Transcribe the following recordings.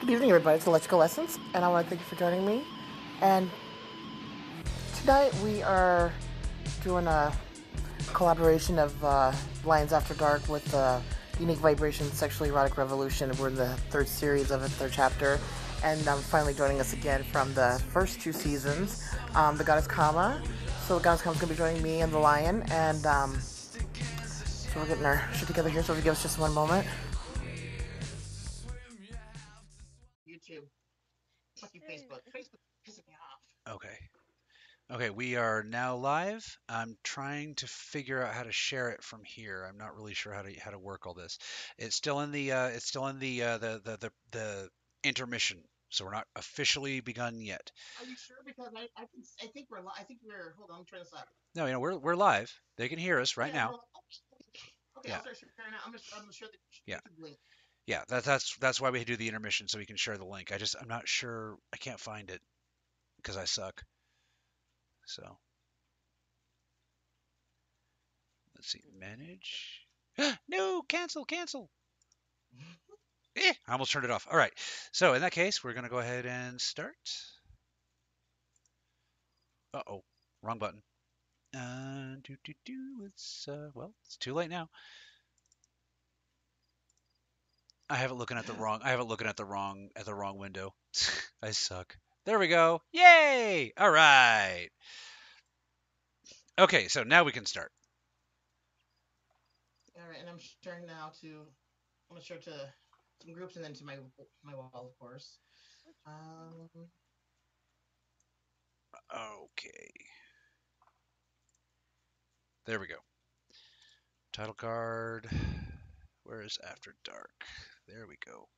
Good evening, everybody. It's Electrical Lessons, and I want to thank you for joining me. And tonight we are doing a collaboration of uh, Lions After Dark with uh, Unique Vibration Sexually Erotic Revolution. We're in the third series of it, third chapter, and um, finally joining us again from the first two seasons, um, the Goddess Kama. So the Goddess Kama is going to be joining me and the Lion, and um, so we're getting our shit together here. So if you give us just one moment. Fuck you, Facebook. Facebook pissing me off. Okay. Okay, we are now live. I'm trying to figure out how to share it from here. I'm not really sure how to how to work all this. It's still in the uh, it's still in the, uh, the the the the intermission, so we're not officially begun yet. Are you sure? Because I I, can, I think we're li- I think we're hold on. Let me try this out. No, you know we're we're live. They can hear us right Yeah, now. okay, Yeah. I'll start sharing now. I'm gonna I'm gonna share the Yeah. Link. Yeah, that's that's that's why we do the intermission so we can share the link. I just I'm not sure. I can't find it because I suck. So let's see. Manage. no, cancel, cancel. Eh, I almost turned it off. All right. So in that case, we're gonna go ahead and start. Uh oh, wrong button. Uh, do do do. It's uh, well, it's too late now. I have it looking at the wrong. I have it looking at the wrong at the wrong window. I suck. There we go. Yay! All right. Okay, so now we can start. All right, and I'm sharing now to I'm gonna share to some groups and then to my my wall, of course. Um, Okay. There we go. Title card. Where is After Dark? There we go.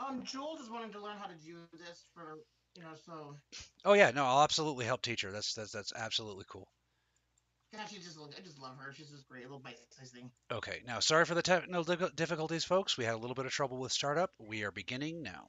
um, Jules is wanting to learn how to do this for you know so. Oh yeah, no, I'll absolutely help teach her. That's that's that's absolutely cool. God, she just I just love her. She's just great, a little bite-sized thing. Okay, now sorry for the technical difficulties, folks. We had a little bit of trouble with startup. We are beginning now.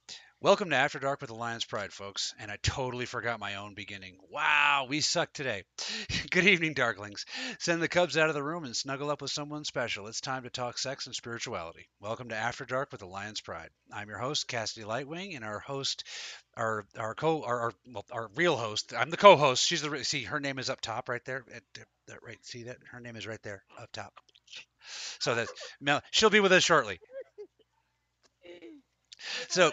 Welcome to After Dark with the Lion's Pride, folks. And I totally forgot my own beginning. Wow, we suck today. Good evening, Darklings. Send the cubs out of the room and snuggle up with someone special. It's time to talk sex and spirituality. Welcome to After Dark with the Lion's Pride. I'm your host, Cassidy Lightwing, and our host, our our co our, our well our real host. I'm the co-host. She's the see her name is up top right there. At, at- that right. See that her name is right there up top. So that Mel, she'll be with us shortly. So-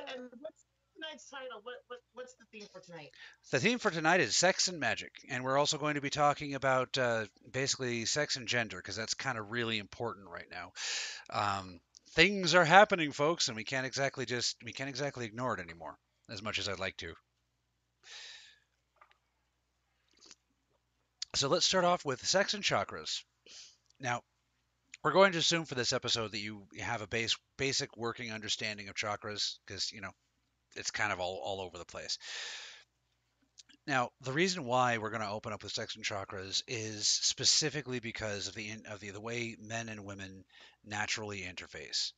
tonight's title? What, what what's the theme for tonight? The theme for tonight is sex and magic, and we're also going to be talking about uh, basically sex and gender because that's kind of really important right now. Um, things are happening, folks, and we can't exactly just we can't exactly ignore it anymore as much as I'd like to. So let's start off with sex and chakras. Now, we're going to assume for this episode that you have a base basic working understanding of chakras because you know it's kind of all, all over the place. Now, the reason why we're going to open up with sex and chakras is specifically because of the of the, the way men and women naturally interface.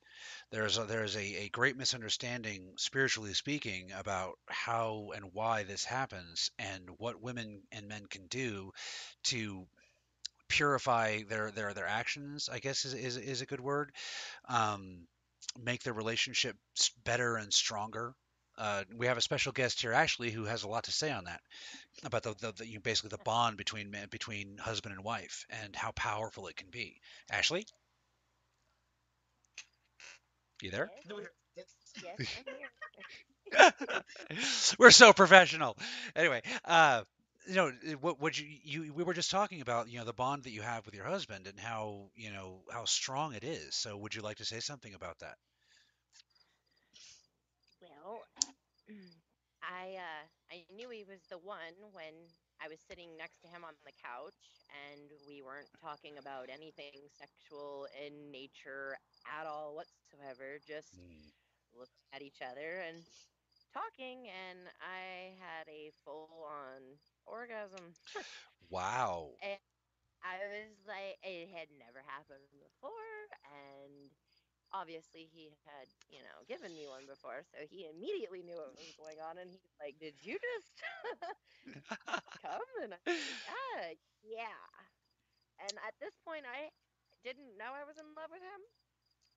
There's a, there's a, a great misunderstanding, spiritually speaking, about how and why this happens and what women and men can do to purify their their their actions. I guess is is, is a good word. Um, make their relationship better and stronger. Uh, we have a special guest here, Ashley, who has a lot to say on that about the, the, the you know, basically the bond between men, between husband and wife and how powerful it can be. Ashley, you there? We- it's- yes, I'm here. We're so professional. Anyway, uh, you know what? What you, you we were just talking about, you know, the bond that you have with your husband and how you know how strong it is. So, would you like to say something about that? Well, I uh, I knew he was the one when I was sitting next to him on the couch, and we weren't talking about anything sexual in nature at all whatsoever. Just Mm. looking at each other and talking, and I had a full-on orgasm. Wow. And I was like, it had never happened before, and obviously he had, you know, given me one before, so he immediately knew what was going on, and he's like, "Did you just come?" And I was like, "Ah, yeah." And at this point, I didn't know I was in love with him.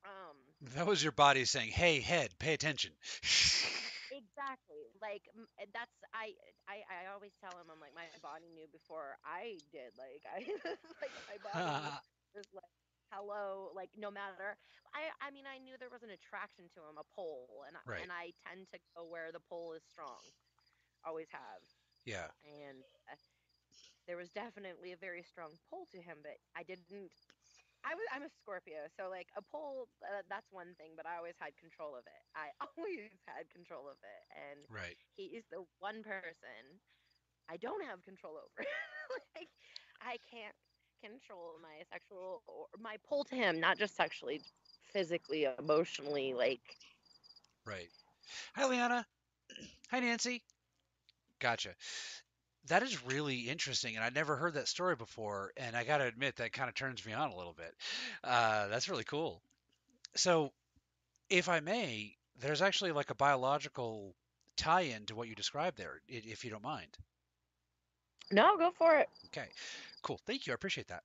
Um, That was your body saying, "Hey, head, pay attention." exactly. Like uh, that's I, I I always tell him I'm like my body knew before I did. Like I like my body was like hello like no matter I I mean I knew there was an attraction to him a pole and I- Right. and I tend to go where the pole is strong. Always have. yeah. And uh, there was definitely a very strong pull to him, but I didn't I was I'm a Scorpio, so like a pull uh, that's one thing, but I always had control of it. I always had control of it, and Right. he is the one person I don't have control over. like I can't control my sexual or my pull to him, not just sexually, physically, emotionally. Like Right. Hi, Liana. Hi, Nancy. Gotcha. That is really interesting, and I'd never heard that story before. And I got to admit, that kind of turns me on a little bit. Uh, that's really cool. So, if I may, there's actually like a biological tie-in to what you described there, if you don't mind. No, go for it. Okay, cool. Thank you. I appreciate that.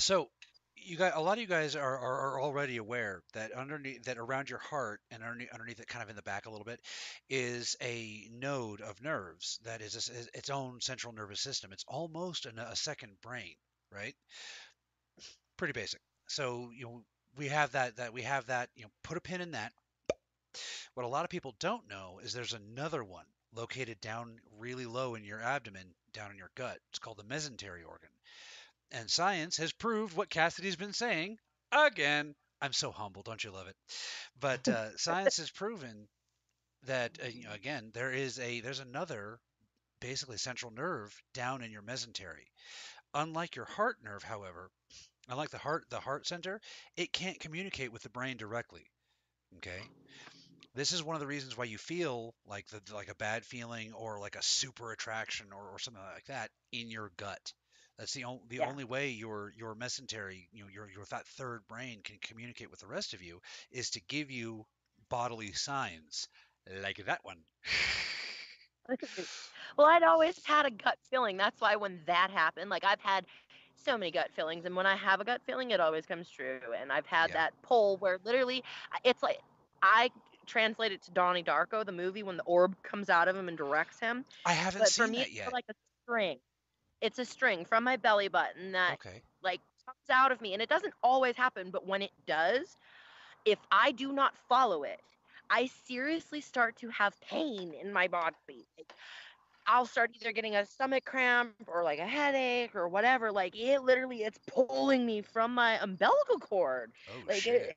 So, you got a lot of you guys are, are, are already aware that underneath that around your heart and underneath, underneath it, kind of in the back a little bit, is a node of nerves that is, a is its own central nervous system. It's almost an, a second brain, right? Pretty basic. So you know we have that that we have that you know put a pin in that. What a lot of people don't know is there's another one located down really low in your abdomen, down in your gut. It's called the mesentery organ. And science has proved what Cassidy's been saying again. I'm so humble, don't you love it? But uh, science has proven that uh, you know, again there is a there's another basically central nerve down in your mesentery. Unlike your heart nerve, however, unlike the heart the heart center, it can't communicate with the brain directly. Okay? This is one of the reasons why you feel like the like a bad feeling or like a super attraction or, or something like that in your gut. That's the only the Yeah. only way your your mesentery, you know, your your that third brain can communicate with the rest of you is to give you bodily signs like that one. well, I'd always had a gut feeling. That's why when that happened, like I've had so many gut feelings, and when I have a gut feeling, it always comes true. And I've had Yeah. that pull where literally, it's like I translate it to Donnie Darko, the movie, when the orb comes out of him and directs him. I haven't But for seen me, that it's yet. like a string. It's a string from my belly button that Okay. like comes out of me and it doesn't always happen but when it does if i do not follow it i seriously start to have pain in my body like, i'll start either getting a stomach cramp or like a headache or whatever like it literally it's pulling me from my umbilical cord Oh like shit. it,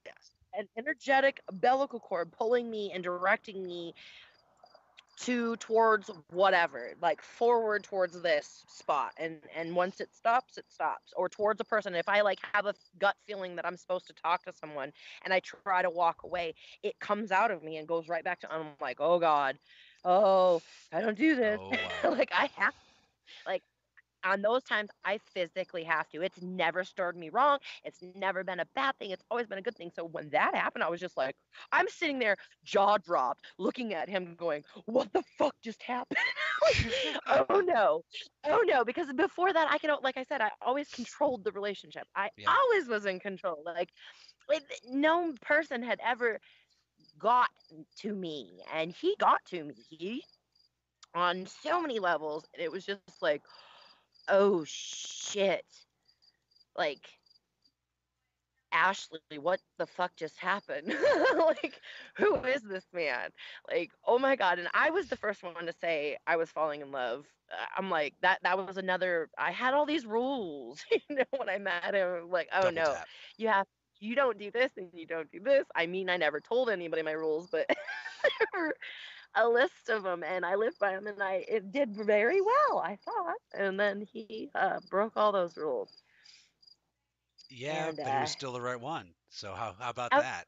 an energetic umbilical cord pulling me and directing me to towards whatever like forward towards this spot. And and once it stops it stops. Or towards a person. If i like have a gut feeling that i'm supposed to talk to someone and i try to walk away it comes out of me and goes right back to i'm like oh god. Oh i don't do this. Oh, wow. like i have like on those times i physically have to. It's never stirred me wrong. It's never been a bad thing. It's always been a good thing. So when that happened i was just like i'm sitting there jaw dropped looking at him going what the fuck just happened? Like, oh no. Oh no because before that i could al- like i said i always controlled the relationship. I Yeah. always was in control. Like it, no person had ever got to me and he got to me. He on so many levels and it was just like oh shit like Ashley, what the fuck just happened? like, who is this man? Like, oh my god! And I was the first one to say I was falling in love. I'm like that. That was another. I had all these rules, you know, when I met him. Like, oh Double no, tap. you have, you don't do this and you don't do this. I mean, I never told anybody my rules, but a list of them, and I lived by them, and I it did very well, I thought. And then he uh, broke all those rules. Yeah, And, but he uh, was still the right one. So how how about Oh, that?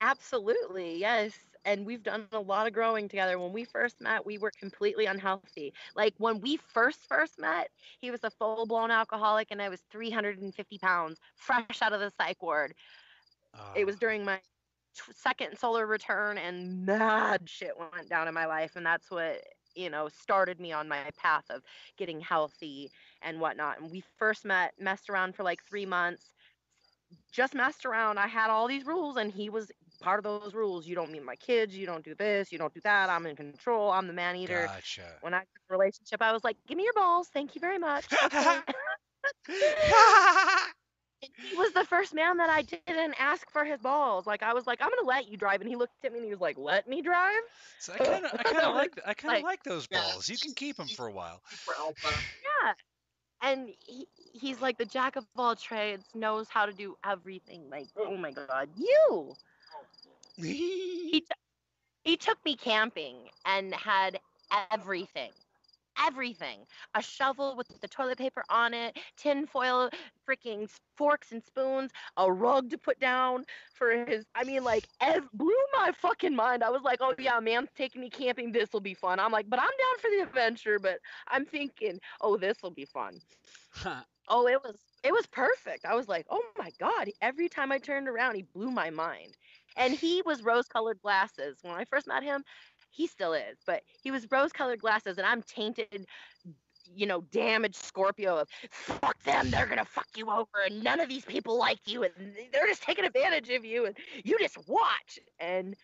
Absolutely, yes. And we've done a lot of growing together. When we first met, we were completely unhealthy. Like when we first first met, he was a full blown alcoholic, and I was 350 pounds, fresh out of the psych ward. it Oh, was during my second solar return and mad shit went down in my life and that's what you know started me on my path of getting healthy and whatnot and we first met messed around for like three months just messed around i had all these rules and he was part of those rules you don't meet my kids you don't do this you don't do that i'm in control i'm the man eater gotcha. when i got in a relationship i was like give me your balls thank you very much okay. He was the first man that I didn't ask for his balls. Like I was like, I'm gonna let you drive, and he looked at me and he was like, "Let me drive." so I kind of, I kind of like, I kind of Like- like those Yeah. balls. You can keep them for a while. Yeah. And he, he's like the jack of all trades, knows how to do everything. Like, oh my god, you! He he took me camping and had everything. Everything. A shovel with the toilet paper on it, tin foil, freaking forks and spoons, a rug to put down for his. I mean, like, ev- blew my fucking mind. I was like, oh yeah, man's taking me camping. This will be fun. I'm like, but I'm down for the adventure. But I'm thinking, oh, this will be fun. Oh, it was it was perfect. I was like, oh my god! Every time I turned around, he blew my mind. And he was rose-colored glasses. When I first met him, he still is, but he was rose-colored glasses, and I'm tainted, you know, damaged Scorpio of fuck them, they're gonna fuck you over, and none of these people like you, and they're just taking advantage of you, and you just watch. And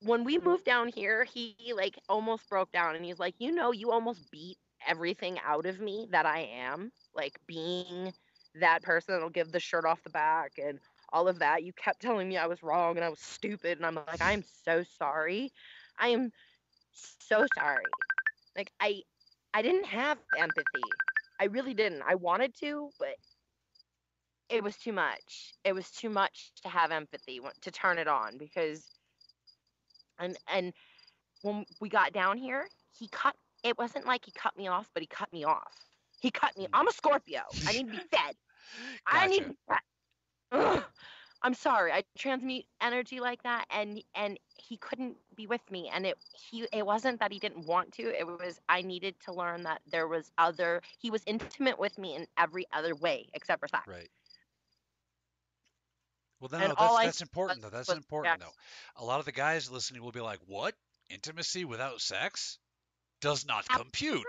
when we mm-hmm. moved down here, he like almost broke down, and he's like, you know, you almost beat everything out of me that I am, like being that person that'll give the shirt off the back and all of that. You kept telling me I was wrong and I was stupid, and I'm like, I'm so sorry. I am so sorry. Like I, I didn't have empathy. I really didn't. I wanted to, but it was too much. It was too much to have empathy to turn it on because, and and when we got down here, he cut. It wasn't like he cut me off, but he cut me off. He cut me. I'm a Scorpio. I need to be fed. I need to be fed. Ugh. I'm sorry. I transmute energy like that, and and he couldn't be with me. And it he it wasn't that he didn't want to. It was I needed to learn that there was other. He was intimate with me in every other way except for sex. Right. Well, no, no, that's that's important though. That's important sex. though. A lot of the guys listening will be like, "What? Intimacy without sex does not compute."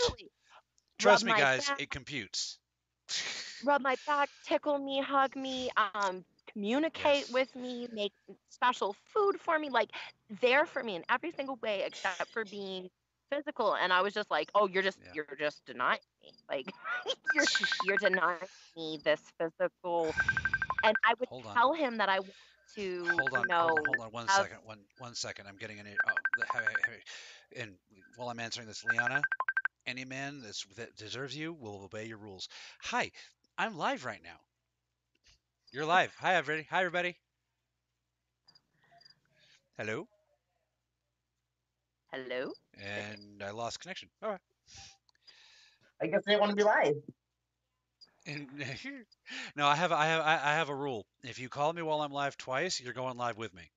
Trust Rub me, guys, back. it computes. rub my back, tickle me, hug me, um, communicate Yes. with me, make special food for me, like there for me in every single way except for being physical. And I was just like, oh, you're just Yeah. you're just denying me, like you're you're denying me this physical. And I would Hold on. tell him that I want to, Hold on, you know, hold on, hold on, one have- second, one one second. I'm getting an oh, hey, hey. and while I'm answering this, Liana, any man that's, that deserves you will obey your rules. Hi, I'm live right now. You're live. Hi, everybody. Hi, everybody. Hello. hello. And I lost connection. All right. I guess they want to be live. And no, I have I have I I have a rule. If you call me while I'm live twice, you're going live with me.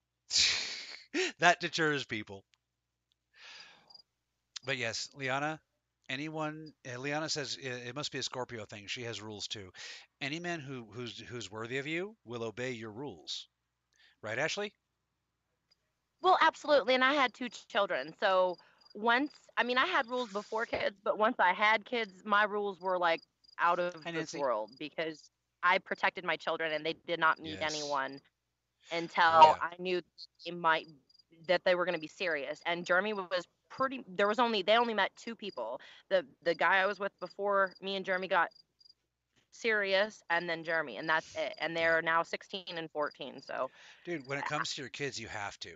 that deters people. But yes, Liana, anyone uh, Liana says it must be a Scorpio thing. She has rules too. Any man who who's who's worthy of you will obey your rules. Right, Ashley? Well, absolutely. And I had two children. So once, I mean, I had rules before kids, but once I had kids, my rules were like out of Hi, this world because I protected my children and they did not meet Yes. anyone until Yeah. I knew they might that they were going to be serious. And Jeremy was pretty. There was only they only met two people. The the guy I was with before me and Jeremy got serious, and then Jeremy, and that's it. And they're now 16 and 14. So Dude, when it comes to your kids, you have to.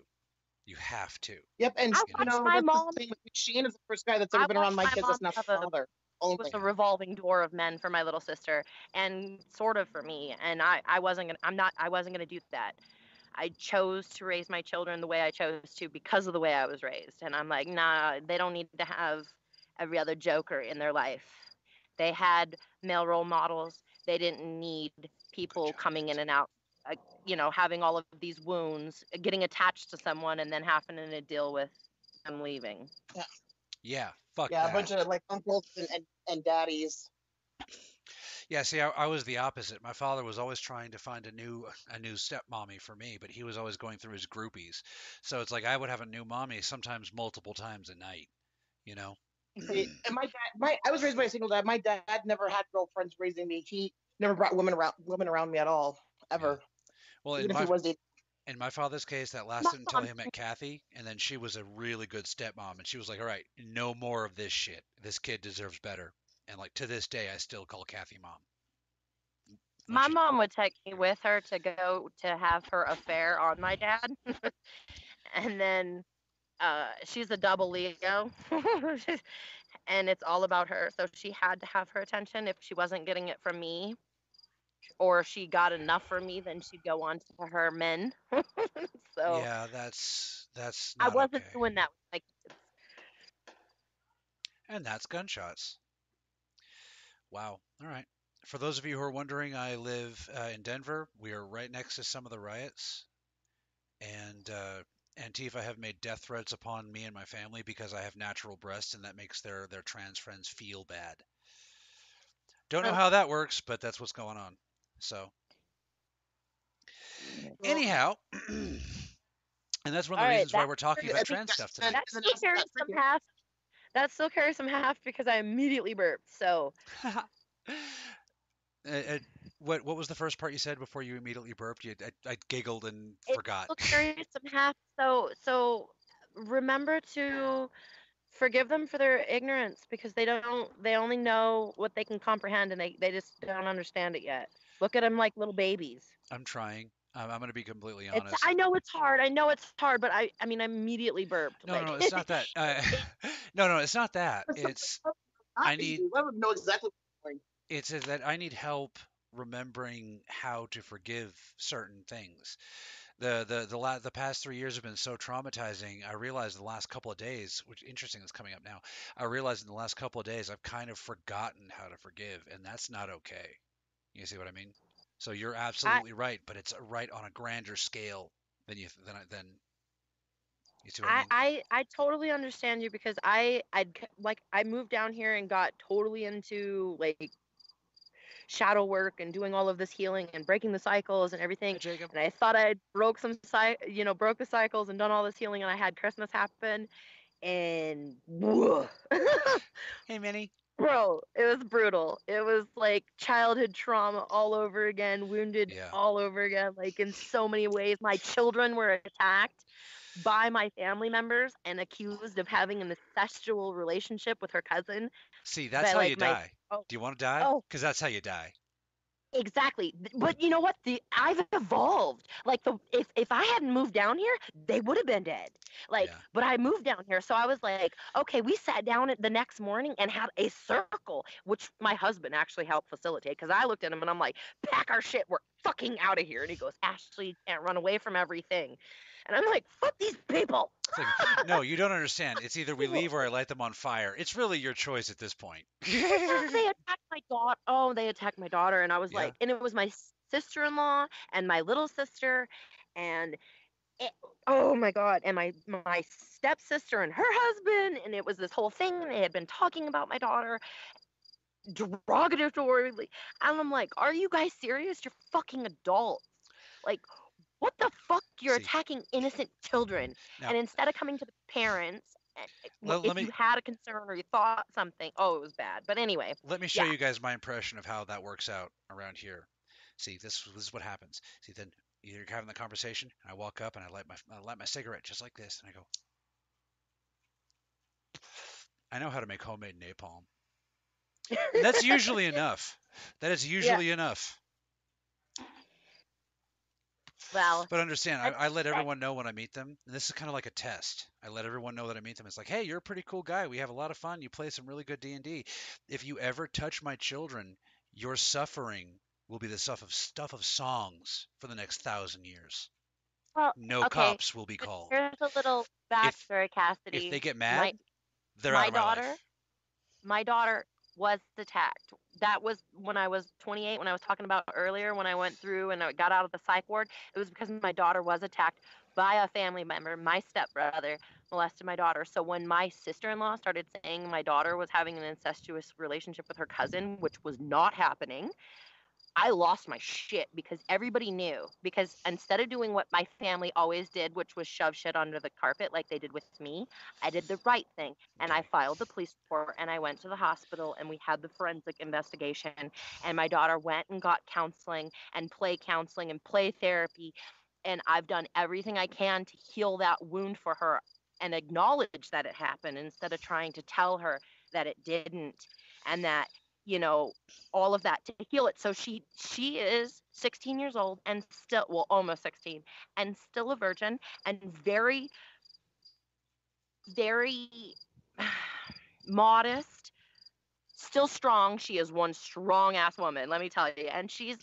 You have to. Yep, and I you know my mom- the thing with me. Sheen is the first guy that's I ever been around my my kids that's not mom the have a- father. it was a revolving door of men for my little sister and sort of for me and i i wasn't gonna i'm not i wasn't gonna do that i chose to raise my children the way i chose to because of the way i was raised. And i'm like nah they don't need to have every other joker in their life. They had male role models. They didn't need people coming in and out uh, you know having all of these wounds getting attached to someone and then having to deal with them leaving. Yeah, fuck Yeah, that. a bunch of like uncles and, and, and daddies. Yeah, see, I, I was the opposite. My father was always trying to find a new a new stepmommy for me, but he was always going through his groupies. So it's like I would have a new mommy sometimes multiple times a night, you know. See, mm. and my dad, my I was raised by a single dad. My dad never had girlfriends raising me. He never brought women around women around me at all, ever. Well, in if my he was dating. in my father's case, that lasted until he met Kathy, and then she was a really good stepmom, and she was like, "All right, no more of this shit. This kid deserves better." And like to this day, I still call Kathy mom. When My she- mom would take me with her to go to have her affair on my dad. and then uh, she's a double Leo. and it's all about her. So she had to have her attention. If she wasn't getting it from me, or if she got enough from me, then she'd go on to her men. so Yeah, that's that's. I wasn't okay. doing that with my kids. And that's gunshots. Wow. All right. For those of you who are wondering, I live uh, in Denver. We are right next to some of the riots. And uh, Antifa have made death threats upon me and my family because I have natural breasts, and that makes their, their trans friends feel bad. Don't know Oh. how that works, but that's what's going on. So, anyhow, and that's one of the All right, reasons why that- we're talking about trans stuff today. That Isn't still that- carries that's half. That still carries some half because I immediately burped. So uh, uh, what what was the first part you said before you immediately burped? You, I, I giggled and It forgot. still carries some half. So so remember to forgive them for their ignorance because they don't they only know what they can comprehend and they they just don't understand it yet. Look at them like little babies. I'm trying. I'm, I'm going to be completely It's, honest. I know it's hard. I know it's hard, but I I mean I immediately burped. no, like, no, it's not that. Uh, no, no, it's not that. It's I need- dude. I would know exactly. it's that I need help remembering how to forgive certain things. The the the la- the past three years have been so traumatizing. I realized the last couple of days, which interesting is coming up now. I realized in the last couple of days I've kind of forgotten how to forgive, and that's not okay. You see what I mean? So you're absolutely right, but it's right on a grander scale than you than I- than you see I, I, mean? I I totally understand you because I I like I moved down here and got totally into like shadow work and doing all of this healing and breaking the cycles and everything. Hi, Jacob. And I thought I broke some cy- you know broke the cycles and done all this healing and I had Christmas happen and whoa. Hey, Minnie. Bro it was brutal it was like childhood trauma all over again wounded Yeah. all over again like in so many ways my children were attacked by my family members and accused of having an incestual relationship with her cousin See, that's how like, you my- die. oh. Do you want to die? Oh. Because that's how you die. Exactly. But you know what? The i've evolved. Like the if if i hadn't moved down here they would have been dead. Like Yeah. but i moved down here so i was like okay we sat down at the next morning and had a circle which my husband actually helped facilitate because i looked at him and i'm like pack our shit. We're fucking out of here. And he goes ashley you can't run away from everything and i'm like fuck these people like, no, you don't understand. It's either we leave or I light them on fire. It's really your choice at this point. they attacked my daughter. Oh, they attacked my daughter, and I was Yeah. like, and it was my sister-in-law and my little sister, and it, oh my god, and my my stepsister and her husband, and it was this whole thing. They had been talking about my daughter derogatorily, and I'm like, are you guys serious? You're fucking adults. Like, what the fuck? You're See. attacking innocent children, Now- and instead of coming to the parents. eh, eh, if me- you had a concern or you thought something, oh, it was bad. But anyway, Let me show Yeah. you guys my impression of how that works out around here. See, this, this is what happens. See, then you're having the conversation. I walk up and I light my I light my cigarette just like this, and I go. I know how to make homemade napalm. And that's usually enough. That is usually enough. Well, But understand, I, I let everyone know when I meet them, and this is kind of like a test. I let everyone know that I meet them. It's like, hey, you're a pretty cool guy. We have a lot of fun. You play some really good D and D. If you ever touch my children, your suffering will be the stuff of stuff of songs for the next thousand years. Well, No okay, cops will be called. Here's a little backstory, Cassidy. If they get mad, my, they're my out of my daughter, life. my daughter was attacked. That was when I was 28, when I was talking about earlier, when I went through and I got out of the psych ward. It was because my daughter was attacked by a family member, my stepbrother, molested my daughter. So when my sister-in-law started saying my daughter was having an incestuous relationship with her cousin, which was not happening, I lost my shit because everybody knew. Because instead of doing what my family always did, which was shove shit under the carpet like they did with me, I did the right thing. And I filed the police report and I went to the hospital and we had the forensic investigation. And my daughter went and got counseling and play counseling and play therapy. And I've done everything I can to heal that wound for her and acknowledge that it happened instead of trying to tell her that it didn't and that you know all of that to heal it. So she she is 16 years old and still well almost 16 and still a virgin and very very modest still strong. She is one strong ass woman let me tell you. And she's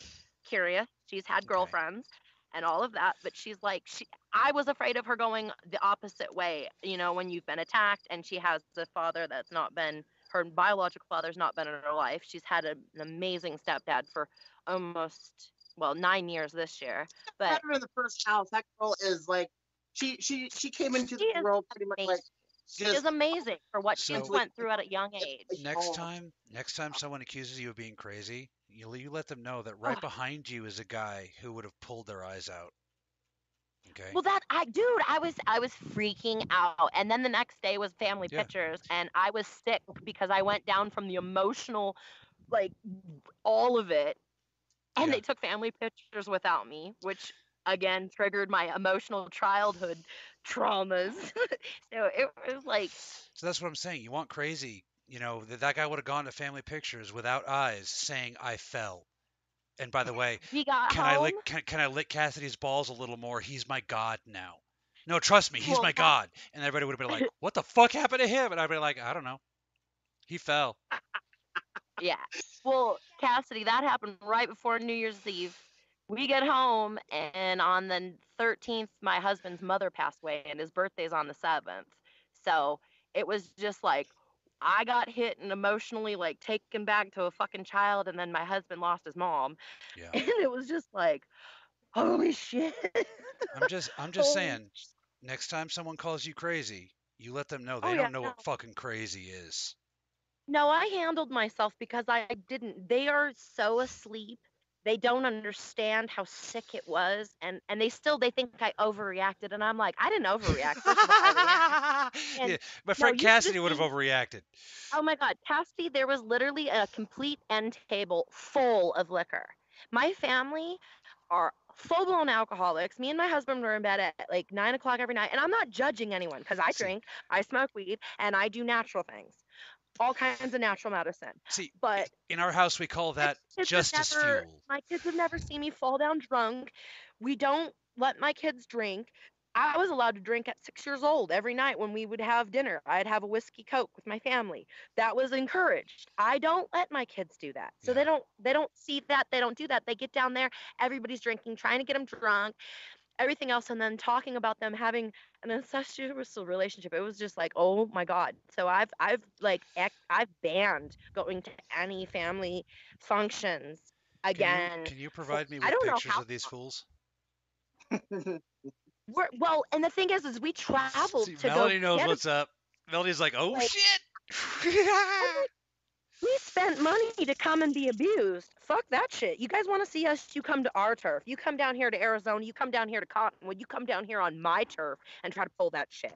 curious. She's had girlfriends and all of that but she's like she i was afraid of her going the opposite way you know when you've been attacked and she has a father that's not been her biological father's not been in her life she's had a, an amazing stepdad for almost well nine years this year but Had her in the first house. That girl is like, she she she came into She the world pretty much like she is amazing for what So- she went through at a young age Next time, next time someone accuses you of being crazy, you you let them know that right Ugh. behind you is a guy who would have pulled their eyes out. Okay. Well, that I, dude, I was I was freaking out, and then the next day was family Yeah. pictures, and I was sick because I went down from the emotional, like, all of it, and Yeah. they took family pictures without me, which again triggered my emotional childhood traumas. so it was like, So that's what I'm saying. You want crazy. You know, that that guy would have gone to family pictures without eyes saying, I fell. And by the way, we got can home. I lick can, can I lick Cassidy's balls a little more? He's my god now. No, trust me, he's Well, my that- god. And everybody would have been like, What the fuck happened to him? And I'd be like, I don't know. He fell. Yeah. Well, Cassidy, that happened right before New Year's Eve. We get home, and on the 13th, my husband's mother passed away, and his birthday's on the 7th. So it was just like, I got hit and emotionally like taken back to a fucking child, and then my husband lost his mom. Yeah. And it was just like, holy shit. I'm just I'm just Holy saying, next time someone calls you crazy, you let them know they Oh, don't yeah, know no. what fucking crazy is. No, I handled myself because I didn't. They are so asleep. They don't understand how sick it was, and and they still they think I overreacted, and I'm like, I didn't overreact. All, And- yeah, my friend you Cassidy would have overreacted. Oh my God, Cassidy, there was literally a complete end table full of liquor. My family are full blown alcoholics. Me and my husband were in bed at like nine o'clock every night, and I'm not judging anyone because I drink, I smoke weed, and I do natural things, all kinds of natural medicine. See, But in our house we call that justice never- fuel. my kids have never seen me fall down drunk. We don't let my kids drink. I was allowed to drink at six years old every night when we would have dinner. I'd have a whiskey coke with my family. That was encouraged. I don't let my kids do that. So Yeah. they don't they don't see that, they don't do that. They get down there, everybody's drinking, trying to get them drunk, everything else, and then talking about them having an incestuous relationship. It was just like, oh my god. So I've I've like I've banned going to any family functions Can you- again. Can you, provide me I with don't know pictures how of these fools? We're, well, and the thing is, is we traveled See, to Melody go. knows get what's up. Melody's like, oh Like- shit. Oh We spent money to come and be abused. Fuck that shit. You guys want to see us? You come to our turf. You come down here to Arizona. You come down here to Cottonwood. You come down here on my turf and try to pull that shit.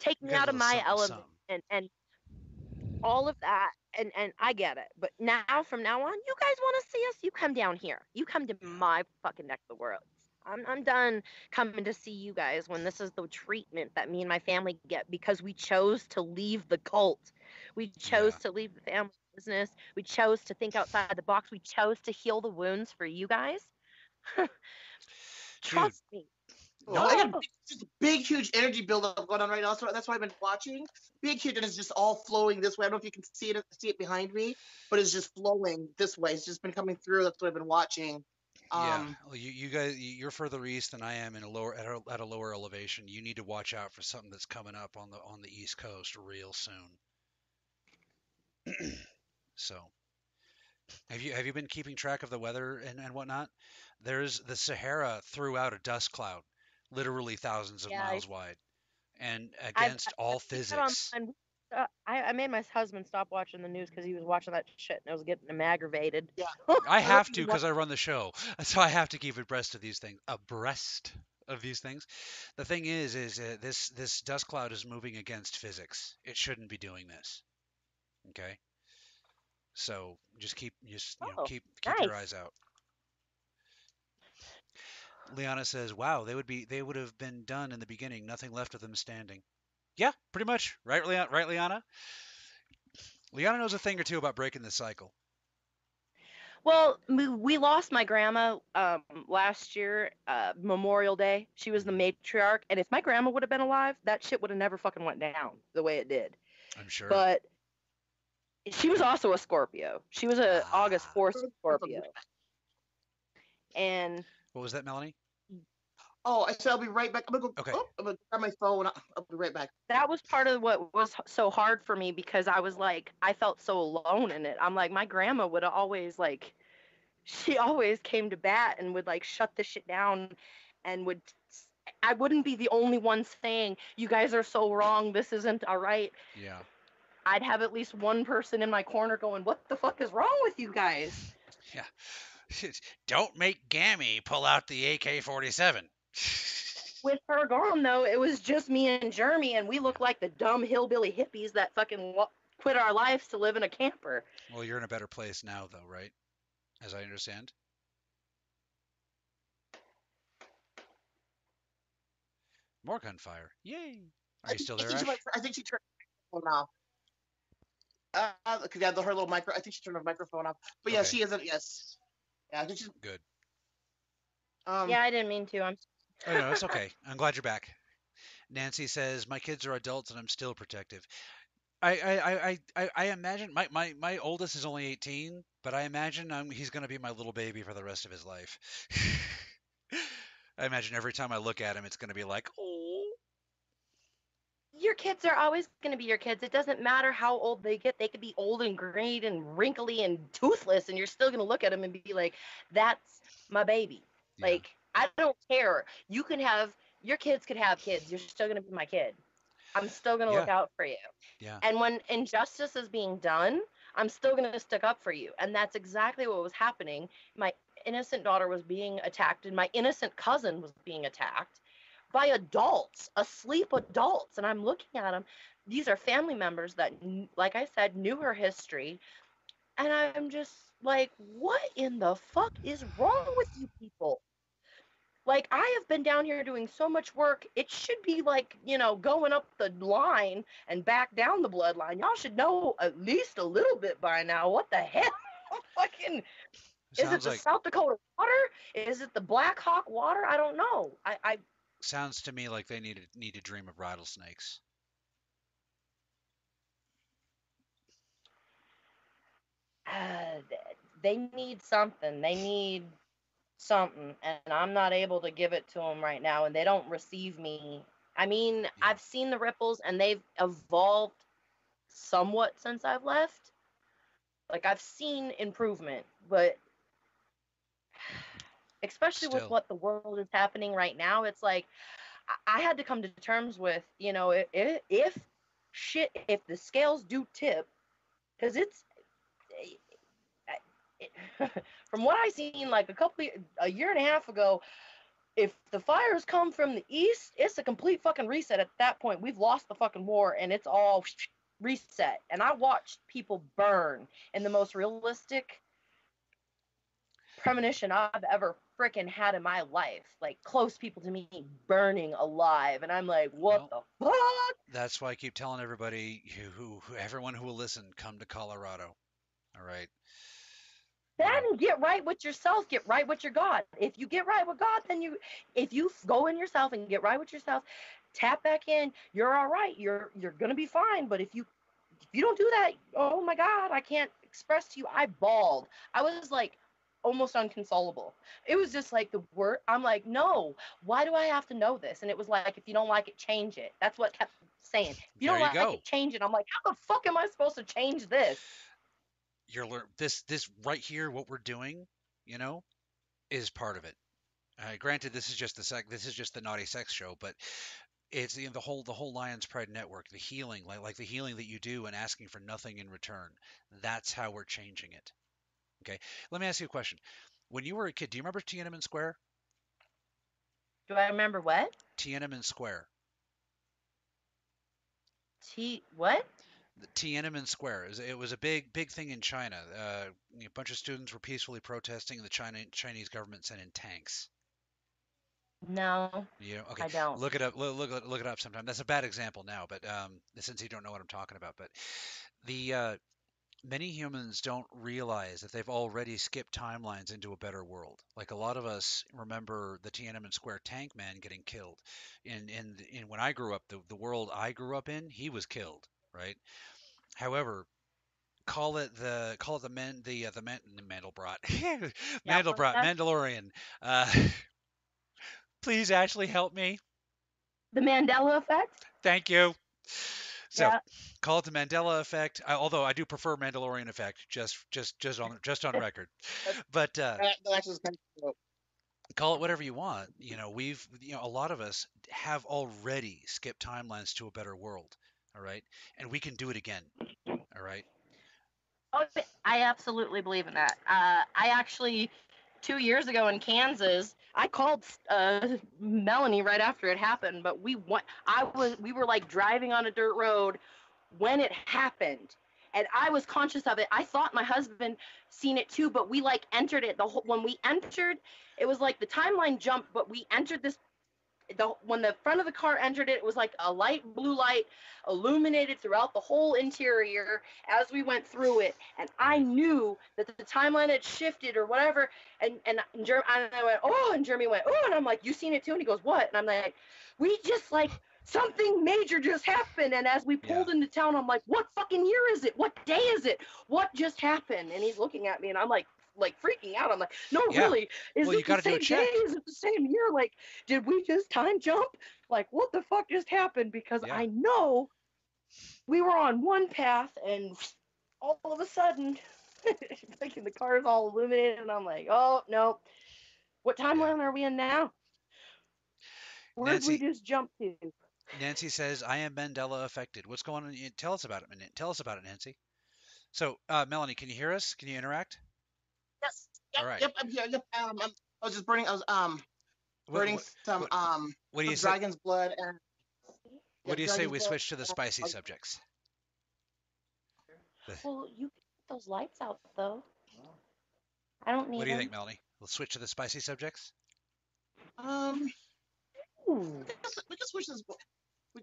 Take me out of my something, element something. and and all of that. And and I get it. But now, from now on, you guys want to see us? You come down here. You come to my fucking neck of the world. I'm, I'm done coming to see you guys when this is the treatment that me and my family get because we chose to leave the cult. We chose to leave the family business. We chose to think outside the box. We chose to heal the wounds for you guys. Trust me. Well, I got big- just big, huge energy buildup going on right now. So that's why I've been watching. Big, huge, and it's just all flowing this way. I don't know if you can see it, see it behind me, but it's just flowing this way. It's just been coming through. That's what I've been watching. Yeah, Um, well, you, you guys, you're further east than I am in a lower at a, at a lower elevation. You need to watch out for something that's coming up on the on the east coast real soon. so, have you have you been keeping track of the weather and, and whatnot? There's the Sahara threw out a dust cloud, literally thousands of Yeah, I- miles wide, and I've- against all I've physics. Uh, I, I made my husband stop watching the news because he was watching that shit and it was getting him aggravated. I have to because I run the show, so I have to keep abreast of these things. Abreast of these things. The thing is, is uh, this this dust cloud is moving against physics. It shouldn't be doing this. Okay. So just keep just you know, Oh, keep keep your eyes out. Liana says, "Wow, they would be they would have been done in the beginning. Nothing left of them standing." Yeah, pretty much. Right, Liana? Right, Liana? Liana knows a thing or two about breaking the cycle. Well, we, lost my grandma um, last year, uh, Memorial Day. She was the matriarch, and if my grandma would have been alive, that shit would have never fucking went down the way it did. I'm sure. But she was also a Scorpio. She was a August Ah. 4th Scorpio, and what was that, Melanie? Oh, I said I'll be right back. I'm gonna go. Okay. Oh, I'm gonna grab my phone. I'll, I'll be right back. that was part of what was so hard for me because I was like, I felt so alone in it. I'm like, my grandma would always like, she always came to bat and would like shut the shit down and would, I wouldn't be the only one saying, you guys are so wrong. This isn't all right. Yeah. I'd have at least one person in my corner going, what the fuck is wrong with you guys? Yeah. Don't make Gammy pull out the AK-47. With her gone though, it was just me and Jeremy and we looked like the dumb hillbilly hippies that fucking wa- quit our lives to live in a camper. well, you're in a better place now, though, right? As I understand. More gunfire. Yay! Are I you still there, I Ash? think, she, might- I think she turned her microphone off. Uh, because yeah, the, her little micro. I think she turned her microphone off. But yeah, Okay. she isn't. Yes. Yeah, I think she's. Good. Um, yeah, I didn't mean to. I'm Oh, no, it's okay. I'm glad you're back. Nancy says, "My kids are adults and I'm still protective." I I I I, I- imagine my, my my oldest is only 18, but I imagine i he's going to be my little baby for the rest of his life. I imagine every time I look at him, it's going to be like, oh. your kids are always going to be your kids. It doesn't matter how old they get. They could be old and grayed and wrinkly and toothless, and you're still going to look at them and be like, "That's my baby." Yeah. Like I don't care. You can have your kids could have kids. You're still to be my kid. I'm still going to look out for you. Yeah. And when injustice is being done, I'm still to stick up for you. And that's exactly what was happening. My innocent daughter was being attacked, and my innocent cousin was being attacked by adults, asleep adults. And I'm looking at them. These are family members that, like I said, knew her history. And I'm just like, what in the fuck is wrong with you people? Like, I have been down here doing so much work. It should be like, you know, going up the line and back down the bloodline. Y'all should know at least a little bit by now. What the hell? Fucking, is it the like South Dakota water? Is it the Black Hawk water? I don't know. I, I sounds to me like they need to need to dream of rattlesnakes. uh, they need something. They need something, and I'm not able to give it to them right now, and they don't receive me. I mean, I've seen the ripples, and they've evolved somewhat since I've left. Like I've seen improvement, but especially with what the world is happening right now, it's like I- had to come to terms with, you know, if, if shit, if the scales do tip, because it's it, from what I seen like a couple a year and a half ago, if the fires come from the east, it's a complete fucking reset at that point. We've lost the fucking war and it's all reset. And I watched people burn in the most realistic premonition I've ever freaking had in my life. Like close people to me burning alive. And I'm like, what the fuck? That's why I keep telling everybody who, who everyone who will listen, come to Colorado. All right. Then get right with yourself. Get right with your God. If you get right with God, then you, if you go in yourself and get right with yourself, tap back in. You're all right. You're you're gonna be fine. But if you if you don't do that, oh my God, I can't express to you. I bawled. I was like almost unconsolable. It was just like the word. I'm like, no. Why do I have to know this? And it was like, if you don't like it, change it. That's what kept saying. If you There don't you like go. it, change it. I'm like, how the fuck am I supposed to change this? You're lear- this this right here, what we're doing, you know, is part of it. Uh, granted, this is just the sec. This is just the naughty sex show, but it's you know, the whole the whole Lions Pride network, the healing, like like the healing that you do and asking for nothing in return. That's how we're changing it. Okay. Let me ask you a question. When you were a kid, do you remember Tiananmen Square? Do I remember what? Tiananmen Square. T what? The Tiananmen Square. It was, it was a big big thing in China. Uh, a bunch of students were peacefully protesting. The China Chinese government sent in tanks. No, You know, okay. I don't. Look it up. Look, look, it- look it up sometime. That's a bad example now, but um, since you don't know what I'm talking about, but the uh, many humans don't realize that they've already skipped timelines into a better world. Like a lot of us remember the Tiananmen Square tank man getting killed. In in in when I grew up, the the world I grew up in, he was killed, right? However, call it the call it the men the uh, the man, Mandelbrot Yeah, what was Mandelbrot? Mandalorian. Uh, please, Ashley, help me. The Mandela effect? Thank you. So Yeah. call it the Mandela effect. I, although I do prefer Mandalorian effect, just just just on just on record. But uh, That, that actually is kind of cool. call it whatever you want. You know, we've you know a lot of us have already skipped timelines to a better world. All right, and we can do it again. All right. Oh, I absolutely believe in that. Uh, I actually, two years ago in Kansas, I called uh, Melanie right after it happened. But we went. I was. We were like driving on a dirt road when it happened, and I was conscious of it. I thought my husband seen it too, but we like entered it. The whole when we entered, it was like the timeline jumped, but we entered this. The, when the front of the car entered it, it was like a light blue light illuminated throughout the whole interior as we went through it, and I knew that the timeline had shifted or whatever. And and, and, Jer- and I went, oh, and Jeremy went, oh, and I'm like, you seen it too? And he goes, what? And I'm like, we just like something major just happened. And as we pulled into town, I'm like, what fucking year is it? What day is it? What just happened? And he's looking at me, and I'm like. Like freaking out. I'm like, no, Yeah. really, is Well, it the same day? Is it the same year? Like, did we just time jump? Like, what the fuck just happened? Because Yeah. I know we were on one path and all of a sudden like the car is all illuminated and I'm like, oh no. What timeline are we in now? Where did we just jump to? Nancy says, "I am Mandela affected." What's going on? Tell us about it, Tell us about it, Nancy. So, uh, Melanie, can you hear us? Can you interact? Yes. Yep, All right. Yep. I'm here. Yep. Um, I'm, was just burning. I was um burning what, some what- um what do you say? dragon's blood and. What do you say we switch to the spicy uh, subjects? Well, you put those lights out though. I don't need What do you think. Melanie? We'll switch to the spicy subjects. Um, Ooh. we can, we can switch this. we-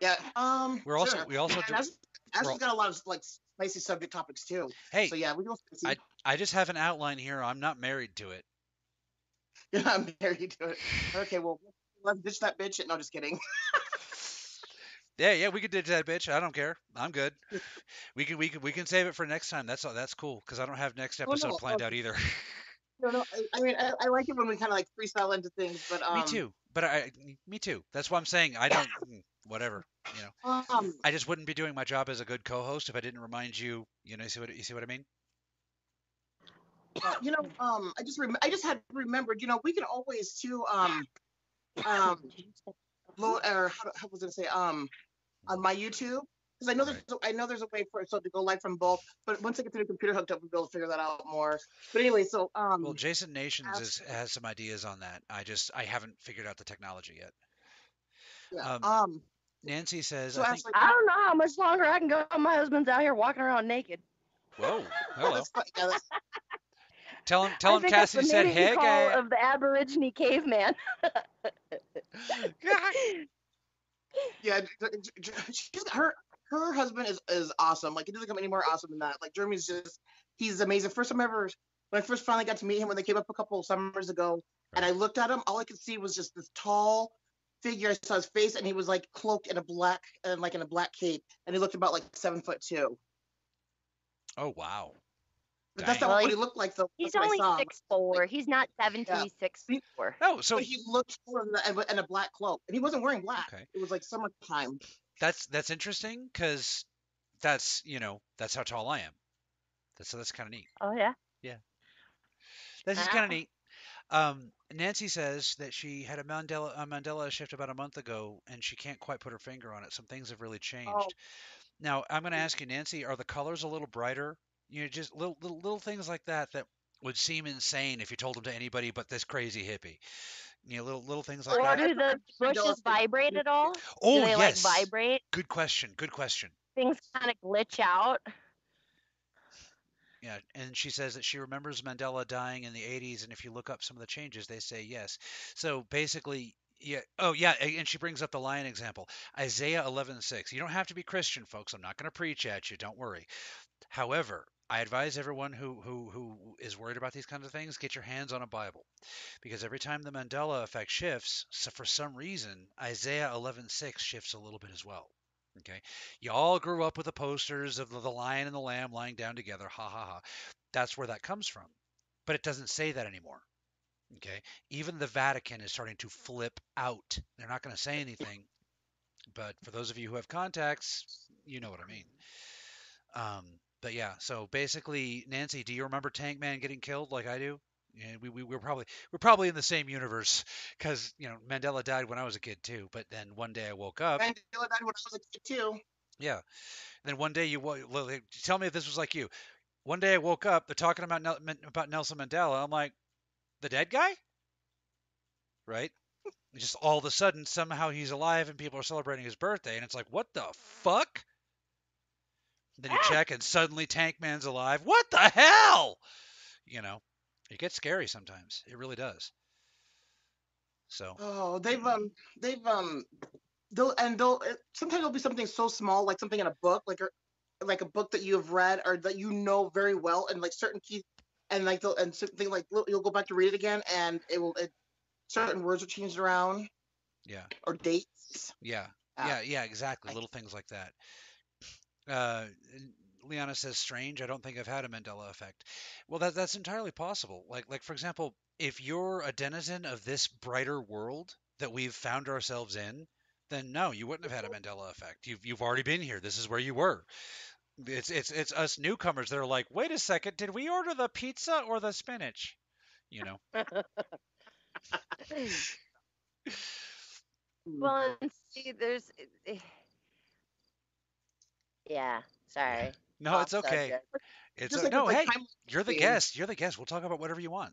Yeah. Um. We're also sure. we also And do, Ash- Ashley's got a lot of like spicy subject topics too. hey, So yeah, we go spicy. I just have an outline here. I'm not married to it. Yeah, I'm married to it. Okay, well, let's ditch that bitch. No, just kidding. Yeah, yeah, we could ditch that bitch. I don't care. I'm good. We can we can we can save it for next time. That's that's cool because I don't have next Oh, episode no, planned oh, out either. No, no. I, I mean, I, I like it when we kind of like freestyle into things, but um. me too. But I me too. That's why I'm saying I don't whatever. You know, Um. I just wouldn't be doing my job as a good co-host if I didn't remind you. You know, you see what you see what I mean? you know, um, I just rem- I just had remembered. You know, we can always too um um load or how, how was I gonna say um on my YouTube because I know there's I know there's a way for it so to go live from both, but once I get the computer hooked up, we'll be able to figure that out more. But anyway, so um Well, Jason Nations is, has some ideas on that. I just I haven't figured out the technology yet. yeah, um, um Nancy says, so I think. Ashley, I don't know how much longer I can go. My husband's out here walking around naked. Whoa, well, hello. that's fine. Tell him, I tell him think that's Cassie the said, mating "Hey, call guy." of the Aborigine caveman. yeah, her her husband is is awesome. Like it doesn't come any more awesome than that. Like Jeremy's just he's amazing. First time ever when I first finally got to meet him when they came up a couple of summers ago, and I looked at him, all I could see was just this tall figure. I saw his face, and he was like cloaked in a black and like in a black cape, and he looked about like seven foot two. Oh wow. But that's Dang. not Well, what he looked like though. He's That's what I only six four. He's not seven Yeah. feet six four. Oh, so But he looked taller than that and and a black cloak, and he wasn't wearing black. Okay. It was like summertime. that's that's interesting because that's you know that's how tall I am. That's so that's kind of neat. Oh yeah. Yeah. This is kind of neat. Um, Nancy says that she had a Mandela a Mandela shift about a month ago, and she can't quite put her finger on it. Some things have really changed. Oh. Now, I'm going to ask you, Nancy, are the colors a little brighter? You know, just little, little little things like that that would seem insane if you told them to anybody but this crazy hippie. You know, little little things like Or that. do the bushes vibrate at all? Oh do they yes. like vibrate? Good question. Good question. Things kind of glitch out. Yeah, and she says that she remembers Mandela dying in the 80s, and if you look up some of the changes, they say yes. So basically, yeah. Oh, yeah, and she brings up the lion example, Isaiah 11:6. You don't have to be Christian, folks. I'm not going to preach at you. Don't worry. However, I advise everyone who who who is worried about these kinds of things, get your hands on a Bible, because every time the Mandela effect shifts, so for some reason, Isaiah 11:6 shifts a little bit as well. Okay, you all grew up with the posters of the, the lion and the lamb lying down together. Ha ha ha. That's where that comes from. But it doesn't say that anymore. Okay, even the Vatican is starting to flip out. They're not going to say anything, but for those of you who have contacts, you know what I mean. Um, but yeah, so basically, Nancy, do you remember Tank Man getting killed like I do? Yeah, we, we we're probably we're probably in the same universe because you know Mandela died when I was a kid too. But then one day I woke up. Mandela died when I was a kid too. Yeah. And then one day you wo- lo- like, tell me if this was like you. One day I woke up, they're talking about about Nelson Mandela. I'm like, the dead guy, right? And just all of a sudden, somehow he's alive and people are celebrating his birthday, and it's like, what the fuck? Then you check, and suddenly Tank Man's alive. What the hell? You know, it gets scary sometimes. It really does. So Oh, they've um, they've um, they'll and they'll sometimes it'll be something so small, like something in a book, like a like a book that you have read or that you know very well, and like certain key, and like they'll and something like you'll go back to read it again, and it will it, certain words are changed around yeah. or dates. Yeah, Ah. yeah, yeah, exactly. I- Little things like that. Uh, Liana says, "Strange. I don't think I've had a Mandela effect." Well, that that's entirely possible. Like, like for example, if you're a denizen of this brighter world that we've found ourselves in, then no, you wouldn't have had a Mandela effect. You've you've already been here. This is where you were. It's it's it's us newcomers that are like, wait a second, did we order the pizza or the spinach? You know. well, and see, there's. eh, Yeah, sorry. No, it's okay. subject. It's Just o- like no, with, hey, like, time- you're the guest. You're the guest. We'll talk about whatever you want.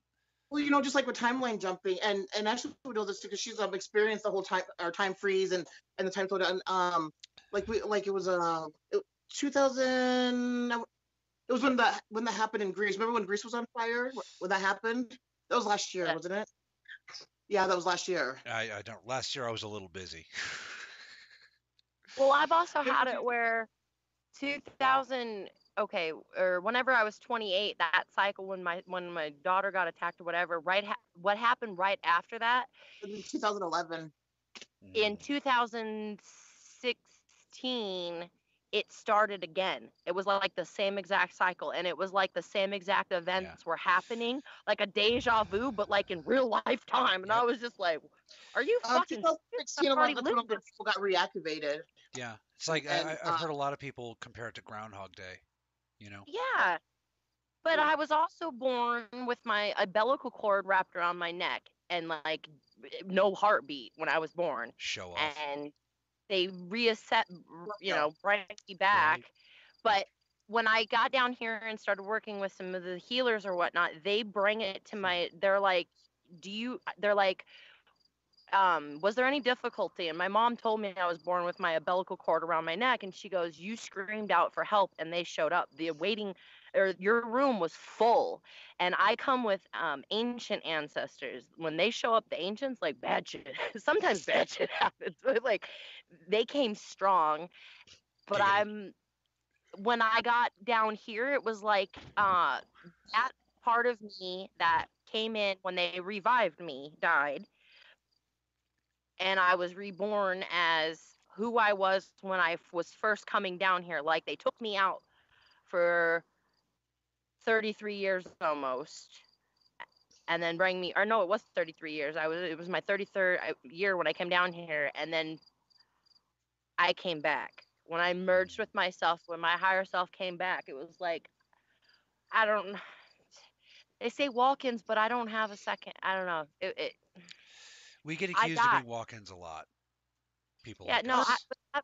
Well, you know, just like with timeline jumping, and and actually we know this because she's um experienced the whole time our time freeze and and the time slowdown. Um, like we like it was uh it, 2000. It was when that when that happened in Greece. Remember when Greece was on fire? When that happened? That was last year, Yeah. wasn't it? Yeah, that was last year. I, I don't. Last year I was a little busy. Well, I've also had it where 2000, okay, or whenever I was 28, that cycle when my when my daughter got attacked or whatever, right? Ha- what happened right after that? It was 2011. In Mm, 2016, it started again. It was like the same exact cycle, and it was like the same exact events were happening, like a deja vu, but like in real life time. And I was just like, "Are you Uh, fucking?" 2016, a lot of that's lived when this. people got reactivated. Yeah, it's like I, and, I, I've uh, heard a lot of people compare it to Groundhog Day. You know. Yeah. But. I was also born with my umbilical cord wrapped around my neck and like no heartbeat when I was born. Show off. And they reset, you know, brought me back. But when I got down here and started working with some of the healers or whatnot, they bring it to my, they're like, do you, they're like, um, was there any difficulty? And my mom told me I was born with my umbilical cord around my neck, and she goes, "You screamed out for help, and they showed up. The waiting, or your room was full." And I come with um, ancient ancestors. When they show up, the ancients like bad shit. Sometimes bad shit happens, but like they came strong. But Giggity. I'm when I got down here, it was like uh, that part of me that came in when they revived me died and I was reborn as who I was when I was first coming down here. Like they took me out for 33 years almost, and then bring me. Or no, it was 33 years. I was. It was my 33rd uh, year when I came down here, and then I came back. When I merged with myself, when my higher self came back, it was like I don't. They say walk-ins, but I don't have a second. I don't know. It, it We get I accused of being walk-ins a lot. People. yeah, like no, us. I,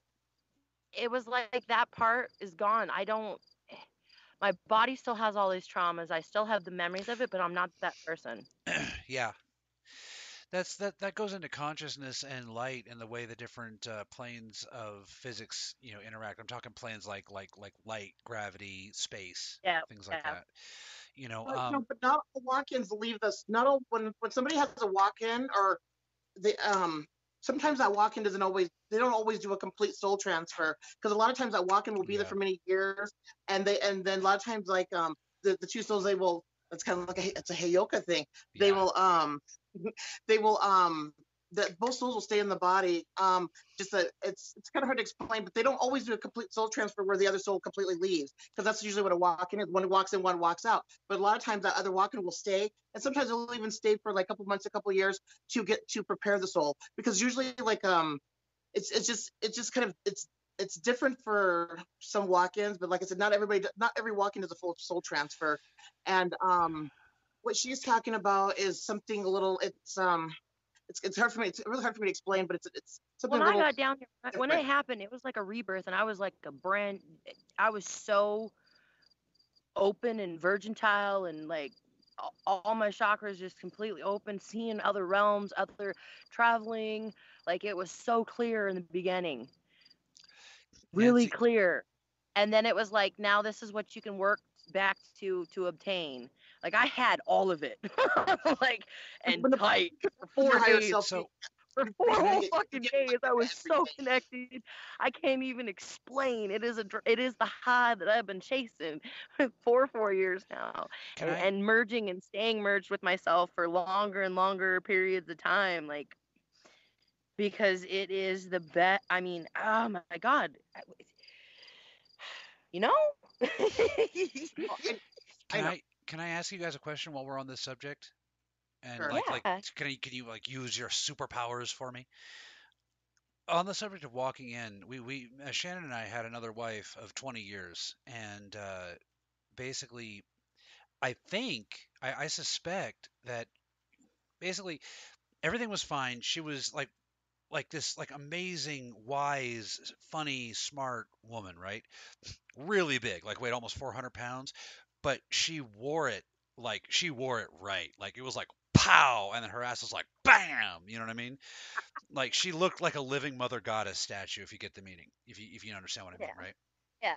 it was like that part is gone. I don't. My body still has all these traumas. I still have the memories of it, but I'm not that person. yeah that's that that goes into consciousness and light and the way the different uh, planes of physics you know interact i'm talking planes like like like light gravity space Yeah, things like yeah. that you know But, um no, but not all walk-ins leave this. Not all when when somebody has a walk-in or the um sometimes that walk-in doesn't always they don't always do a complete soul transfer because a lot of times that walk-in will be there for many years and they and then a lot of times like um the, the two souls they will it's kind of like a it's a heyoka thing. They will um they will um that both souls will stay in the body um just that it's it's kind of hard to explain but they don't always do a complete soul transfer where the other soul completely leaves because that's usually what a walk-in is one walks in one walks out. But a lot of times that other walk-in will stay and sometimes it'll even stay for like a couple months a couple years to get to prepare the soul because usually like um it's it's just it's just kind of it's it's different for some walk-ins but like i said not everybody not every walk-in is a full soul transfer. And um what she's talking about is something a little it's um it's, it's hard for me it's really hard for me to explain but it's it's something When I got down here, when- it happened, it was like a rebirth, and I was like a brand. I was so open and virgintile, and like all my chakras just completely open, seeing other realms, other traveling. Like it was so clear in the beginning, really clear. And then it was like, now this is what you can work back to to obtain. Like I had all of it, like and the- tight for four days so for four whole fucking days. I was so connected. I can't even explain. It is a it is the high that I've been chasing for four years now, and, I, and merging and staying merged with myself for longer and longer periods of time, like because it is the best. I mean, oh my god, you know. Know. I can I ask you guys a question while we're on this subject? And Sure. like like can you can you like use your superpowers for me? On the subject of walking in, we we uh, Shannon and I had another wife of 20 years, and uh, basically, I think I, I suspect that basically everything was fine. She was like like this like amazing, wise, funny, smart woman, right? Really big, like weighed almost 400 pounds, but she wore it like she wore it right. Like it was like pow, and then her ass was like bam. You know what I mean? Like she looked like a living mother goddess statue. If you get the meaning, if you if you understand what I mean, Yeah. right? Yeah.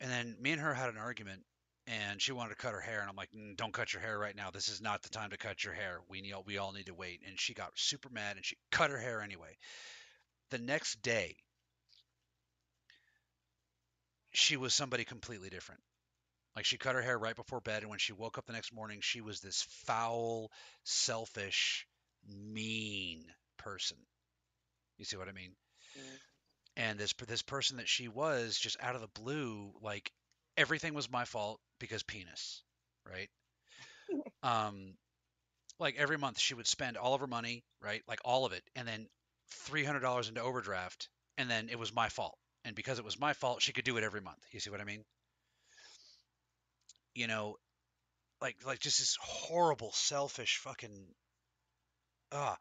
And then me and her had an argument, and she wanted to cut her hair, and I'm like, "Mm, don't cut your hair right now. This is not the time to cut your hair. We need we all need to wait. And she got super mad, and she cut her hair anyway. The next day, she was somebody completely different. Like she cut her hair right before bed, and when she woke up the next morning, she was this foul, selfish, mean person. You see what I mean? Mm. And this this person that she was, just out of the blue, like everything was my fault because penis, right? um, like every month she would spend all of her money, right? Like all of it, and then three hundred dollars into overdraft, and then it was my fault. And because it was my fault, she could do it every month. You see what I mean? You know, like like just this horrible, selfish, fucking ah,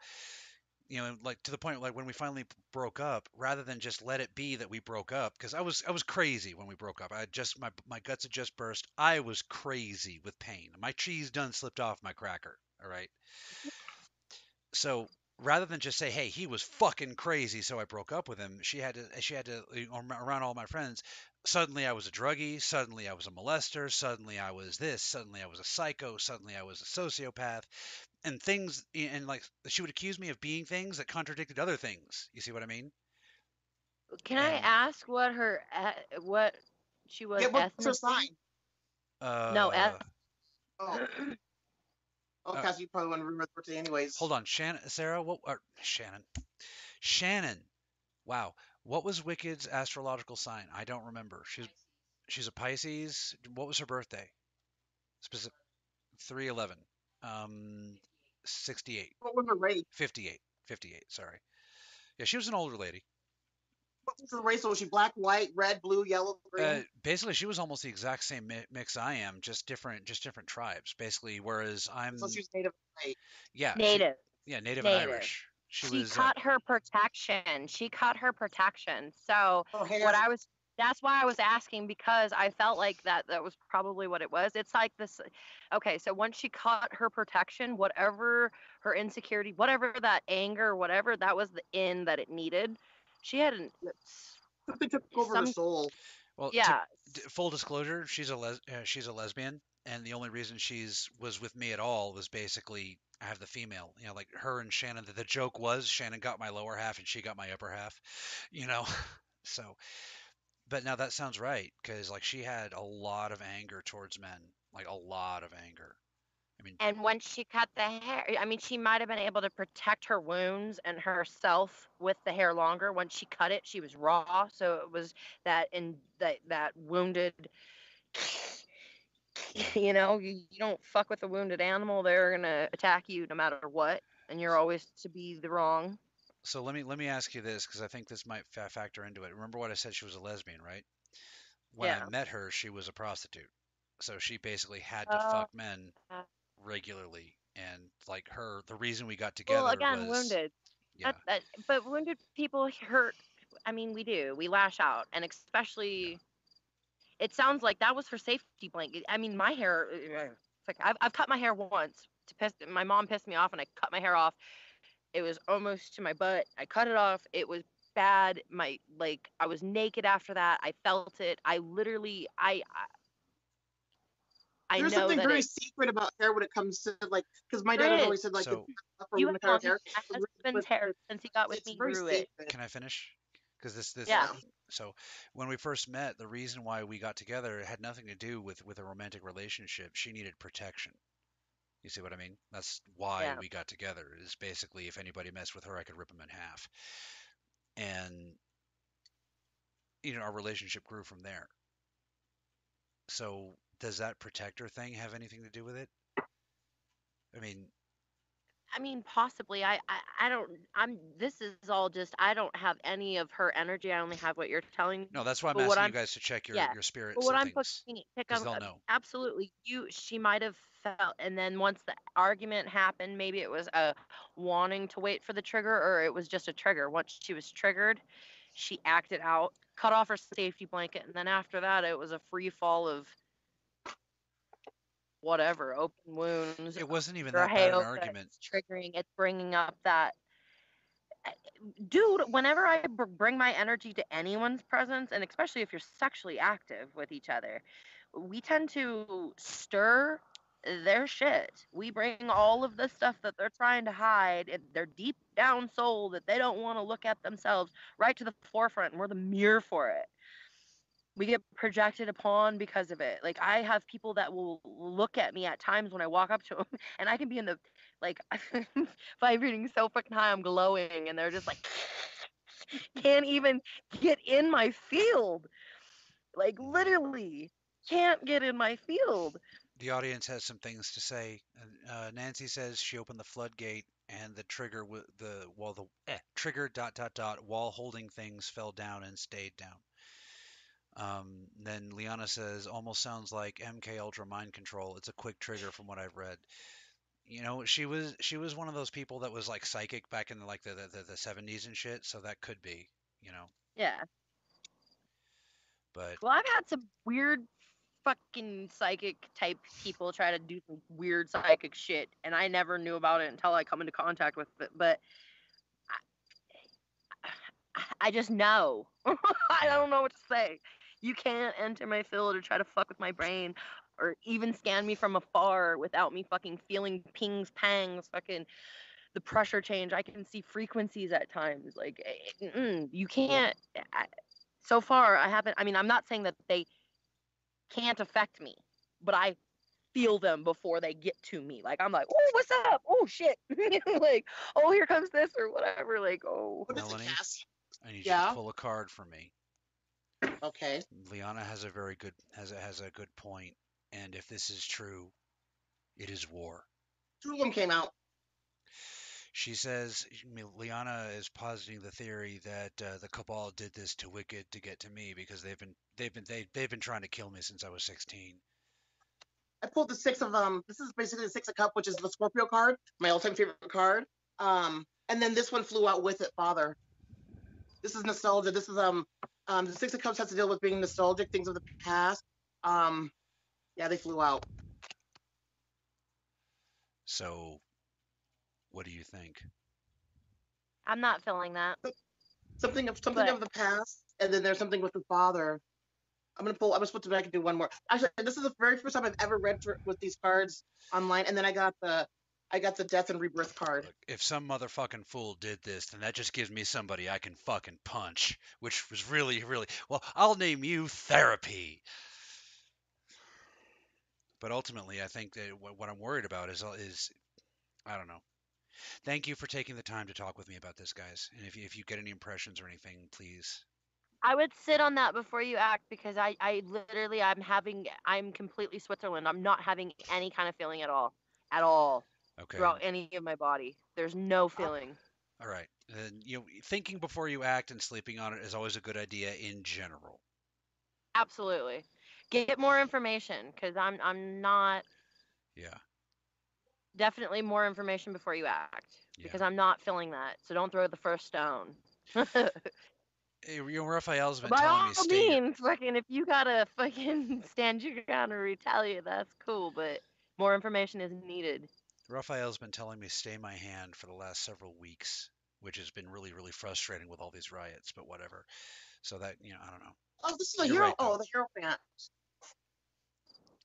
you know, like to the point like when we finally broke up, rather than just let it be that we broke up, because I was I was crazy when we broke up. I just my my guts had just burst. I was crazy with pain. My cheese done slipped off my cracker. All right. So rather than just say, "Hey, he was fucking crazy," so I broke up with him, she had to she had to you know, ar- around all my friends. Suddenly I was a druggie. Suddenly I was a molester. Suddenly I was this. Suddenly I was a psycho. Suddenly I was a sociopath and things and like she would accuse me of being things that contradicted other things. You see what I mean? Can I ask what her what she was yeah, what's her sign? Uh, No, F- Oh, oh, Uh, Cassie, you probably want to remember her birthday anyways. Hold on, Shannon, Sarah. What? Or, Shannon. Shannon. Wow. What was Wicked's astrological sign? I don't remember. She's she's a Pisces. What was her birthday? Specific. Three eleven. Um, sixty eight. What was her race? 58. 58. Sorry. Yeah, she was an older lady. What was the race? Was she black, white, red, blue, yellow, green? Uh, basically, she was almost the exact same mix I am, just different, just different tribes. Basically, whereas I'm, so she's native. Right. yeah, she- Native. yeah, Native, Native. and Irish. She, She, was. uh, her protection. She caught her protection. So Her hair. what I was that's why I was asking because I felt like that that was probably what it was. It's like this okay, so once she caught her protection, whatever her insecurity, whatever that anger, whatever, that was the end that it needed. She hadn't Something took over her soul. well, yeah. d- full disclosure, she's a les- uh, she's a lesbian, and the only reason she's was with me at all was basically I have the female. You know, like her and Shannon. The, the joke was Shannon got my lower half and she got my upper half. You know, so. But now that sounds right because like she had a lot of anger towards men, like a lot of anger. I mean, And when she cut the hair, I mean, she might have been able to protect her wounds and herself with the hair longer. When she cut it, she was raw, so it was that in that that wounded. You know, you, you don't fuck with a wounded animal; they're gonna attack you no matter what, and you're always to be the wrong. so let me let me ask you this because I think this might fa- factor into it. Remember what I said? She was a lesbian, right? When Yeah. I met her, she was a prostitute, so she basically had to Oh, fuck men. Regularly, and like her, the reason we got together Well, again, was wounded. yeah, That, that, but wounded people hurt. I mean, we do. We lash out, and especially, it sounds like that was her safety blanket. I mean, my hair. uh, It's like I've, I've cut my hair once to piss. My mom pissed me off, and I cut my hair off. It was almost to my butt. I cut it off. It was bad. My like I was naked after that. I felt it. I literally. I. I, I There's know something that very it, secret about hair when it comes to like, because my dad There has is. always said like, So- the for you have cut hair. my husband's with- hair since he got with me very grew it. Can I finish? Because this this Yeah. so when we first met, the reason why we got together had nothing to do with with a romantic relationship. She needed protection. You see what I mean? That's why Yeah. we got together. Is basically if anybody messed with her, I could rip them in half. And you know, our relationship grew from there. So does that protector thing have anything to do with it? I mean, I mean, possibly. I, I, I don't. I'm. This is all just. I don't have any of her energy. I only have what you're telling me. no, that's why I'm But asking you I'm- guys to check your yeah, your spirits But what I'm putting pick up. they'll know. Absolutely. You. She might have felt, and then once the argument happened, maybe it was a wanting to wait for the trigger, or it was just a trigger. Once she was triggered, she acted out, cut off her safety blanket, and then after that, it was a free fall of whatever, open wounds, It wasn't even that bad an argument. that's triggering it's bringing up that uh, dude whenever i bring my energy to anyone's presence and especially if you're sexually active with each other we tend to stir their shit we bring all of the stuff that they're trying to hide and their deep down soul that they don't want to look at themselves right to the forefront and we're the mirror for it we get projected upon because of it. Like I have people that will look at me at times when I walk up to them, and I can be in the like vibrating so fucking high, I'm glowing, and they're just like can't even get in my field. Like literally can't get in my field. The audience has some things to say. Uh, Nancy says she opened the floodgate and the trigger, the well, the eh, trigger dot dot dot wall holding things fell down and stayed down. Um, then Liana says almost sounds like MK Ultra mind control. It's a quick trigger from what I've read. You know, she was she was one of those people that was like psychic back in the, like the the, the 70s and shit. So that could be, you know. Yeah. But Well, I've had some weird fucking psychic type people try to do some weird psychic shit, and I never knew about it until I come into contact with it. But I, I just know. I don't know what to say. You can't enter my field or try to fuck with my brain or even scan me from afar without me fucking feeling pings, pangs, fucking the pressure change. I can see frequencies at times. Like, eh, mm, you can't. I, so far, I haven't. I mean, I'm not saying that they can't affect me, but I feel them before they get to me. Like, I'm like, oh, what's up? Oh, shit. like, oh, here comes this or whatever. Like, oh. What is it, Melanie? Cass? I need you to pull a card for me. Okay. Liana has a very good has a, has a good point, and if this is true, it is war. Two of them came out. She says Liana is positing the theory that uh, the cabal did this to Wicked to get to me because they've been they've been they, they've been trying to kill me since I was 16. I pulled the six of um. This is basically the six of cup, which is the Scorpio card, my all-time favorite card. Um, and then this one flew out with it, Father. This is nostalgia. This is um, um, the six of cups has to deal with being nostalgic, things of the past. Um, yeah, they flew out. So, what do you think? I'm not feeling that. Something of something But- of the past, and then there's something with the father. I'm gonna pull. I'm gonna split it back and do one more. Actually, this is the very first time I've ever read for, with these cards online, and then I got the, I got the death and rebirth card. Look, if some motherfucking fool did this, then that just gives me somebody I can fucking punch, which was really, really well. I'll name you therapy. But ultimately, I think that what, what I'm worried about is uh, is I don't know. Thank you for taking the time to talk with me about this, guys. And if you, if you get any impressions or anything, please. I would sit on that before you act because I, I literally I'm having I'm completely Switzerland. I'm not having any kind of feeling at all. At all. Okay. Throughout any of my body. There's no ah, feeling. All right. And you know, thinking before you act and sleeping on it is always a good idea in general. Absolutely. Get more information because I'm I'm not Yeah. definitely more information before you act Yeah. because I'm not feeling that. So don't throw the first stone. Hey, you know, Raphael's been By telling me stay your- means, fucking, if you gotta fucking stand your ground and retaliate, that's cool. But more information is needed. Raphael's been telling me stay my hand for the last several weeks, which has been really, really frustrating with all these riots, but whatever. So that, you know, I don't know. Oh, this is a You're hero. right, oh, the hero fan.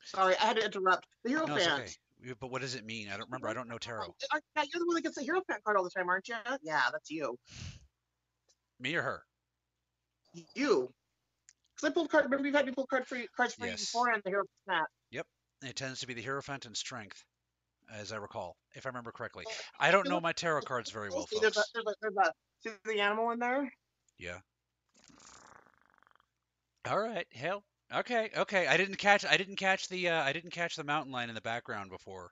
Sorry, I had to interrupt. The hero No, it's fan. okay. But what does it mean? I don't remember. I don't know tarot. Oh, uh, yeah, you're the one that gets the Hierophant card all the time, aren't you? Yeah, that's you. Me or her? You. Because I pulled card. Remember, you've had me pull card for you, cards for you Yes. before, and the hero fan. Yep. It tends to be the Hierophant and Strength, as I recall, if I remember correctly. I don't know my tarot cards very well, See, there's a, there's a, there's a, see the animal in there? Yeah. All right. Hell. Okay. Okay. I didn't catch. I didn't catch the. Uh, I didn't catch the mountain lion in the background before.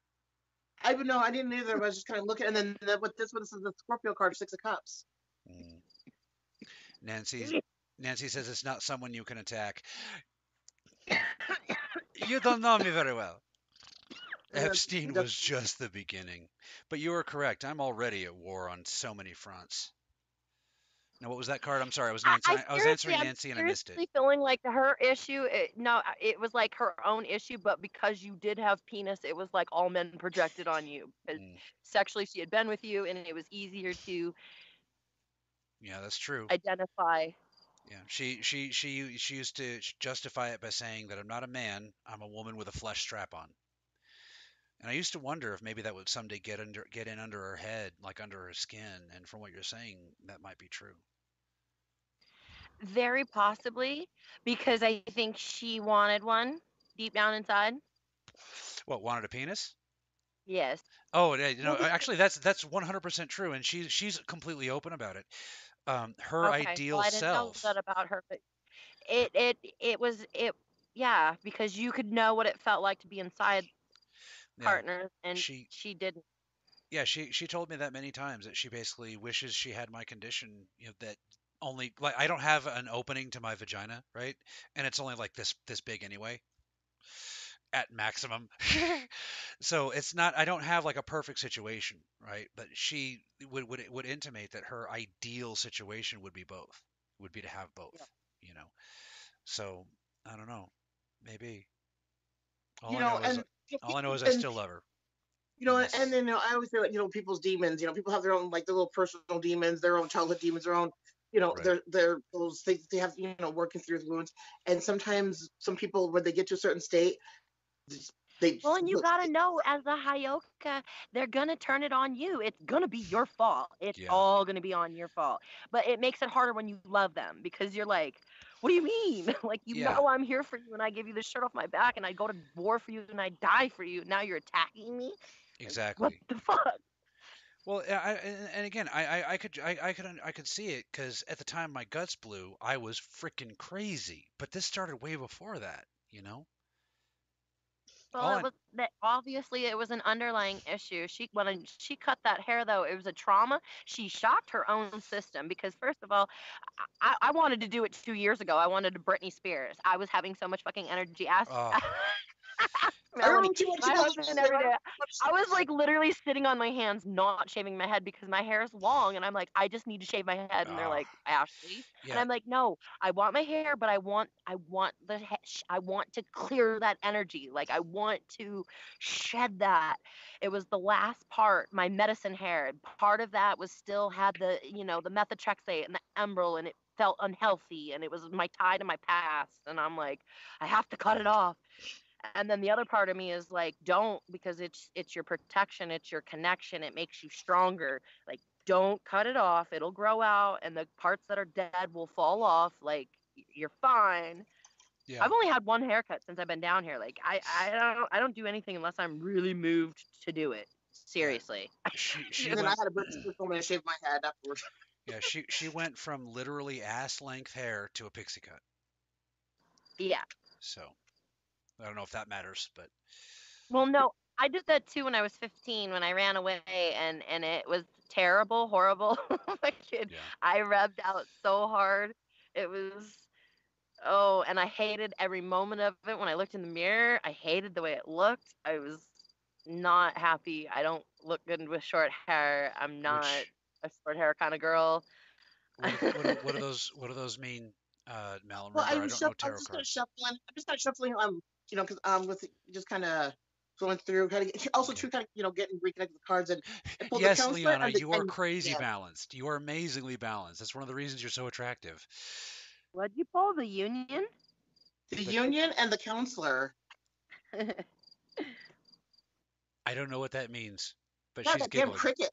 I would know. I didn't either. But I was just kind of looking, and then the, with this one, this is the Scorpio card, Six of Cups. Mm. Nancy. Nancy says it's not someone you can attack. you don't know me very well. Epstein was just the beginning. But you are correct. I'm already at war on so many fronts. Now, what was that card? I'm sorry. I was, I- Nancy, I I, was seriously- answering I'm Nancy and I missed it. Feeling like her issue. It, no, it was like her own issue, but because you did have penis, it was like all men projected on you. Mm, Sexually, she had been with you, and it was easier to yeah, that's true. identify. Yeah, she she she she used to justify it by saying that I'm not a man, I'm a woman with a flesh strap on. And I used to wonder if maybe that would someday get under get in under her head, like under her skin. And from what you're saying, that might be true. Very possibly, because I think she wanted one deep down inside. What wanted a penis? Yes. Oh, yeah, you know, actually, that's that's 100% true, and she's she's completely open about it. Um, her Okay, ideal well, I didn't self. know that about her, but it it it was it yeah because you could know what it felt like to be inside yeah, partners, and she she didn't. yeah she she told me that many times that she basically wishes she had my condition you know that only like i don't have an opening to my vagina right? And it's only like this this big anyway at maximum. So it's not i don't have like a perfect situation right? But she would would would intimate that her ideal situation would be both would be to have both you know? So i don't know. Maybe. All you I know, know is and all i know is i still love her You know, Yes. and then you know, I always say like, you know, people's demons. You know, people have their own like their little personal demons, their own childhood demons, their own, you know, Right. their their those things they have, you know, working through the wounds. And sometimes some people, when they get to a certain state, they Well, and you look- gotta know, as a Heyoka, they're gonna turn it on you. It's gonna be your fault. It's Yeah. all gonna be on your fault. But it makes it harder when you love them because you're like, what do you mean? like you Yeah. know I'm here for you, and I give you the shirt off my back, and I go to war for you, and I die for you. Now you're attacking me. Exactly. What the fuck? Well, I, and, again, I, I, I could, I, I could, I could see it because at the time my guts blew, I was freaking crazy. But this started way before that, you know. Well, All it was that obviously it was an underlying issue. She when she cut that hair though, it was a trauma. She shocked her own system because first of all, I, I wanted to do it two years ago. I wanted to Britney Spears. I was having so much fucking energy. Ask Oh. I Melanie, remember too much my husband every day. I was like literally sitting on my hands, not shaving my head because my hair is long, and I'm like, I just need to shave my head, and they're Ah. like, Ashley, yeah. and I'm like, no, I want my hair, but I want, I want the, he- I want to clear that energy. Like I want to shed that. It was the last part, my medicine hair. Part of that was still had the, you know, the methotrexate and the emerald, and it felt unhealthy, and it was my tie to my past. And I'm like, I have to cut it off. And then the other part of me is like, don't because it's it's your protection, it's your connection, it makes you stronger. Like, don't cut it off. It'll grow out, and the parts that are dead will fall off. Like, you're fine. Yeah. I've only had one haircut since I've been down here. Like, I I don't I don't do anything unless I'm really moved to do it. Seriously. She she And then I had a British told me to shave my head afterwards. yeah she she went from literally ass length hair to a pixie cut. Yeah. So I don't know if that matters, but Well, no, I did that too when I was 15 when I ran away and and it was terrible, horrible. Fucking- yeah. I rubbed out so hard. It was oh, and I hated every moment of it when I looked in the mirror. I hated the way it looked. I was not happy. I don't look good with short hair. I'm not Which- a short hair kind of girl. What, do- what, what do those what do those mean, uh, Mal? Well, Remember, I I, was, don't know shuff- I'm just kind of cards. shuffling. I just started shuffling. Um, you know, because um, with just kind of going through, kind of also Okay. too kind of you know getting reconnected with the cards and. I pulled the Yes, counselor Liana, and the- you are and- crazy yeah. balanced. You are amazingly balanced. That's one of the reasons you're so attractive. What'd you pull? The union? The The- union and the counselor. I don't know what that means, but Yeah, she's that damn cricket.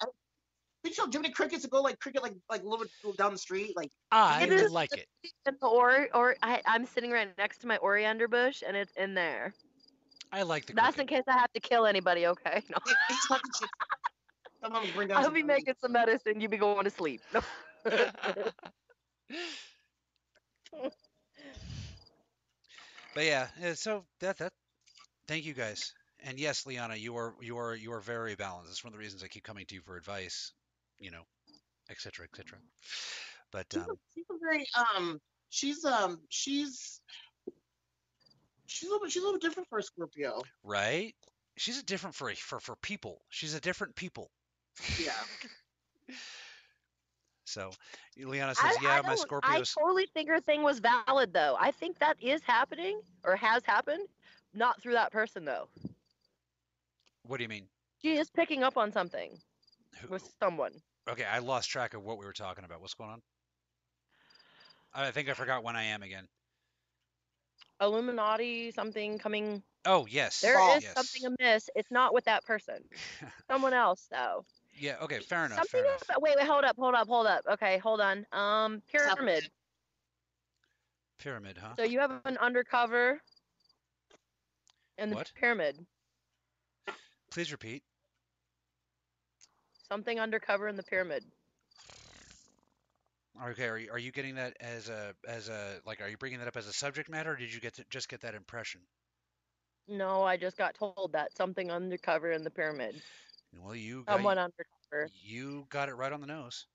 I- Did you know Jiminy crickets that go like cricket like like a little bit down the street? Like I It is- like it. and the or or I, I'm sitting right next to my oleander bush and it's in there. I like the That's in case I have to kill anybody, okay? No. he- he's talking shit. Someone will bring down I'll be making some medicine, You'll be going to sleep. No. but yeah, eh, so that that. Thank you guys, and yes, Liana, you are you are you are very balanced. That's one of the reasons I keep coming to you for advice. You know, et cetera, et cetera. But She's, um, a, she's a very um. She's um. She's. She's a little bit. She's a little different for a Scorpio. right? She's a different for for for people. She's a different people. Yeah. So, Liana I, says, "Yeah, I my don't- I totally think her thing was valid though. I think that is happening or has happened, not through that person though. What do you mean? She is picking up on something Who- with someone. Okay, I lost track of what we were talking about. What's going on? I think I forgot when I am again. Illuminati, something coming. Oh yes. There is yes. something amiss. It's not with that person. Someone else though. Yeah. Okay. Fair enough. Something fair enough. wait, wait, hold up, hold up, hold up. Okay, hold on. Um, pyramid. Pyramid, huh? So you have an undercover And the What? pyramid. Please repeat. Something undercover in the pyramid. Okay. Are you, are you getting that as a as a like? Are you bringing that up as a subject matter, or did you get to just get that impression? No, I just got told that something undercover in the pyramid. Well, you got Someone undercover. you got it right on the nose.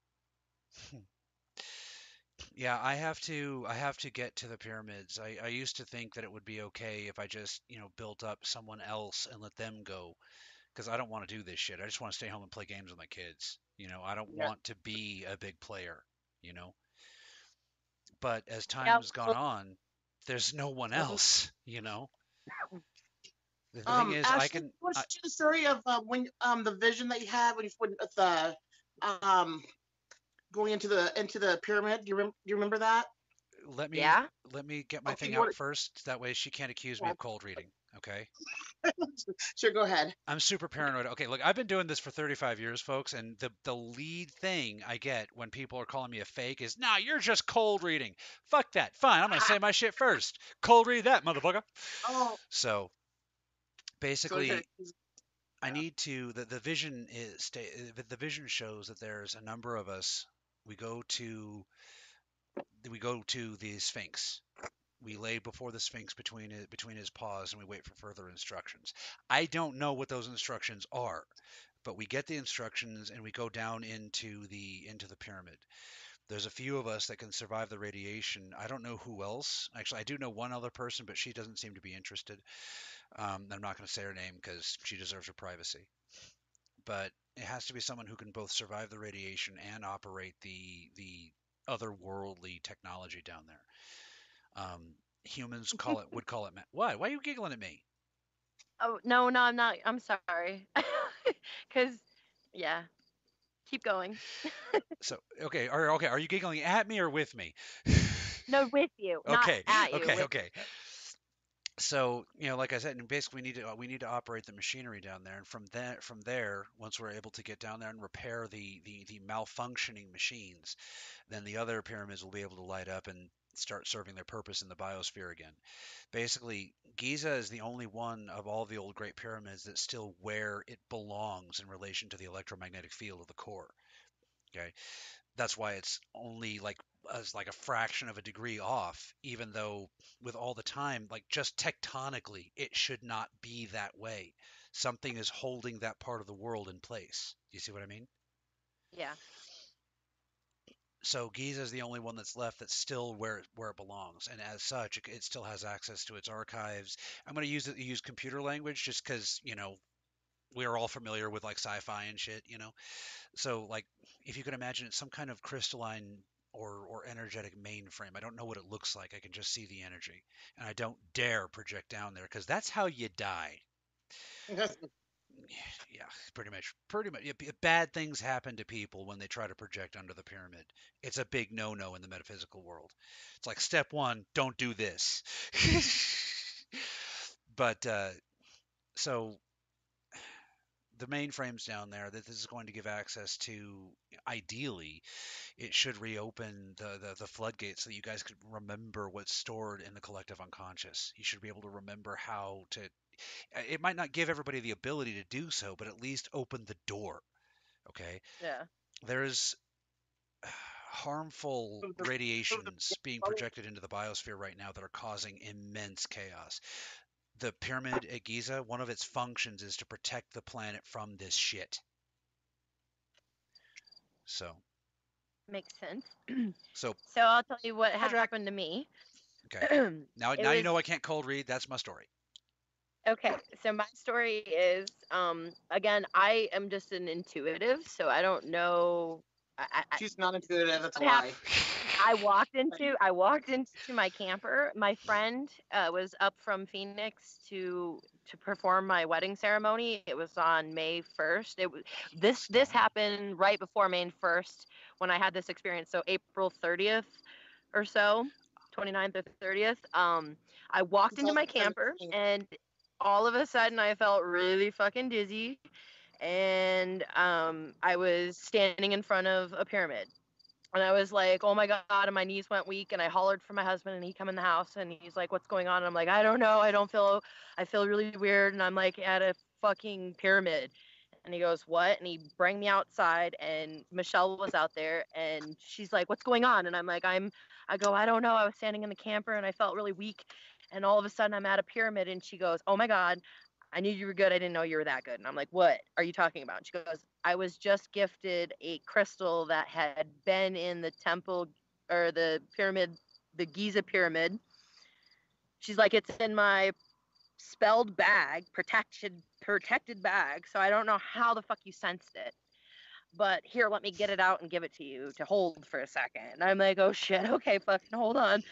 Yeah, I have to I have to get to the pyramids. I, I used to think that it would be okay if I just, you know, built up someone else and let them go because I don't want to do this shit. I just want to stay home and play games with my kids. You know, I don't Yeah. want to be a big player, you know. But as time Yeah, has gone on, there's no one else, you know. The thing Um, is, I Ashley, can what's I, the story of uh, when um the vision that you had when you when with the um going into the into the pyramid? Do you, rem- do you remember that? let me Yeah. let me get my Okay, thing out it- first. That way she can't accuse me of cold reading. Okay. sure, go ahead. I'm super paranoid. Okay, look, I've been doing this for 35 years, folks, and the the lead thing I get when people are calling me a fake is, "Nah, you're just cold reading." Fuck that. Fine, I'm gonna say my shit first. Cold read that, motherfucker. Oh, So basically. I yeah. need to. The, the vision is sta- the- the vision shows that there's a number of us. We go to we go to the Sphinx, we lay before the Sphinx between it, between his paws, and we wait for further instructions. I don't know what those instructions are, but we get the instructions and we go down into the into the pyramid. There's a few of us that can survive the radiation. I don't know who else. Actually, I do know one other person, but she doesn't seem to be interested. Um, I'm not going to say her name because she deserves her privacy. But it has to be someone who can both survive the radiation and operate the the otherworldly technology down there. Um, humans call it would call it. Ma- Why? Why are you giggling at me? Oh no, no, I'm not. I'm sorry. Cause yeah, keep going. So okay, are okay? Are you giggling at me or with me? No, with you, not okay, at you. okay, okay. So you know, like I said, and basically we need to we need to operate the machinery down there, and from that from there, once we're able to get down there and repair the the the malfunctioning machines, then the other pyramids will be able to light up and start serving their purpose in the biosphere again. Basically, Giza is the only one of all the old Great Pyramids that's still where it belongs in relation to the electromagnetic field of the core. Okay, that's why it's only like as like a fraction of a degree off, even though with all the time, like just tectonically, it should not be that way. Something is holding that part of the world in place. You see what I mean? Yeah. So Giza is the only one that's left that's still where where it belongs, and as such, it, it still has access to its archives. I'm going to use use computer language just because you know we're all familiar with like sci-fi and shit, you know. So like if you can imagine it's some kind of crystalline or or energetic mainframe. I don't know what it looks like. I can just see the energy, and I don't dare project down there because that's how you die. Yeah, pretty much. Pretty much. Bad things happen to people when they try to project under the pyramid. It's a big no-no in the metaphysical world. It's like step one, don't do this. but uh, so the mainframe's down there that this is going to give access to ideally it should reopen the, the the floodgates so that you guys could remember what's stored in the collective unconscious you should be able to remember how to it might not give everybody the ability to do so but at least open the door okay Yeah. there's harmful The- the- radiations being projected into the biosphere right now that are causing immense chaos. The pyramid at Giza, one of its functions is to protect the planet from this shit. So, Makes sense. so So I'll tell you what happened to me. okay. Now, It now you know I can't cold read. That's my story. Okay, so my story is um again, I am just an intuitive, so I don't know I, I, She's not intuitive. That's a What hap- lie. I walked into I walked into my camper. My friend uh, was up from Phoenix to to perform my wedding ceremony. It was on May 1st. It was this this happened right before May 1st when I had this experience. So April 30th or so, 29th or 30th. Um I walked into my camper and all of a sudden I felt really fucking dizzy and um I was standing in front of a pyramid and I was like, "Oh my god!" And my knees went weak, and I hollered for my husband, and he come in the house, and he's like, "What's going on?" And I'm like, "I don't know. I don't feel. I feel really weird, and I'm like at a fucking pyramid." And he goes, "What?" And he bring me outside, and Michelle was out there, and she's like, "What's going on?" And I'm like, "I'm." I go, "I don't know. I was standing in the camper, and I felt really weak, and all of a sudden I'm at a pyramid." And she goes, "Oh my god." I knew you were good. I didn't know you were that good. And I'm like, what are you talking about? And she goes, I was just gifted a crystal that had been in the temple or the pyramid, the Giza pyramid. She's like, it's in my spelled bag, protected protected bag. So I don't know how the fuck you sensed it. But here, let me get it out and give it to you to hold for a second. And I'm like, oh shit, okay, fucking hold on.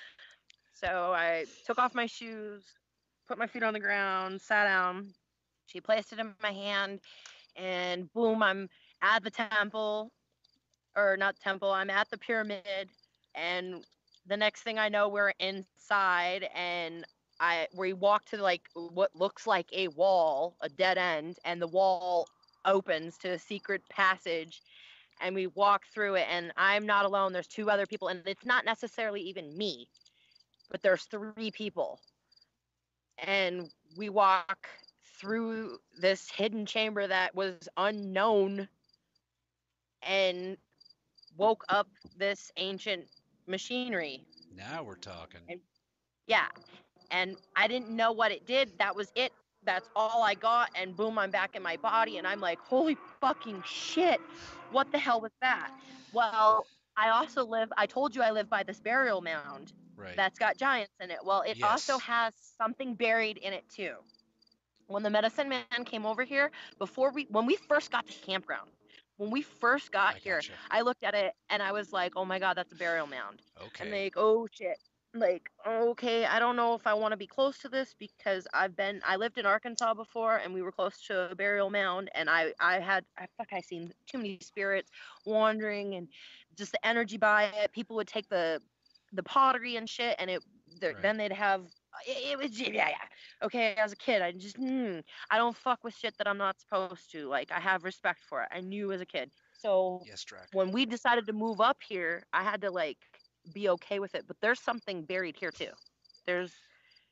So I took off my shoes, put my feet on the ground, sat down. She placed it in my hand, and boom, I'm at the temple, or not temple, I'm at the pyramid, and the next thing I know, we're inside, and I we walk to like what looks like a wall, a dead end, and the wall opens to a secret passage, and we walk through it, and I'm not alone. There's two other people, and it's not necessarily even me, but there's three people and we walk through this hidden chamber that was unknown and woke up this ancient machinery Now we're talking. And- Yeah. And I didn't know what it did. That was it. That's all I got. And boom, I'm back in my body. And I'm like, holy fucking shit. What the hell was that? Well, I also live, I told you I live by this burial mound Right. that's got giants in it. Well, it also has something buried in it too. When the medicine man came over here, before we, when we first got to campground, when we first got I here, gotcha. I looked at it and I was like, oh my God, that's a burial mound. Okay. And like, oh shit. Like, okay, I don't know if I want to be close to this because I've been I lived in Arkansas before and we were close to a burial mound and I I had I fuck I seen too many spirits wandering and just the energy by it. People would take the the pottery and shit and it Right. then they'd have it, it was yeah yeah okay as a kid I just mm, I don't fuck with shit that I'm not supposed to like I have respect for it I knew as a kid so yes, Drac. when we decided to move up here, I had to like be okay with it. But there's something buried here too. There's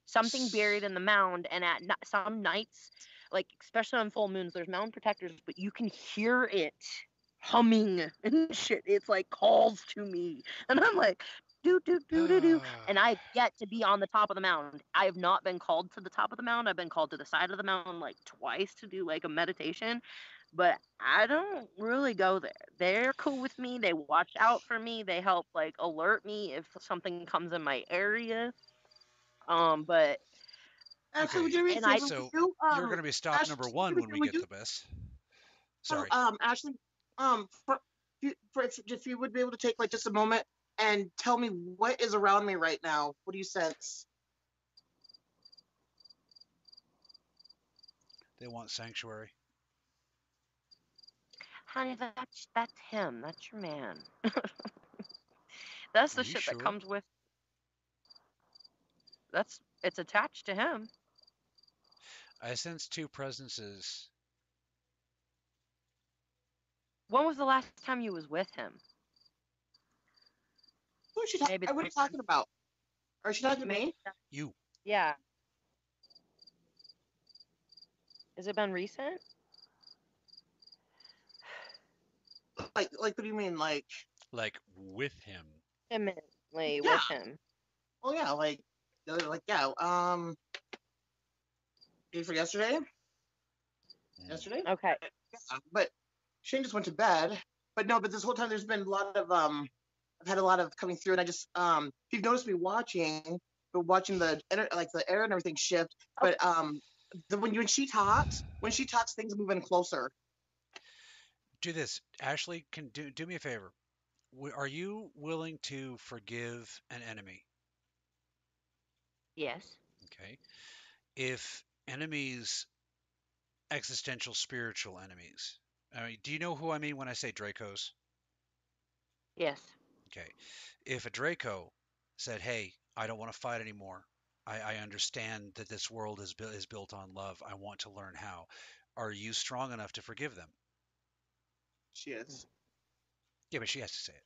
something buried in the mound, and at some nights, like especially on full moons, there's mound protectors, but you can hear it humming and shit. It's like calls to me, and I'm like, do do do do do. And I get to be on the top of the mound. I have not been called to the top of the mound. I've been called to the side of the mound like twice to do like a meditation, but I don't really go there. They're cool with me. They watch out for me. They help like alert me if something comes in my area. Um, but Actually, Okay, would you read and I- something So, to you? Um, You're going to be stop Ash, number one when we would get you- the best. so, Sorry. um, Ashley, um, for, for if, if you would be able to take like just a moment and tell me what is around me right now. What do you sense? they want sanctuary. honey, that's that's him. That's your man. that's the shit sure? that comes with. That's it's attached to him. I sense two presences. When was the last time you was with him? Who is she talking? Maybe What are you talking about? Are she talking to me? You. Yeah. Has it been recent? Like, like, what do you mean? Like, Like with him. Imminently Yeah. with him. oh yeah, like, the like yeah. Um, day for yesterday. Mm. Yesterday. Okay. Yeah, but Shane just went to bed. But no, but this whole time there's been a lot of um, I've had a lot of coming through, and I just um, if you've noticed me watching, but watching the like the air and everything shift. But um, the when you when she talks, when she talks, things move in closer. Do this. Ashley, can do, do me a favor. Are you willing to forgive an enemy? Yes. Okay. If enemies, existential spiritual enemies. I mean, do you know who I mean when I say Dracos? Yes. Okay. If a Draco said, "Hey, I don't want to fight anymore. I, I understand that this world is built is built on love. I want to learn how." Are you strong enough to forgive them? She is. Yeah, but she has to say it.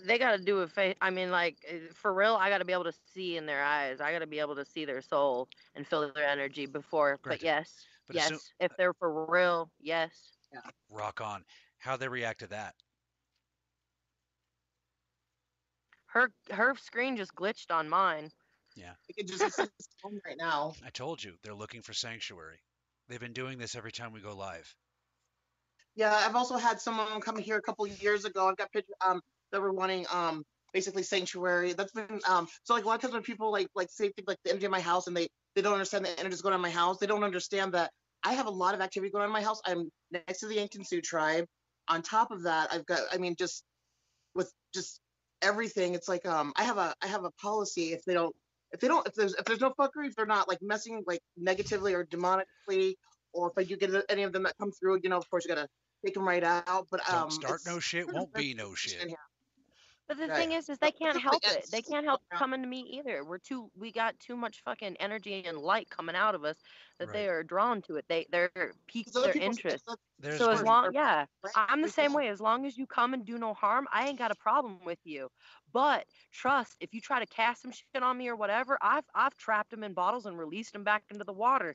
They got to do it. Fa- I mean, like uh, for real, I got to be able to see in their eyes. I got to be able to see their soul and feel their energy before. But yes, But yes. soon- if they're for real, yes. Rock on. How they react to that? Her her screen just glitched on mine. Yeah, it can just it's it's on right now. I told you they're looking for sanctuary. They've been doing this every time we go live. Yeah, I've also had someone come here a couple of years ago. I've got pictures um that were wanting um basically sanctuary. That's been um so like a lot of times when people like like say things like the energy of my house and they they don't understand the energy that's going on in my house. They don't understand that I have a lot of activity going on in my house. I'm next to the Yankton Sioux tribe. On top of that, I've got I mean just with just everything. It's like um I have a I have a policy if they don't if they don't if there's if there's no fuckery if they're not like messing like negatively or demonically or if I do get any of them that come through, you know, of course you gotta take them right out. But Don't um, start no shit, won't be no shit. In here. But the Right. thing is, is they can't help it. They can't help coming to me either. We're too. We got too much fucking energy and light coming out of us that they are drawn to it. They they're piques their interest. There's So as long, yeah, I'm the same way. As long as you come and do no harm, I ain't got a problem with you. But trust, if you try to cast some shit on me or whatever, I've I've trapped them in bottles and released them back into the water.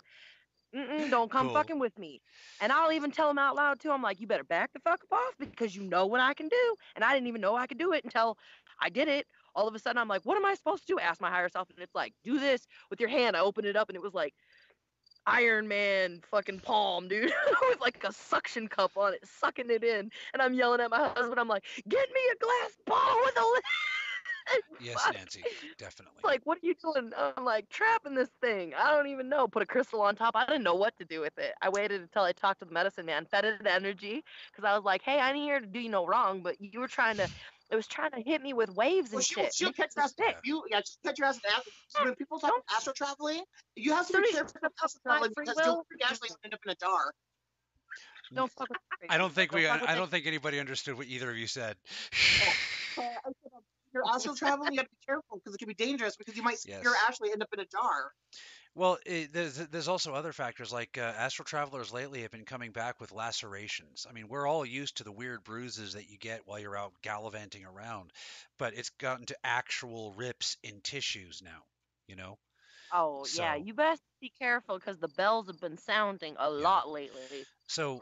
Mm-mm, don't come Cool. fucking with me. And I'll even tell him out loud too. I'm like, you better back the fuck up off because you know what I can do. And I didn't even know I could do it until I did it. All of a sudden, I'm like, what am I supposed to do? Ask my higher self, and it's like, do this with your hand. I opened it up, and it was like Iron Man fucking palm, dude, with like a suction cup on it, sucking it in. And I'm yelling at my husband. I'm like, get me a glass ball with a lid. Yes, Fuck. Nancy, definitely. Like, what are you doing? I'm like, trapping this thing. I don't even know. Put a crystal on top. I didn't know what to do with it. I waited until I talked to the medicine man, fed it energy, because I was like, hey, I ain't here to do you no wrong, but you were trying to, it was trying to hit me with waves and Well, she'll, shit. she'll Make catch me your ass. sick. You, yeah, she'll catch your ass in astro. When people talk Don't- astro traveling, you have to be does- careful with astro my traveling free because will? you'll actually end up in a jar. Don't fuck with me. I don't think we. fuck with I me. don't think anybody understood what either of you said. Oh, So I said, if you're astral traveling, you have to be careful because it can be dangerous because you might Yes. you're actually end up in a jar. Well, it, there's there's also other factors like uh, astral travelers lately have been coming back with lacerations. I mean, we're all used to the weird bruises that you get while you're out gallivanting around, but it's gotten to actual rips in tissues now. You know. Oh, yeah. You best be careful because the bells have been sounding a lot lately. So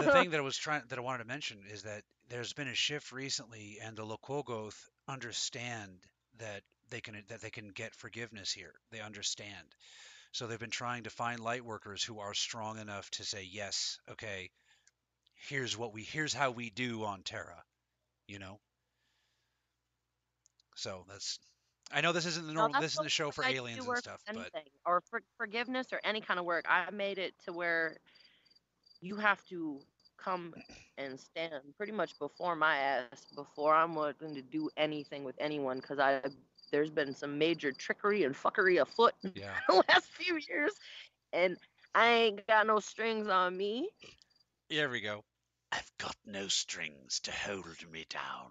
the thing that I was trying that I wanted to mention is that there's been a shift recently, and the Lokogoth understand that they can that they can get forgiveness here. They understand. So they've been trying to find light workers who are strong enough to say, yes, okay, here's what we here's how we do on Terra, you know. So that's I know this isn't the normal that's this isn't the show for I aliens and stuff, with but or for forgiveness or any kind of work. I made it to where you have to come and stand pretty much before my ass before I'm willing to do anything with anyone because I there's been some major trickery and fuckery afoot in yeah. the last few years, and I ain't got no strings on me. Here we go. I've got no strings to hold me down.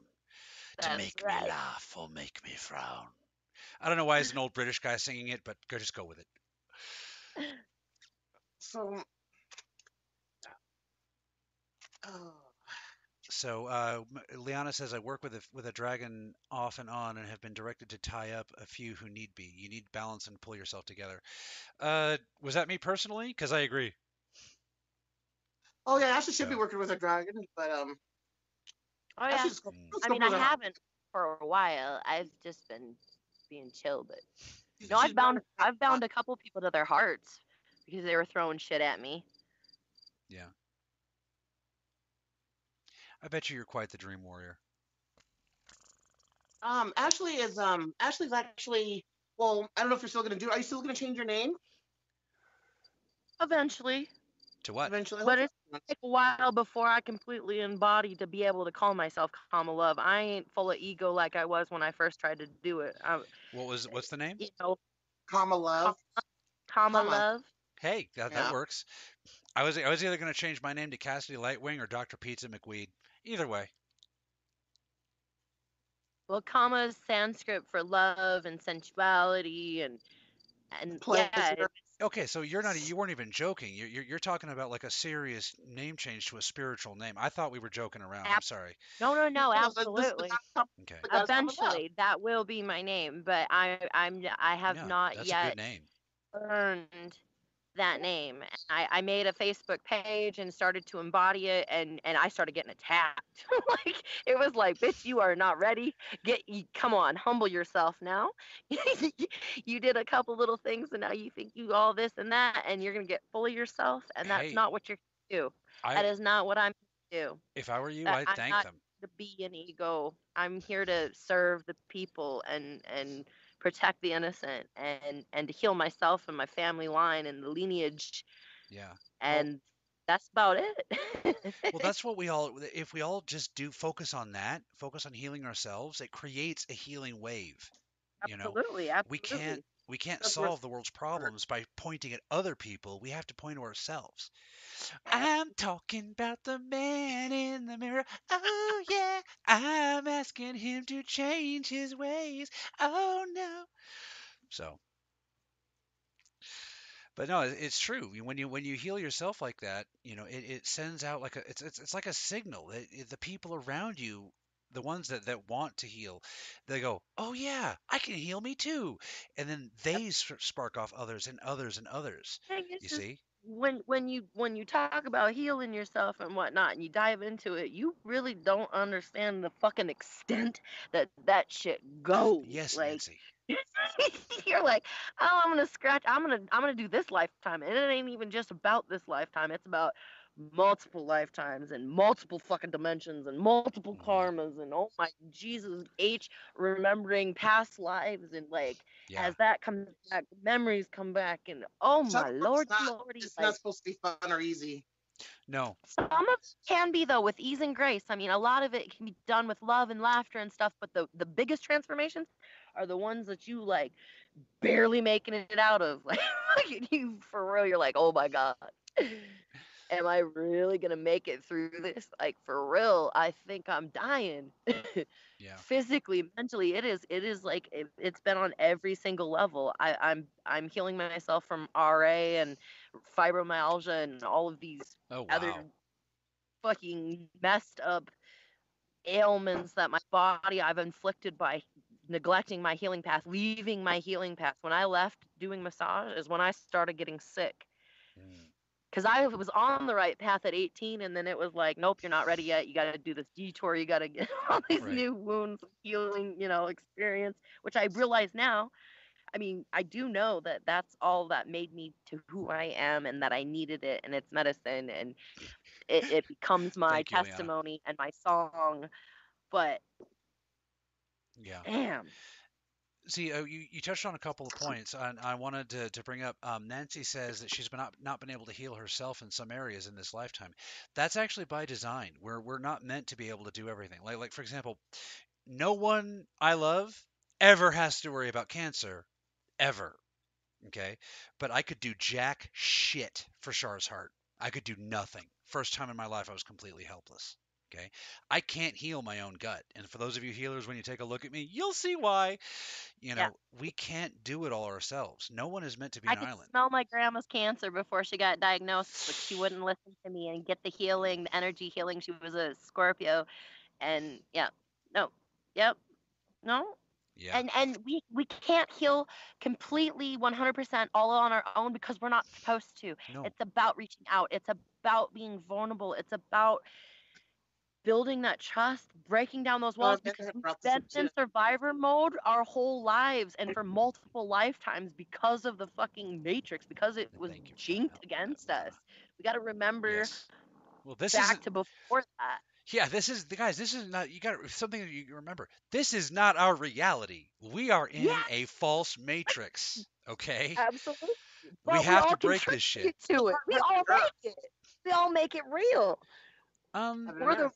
to make right. me laugh or make me frown. I don't know why it's an old British guy singing it, but go just go with it. So. Oh. So uh, Liana says I work with a with a dragon off and on and have been directed to tie up a few who need be. You need balance and pull yourself together. Uh, was that me personally? Because I agree. Oh yeah, Ashley should be working with a dragon, but um, Oh yeah. Ashley Mm. just I mean, I her. haven't for a while. I've just been being chill, but no, I've bound I've bound a couple people to their hearts because they were throwing shit at me. Yeah. I bet you you're quite the dream warrior. Um, Ashley is um, Ashley's actually. Well, I don't know if you're still gonna do. Are you still gonna change your name Eventually, To what? eventually? But it's- take a while before I completely embody to be able to call myself Kama Love. I ain't full of ego like I was when I first tried to do it. I, What was what's the name? you know, Kama Love. Kama Kama. Love. Hey, that, Yeah. that works. I was I was either going to change my name to Cassidy Lightwing or Dr. Pizza McWeed. Either way. Well, Kama is Sanskrit for love and sensuality and and yeah, Pleasure. it's- Okay, so you're not you weren't even joking. You're you're, you're talking about like a serious name change to a spiritual name. I thought we were joking around. I'm sorry. no, no, no, Well, this- this- absolutely. Okay. But that's Kama Love. Eventually, that will be my name, but I I'm I have Yeah, not that's a yet good name. earned that name. I, I made a Facebook page and started to embody it, and and I started getting attacked. like it was like, bitch, you are not ready. Get you, come on, humble yourself now. you did a couple little things, and now you think you all this and that, and you're gonna get full of yourself, and that's Hey, not what you're do. that I is not what I'm do. if I were you, that I'd I'm thank not- them. To be an ego, I'm here to serve the people and and protect the innocent and and to heal myself and my family line and the lineage Yeah. and that's about it. Well, that's what we all if we all just do focus on that, focus on healing ourselves, it creates a healing wave. You know, absolutely, absolutely. we can't we can't That's solve the world's problems by pointing at other people. We have to point to ourselves. I'm talking about the man in the mirror. Oh yeah, I'm asking him to change his ways. Oh no. So, but no, it's true. When you when you heal yourself like that, you know, it, it sends out like a it's it's, it's like a signal. It, it- eh, the people around you, the ones that that want to heal, they go, "Oh yeah, I can heal me too," and then they spark off others and others and others. You just see? when when you when you talk about healing yourself and whatnot and you dive into it you really don't understand the fucking extent that that shit goes Yes, like Nancy. you're like oh i'm gonna scratch i'm gonna i'm gonna do this lifetime and it ain't even just about this lifetime it's about multiple lifetimes and multiple fucking dimensions and multiple Mhm. karmas and oh my jesus h remembering past lives and like Yeah. as that comes back memories come back and oh Some my of it's lord not- lordy It's like, not supposed to be fun or easy. No. some of it can be though with ease and grace. I mean, a lot of it can be done with love and laughter and stuff, but the the biggest transformations are the ones that you like barely making it out of. Like you for real, you're like, oh my god, am I really gonna make it through this? Like for real, I think I'm dying. Yeah. Physically, mentally, it is. It is like it, it's been on every single level. I, I'm I'm healing myself from RA and fibromyalgia and all of these Oh wow. other fucking messed up ailments that my body I've inflicted by neglecting my healing path, leaving my healing path. When I left doing massage is when I started getting sick. Mm. Cause I was on the right path at 18, and then it was like, nope, you're not ready yet. You got to do this detour. You got to get all these Right. new wounds, healing, you know, experience. Which I realize now. I mean, I do know that that's all that made me to who I am, and that I needed it, and it's medicine, and it, it becomes my you, Liana. testimony and my song. But Yeah. damn, See, uh, you, you touched on a couple of points, and I wanted to, to bring up. Um, Nancy says that she's been not, not been able to heal herself in some areas in this lifetime. That's actually by design. We're we're not meant to be able to do everything. Like like for example, no one I love ever has to worry about cancer, ever. Okay, but I could do jack shit for Char's heart. I could do nothing. First time in my life, I was completely helpless. Okay, I can't heal my own gut, and for those of you healers, when you take a look at me, you'll see why. You know, Yeah. we can't do it all ourselves. No one is meant to be I an could island. smell my grandma's cancer before she got diagnosed, but she wouldn't listen to me and get the healing, the energy healing. She was a Scorpio, and yeah, no, yep, no, Yeah. and and we we can't heal completely 100% all on our own because we're not supposed to. no. It's about reaching out. It's about being vulnerable. It's about building that trust, breaking down those walls I've because we've been in survivor mode our whole lives and for multiple lifetimes because of the fucking matrix because it was Thank you for jinked against us. We got to remember Yes. Well, this back to before that. yeah. This is the guys. This is not. You got something you remember. This is not our reality. We are in Yes. a false matrix. Okay. Absolutely. we But have all to break this shit. to it. We all make it. We all make it real. Um. We're the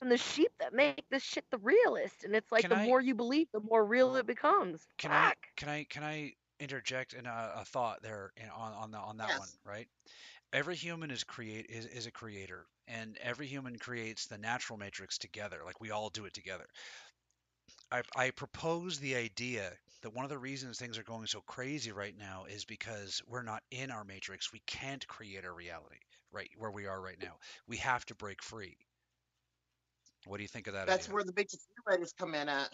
and the sheep that make this shit the realist. And it's like Can the I- more you believe, the more real it becomes. Can I can I can I interject in a, a thought there in, on on the, on that Yes. one right? Every human is create is, is a creator, and every human creates the natural matrix together. Like we all do it together. I, I propose the idea that one of the reasons things are going so crazy right now is because we're not in our matrix. We can't create a reality right where we are right now. We have to break free. What do you think of that That's idea? where the matrix writers come in at.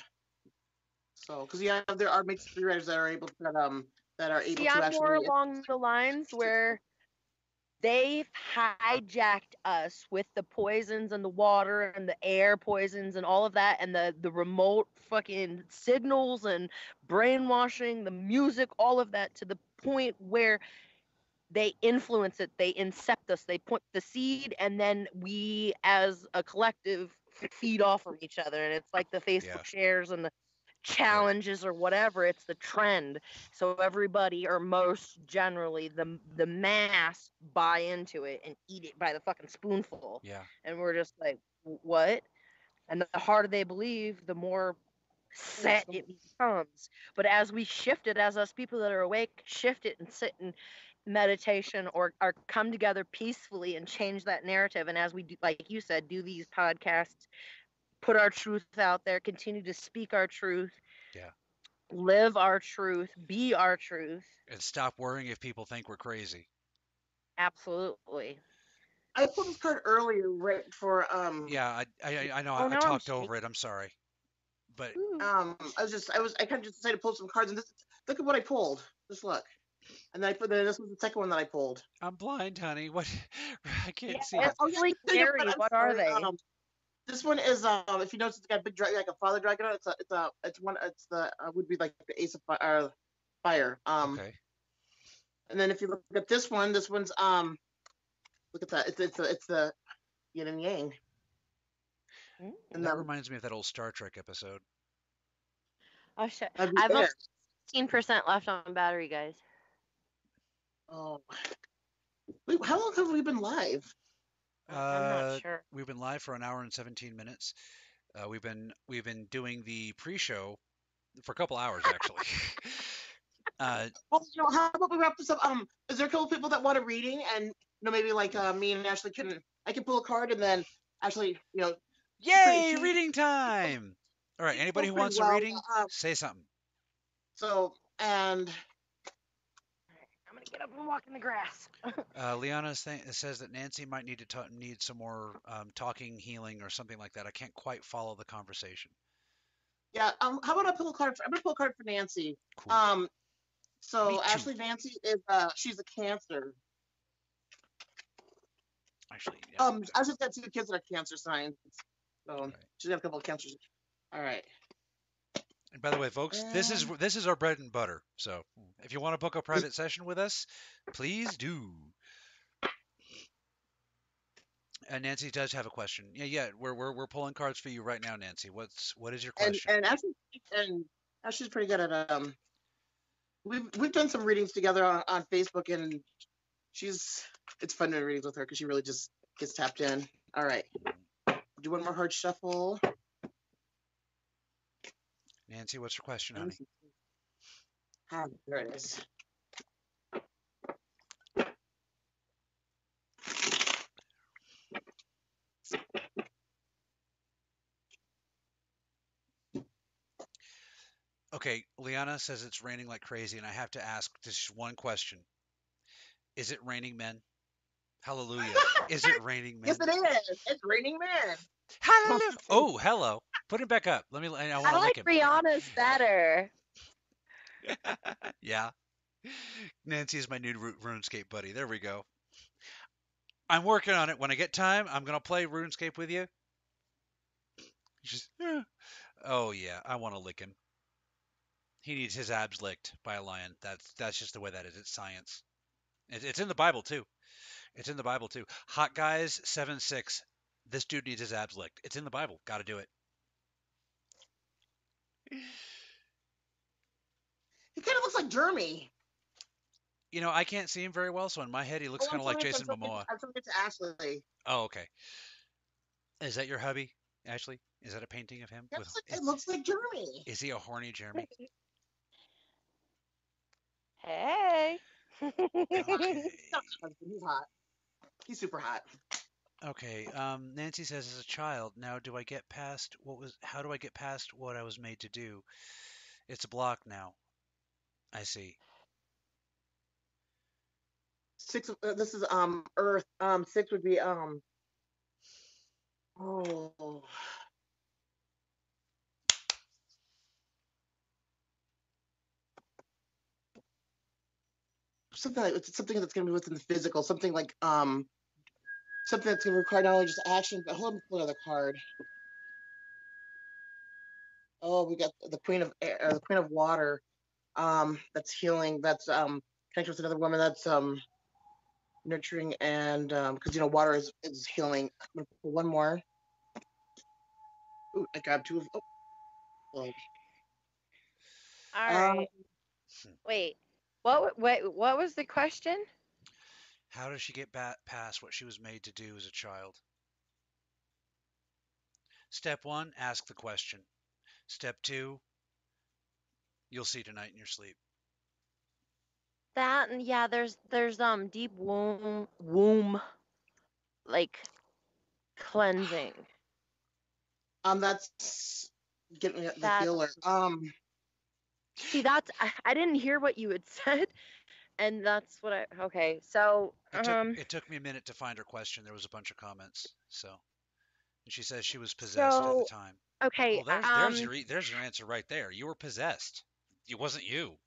So, because yeah, there are matrix writers that are able to that, um that are able See, to I'm actually. more along the lines where they've hijacked us with the poisons and the water and the air poisons and all of that and the the remote fucking signals and brainwashing the music all of that to the point where they influence it they incept us they put the seed and then we as a collective feed off of each other and it's like the facebook Yeah. shares and the challenges or whatever it's the trend. So everybody or most generally the the mass buy into it and eat it by the fucking spoonful. Yeah. and we're just like what? And the harder they believe the more set it becomes. But as we shift it as us people that are awake shift it and sit in meditation or, or come together peacefully and change that narrative and as we do like you said do these podcasts put our truth out there continue to speak our truth Yeah. live our truth be our truth And stop worrying if people think we're crazy. absolutely I pulled this card earlier, right for um. Yeah, I I, I- I know. Oh, I, I now I'm talked over it. I'm sorry, but Um, I was just, I was, I kind of just decided to pull some cards, and this, look at what I pulled. Just look. And then I put then this was the second one that I pulled. I'm blind, honey. What? I can't Yeah, see. it's Oh, really scary. but What are sorry, they? Um, this one is um if you notice it's got a big dragon like a father dragon. It's a it's a it's one it's the uh, would be like the ace of fire, uh, fire. Um Okay. and then if you look at this one, this one's um look at that. It's it's the it's the yin and yang. Mm. And That that reminds me of that old Star Trek episode. Oh shit! I've there. got 15% left on battery, guys. Oh. Wait, how long have we been live? I'm Uh, not sure. We've been live for an hour and 17 minutes. Uh, we've been we've been doing the pre-show for a couple hours actually. uh, Well, you know, how about we wrap this up? Um, is there a couple people that want a reading, and you know, maybe like uh, me and Ashley can I can pull a card, and then actually, you know, yay, she- reading time! All right, anybody who wants well, a reading, uh, say something. so and I'm gonna get up and walk in the grass. Uh, Liana th- says that Nancy might need to ta- need some more um, talking, healing, or something like that. I can't quite follow the conversation. yeah, um, how about I pull a card? For, I'm gonna pull a card for Nancy. Cool. Um, so. Ashley Nancy is uh she's a Cancer. Actually, yeah. Um, I just got two kids that are Cancer signs, so Right. she's got a couple of cancers. All right. And by the way, folks, this is this is our bread and butter. So if you want to book a private session with us, please do. And Nancy does have a question. Yeah, yeah, we're we're we're pulling cards for you right now, Nancy. What's what is your and question? and Ashley and Ashley's pretty good at um. We've we've done some readings together on, on Facebook, and she's it's fun doing readings with her because she really just gets tapped in. All right, do one more hard shuffle. Nancy, what's your question, honey? Ah, there it is. Okay, Liana says it's raining like crazy, and I have to ask just one question: Is it raining men? Hallelujah! is it raining men? Yes, it is. It's raining men. Hallelujah! Oh, hello. Put it back up. Let me. I I to like him. Rihanna's better. yeah. Nancy is my new Ru- RuneScape buddy. There we go. I'm working on it. When I get time, I'm gonna play RuneScape with you. She's, "Eh." oh yeah, I want to lick him. He needs his abs licked by a lion. That's that's just the way that is. It's science. It, it's in the Bible too. It's in the Bible too. Hot guys seven six. This dude needs his abs licked. It's in the Bible. Got to do it. He kind of looks like Jeremy. You know, I can't see him very well, so in my head he looks Oh, kind of like Jason I'm Momoa. I'm sorry to Ashley. Oh, okay. Is that your hubby, Ashley? Is that a painting of him? It With, looks like, it looks like Jeremy. is he a horny Jeremy? Hey. Okay. He's hot. He's super hot. Okay. Um, Nancy says, as a child, now do I get past what was? How do I get past what I was made to do? It's a block now. I see. Six. Uh, this is um Earth. Um, six would be um. Oh. Something like something that's gonna be within the physical. Something like um. Something that's gonna require not only just action, but hold on, pull another card. Oh, we got the Queen of Air, or the Queen of Water. Um, that's healing. That's um connected with another woman. That's um nurturing and um because you know water is is healing. I'm gonna pull one more. Ooh, I grabbed two of. Oh. Oh. All Um. Wait. What? Wait. What was the question? How does she get ba- past what she was made to do as a child? Step one, ask the question. Step two, you'll see tonight in your sleep. That and yeah, there's there's um deep womb womb like cleansing. Um, that's getting the That's- healer. Um, See, that's I, I didn't hear what you had said, and that's what I okay. So It took, um it took me a minute to find her question. There was a bunch of comments. So, and she says she was possessed at the time. okay Well, there's, um there's your e- there's your answer right there. You were possessed. It wasn't you.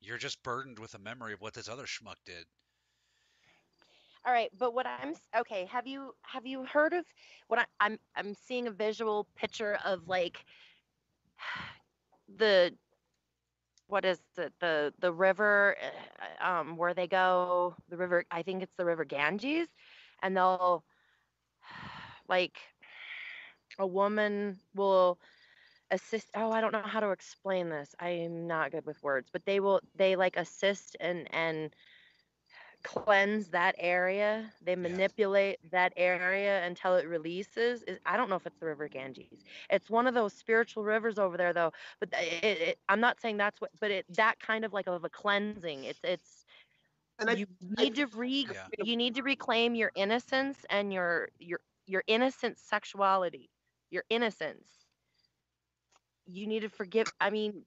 You're just burdened with a memory of what this other schmuck did. All right, but what I'm okay, have you have you heard of what I, I'm I'm seeing a visual picture of like the what is the the river uh, um where they go the river I think it's the river Ganges and they'll like a woman will assist oh I don't know how to explain this I'm not good with words but they will they like assist and and cleanse that area. They manipulate that area until it releases. Is I don't know if it's the River Ganges. It's one of those spiritual rivers over there, though. But it, it, I'm not saying that's what, but it that kind of like of a cleansing. It's it's And I, you need to re Yeah. you need to reclaim your innocence and your your your innocent sexuality, your innocence. You need to forgive. I mean,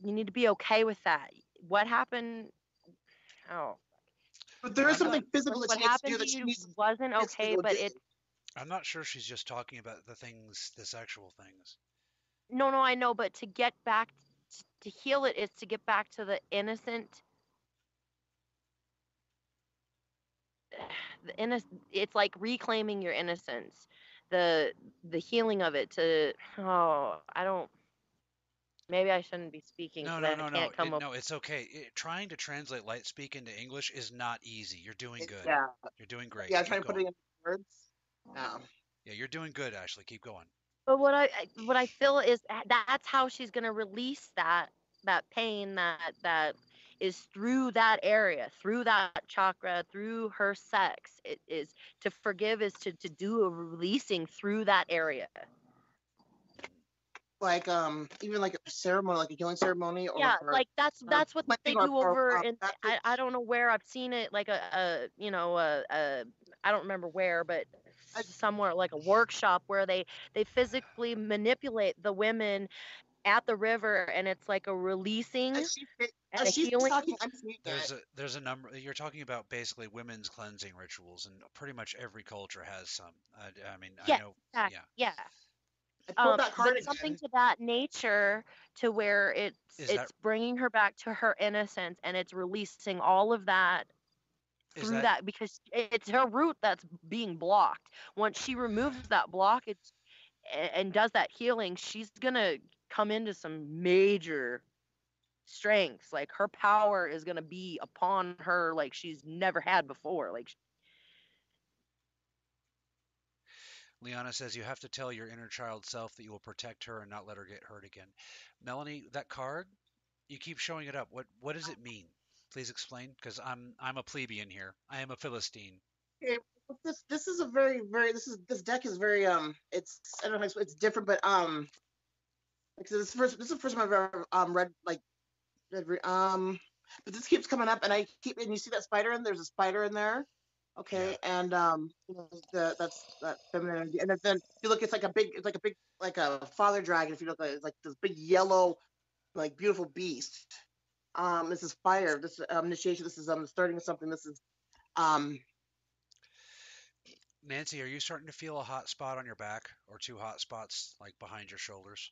you need to be okay with that. What happened? Oh, but there is something physical that what she needs to do happened that to she you needs. wasn't needs to okay, go but do. it I'm not sure she's just talking about the things, the sexual things. no, no, I know, but to get back t- to heal it is to get back to the innocent. The innocent. It's like reclaiming your innocence. The the healing of it to oh I don't. Maybe I shouldn't be speaking. No, 'cause no, I no, no, can't come it- up. no. It's okay. It, trying to translate light speak into English is not easy. You're doing good. Yeah, You're doing great. yeah. Keep Trying to put it in words. Yeah. Yeah, you're doing good, Ashley. Keep going. But what I I- what I feel is that's how she's gonna release that that pain that that is through that area, through that chakra, through her sex. It is to forgive is to to do a releasing through that area. Like um, even like a ceremony, like a healing ceremony, or yeah, or- like that's or that's what they do or- or, over uh, in I. I don't know where I've seen it like a, a you know a, a I don't remember where but somewhere like a workshop where they they physically manipulate the women at the river and it's like a releasing As, she, and as a she's healing talking, There's that. a there's a number. You're talking about basically women's cleansing rituals, and pretty much every culture has some. I, I mean, I know. exact- Yeah. yeah I pulled um, but something to that nature to where it's Is it's that- bringing her back to her innocence and it's releasing all of that through that, that, because it's her root that's being blocked. Once she removes that blockage a- and does that healing, she's gonna come into some major strengths. Like her power is gonna be upon her like she's never had before. Like Liana says you have to tell your inner child self that you will protect her and not let her get hurt again. Melanie, that card, you keep showing it up. What what does it mean? Please explain, because I'm I'm a plebeian here. I am a philistine. Okay, this this is a very very this is this deck is very um it's I don't know it's different but um like this first this is the first time I've ever um read like read, um but this keeps coming up and I keep and you see that spider and there's a spider in there okay and um you know, the that's that feminine energy and then, then you look it's like a big it's like a big like a father dragon if you look at it it's like this big yellow like beautiful beast um this is fire this is um, initiation this is um the starting of something this is um Nancy, are you starting to feel a hot spot on your back or two hot spots like behind your shoulders?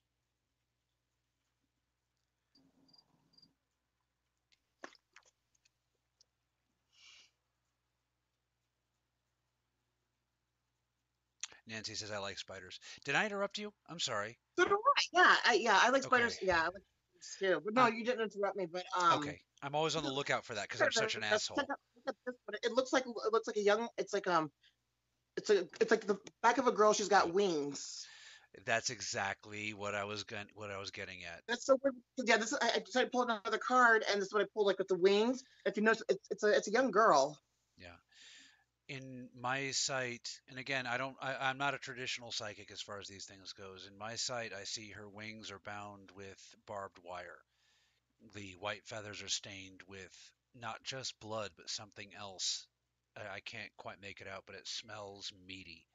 Nancy says I like spiders. Did I interrupt you? I'm sorry. So do I. Yeah, I, yeah, I like spiders. Okay. Yeah, I like spiders too. But no, Uh, you didn't interrupt me. But um, okay. I'm always on the lookout for that because I'm such an asshole. out- look at this one. It looks like it looks like a young. It's like um, it's a it's like the back of a girl. She's got wings. That's exactly what I was going what I was getting at. That's so weird. Yeah, this is, I, I decided to pull another card, and this is what I pulled like with the wings. If you notice, it's it's a it's a young girl. In my sight, and again, I don't, I, I'm not a traditional psychic as far as these things goes. In my sight, I see her wings are bound with barbed wire. The white feathers are stained with not just blood, but something else. I, I can't quite make it out, but it smells meaty.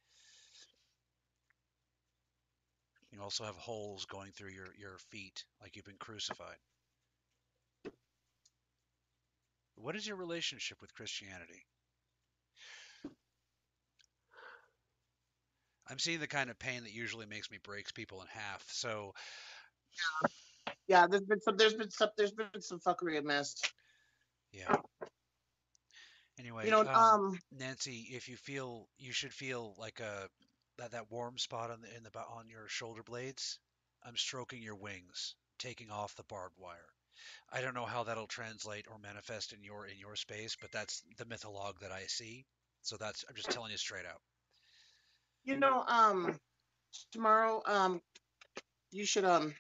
You also have holes going through your, your feet, like you've been crucified. What is your relationship with Christianity? I'm seeing the kind of pain that usually makes me breaks people in half. So Yeah, there's been some. There's been some. There's been some fuckery I missed. Yeah. Anyway, You know, um, um, Nancy, if you feel you should feel like a that that warm spot on the in the on your shoulder blades, I'm stroking your wings, taking off the barbed wire. I don't know how that'll translate or manifest in your in your space, but that's the mythologue that I see. So that's I'm just telling you straight out. You know, um, tomorrow, um, you should um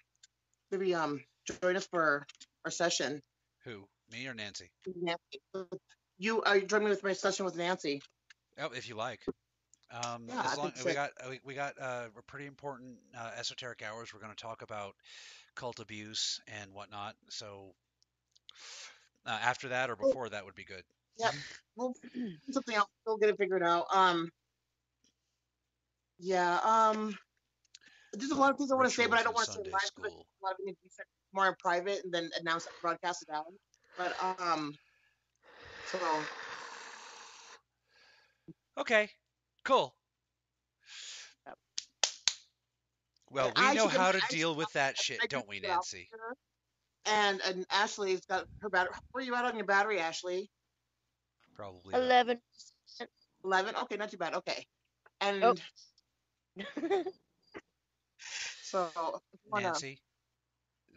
maybe um join us for our session. Who? Me or Nancy? Nancy. You are you join me with my session with Nancy. Oh, if you like. Um, Yeah, as long we got we, we got uh, a pretty important uh, esoteric hours. We're going to talk about cult abuse and whatnot. So uh, after that or before that would be good. Yeah, We'll something out. We'll get it figured out. Um. Yeah. Um. There's a lot of things I want to say, but I don't want to say Sunday live because a lot of it needs to be said more in private and then announce it, broadcast it out. But um. So Okay, cool. Yep. Well, And we know how to deal with that shit, don't we, Nancy? And and Ashley's got her battery. Where are you at on your battery, Ashley? Probably. Eleven. Eleven. Okay, not too bad. Okay. And Oh. so wanna- Nancy,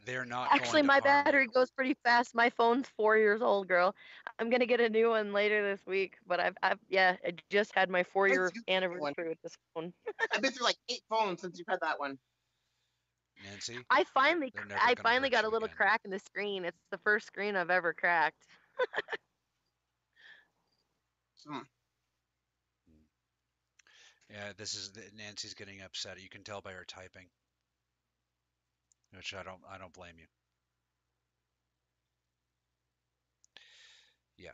they're not. going Actually, to my harm you. battery goes pretty fast. My phone's four years old, girl. I'm gonna get a new one later this week. But I've, I've yeah, I just had my four year you get one. anniversary with this phone. I've been through like eight phones since you've had that one. Nancy, I finally, cr- I finally got a little again. crack in the screen. It's the first screen I've ever cracked. Hmm. Yeah, this is the, Nancy's getting upset. You can tell by her typing, which I don't. I don't blame you. Yeah.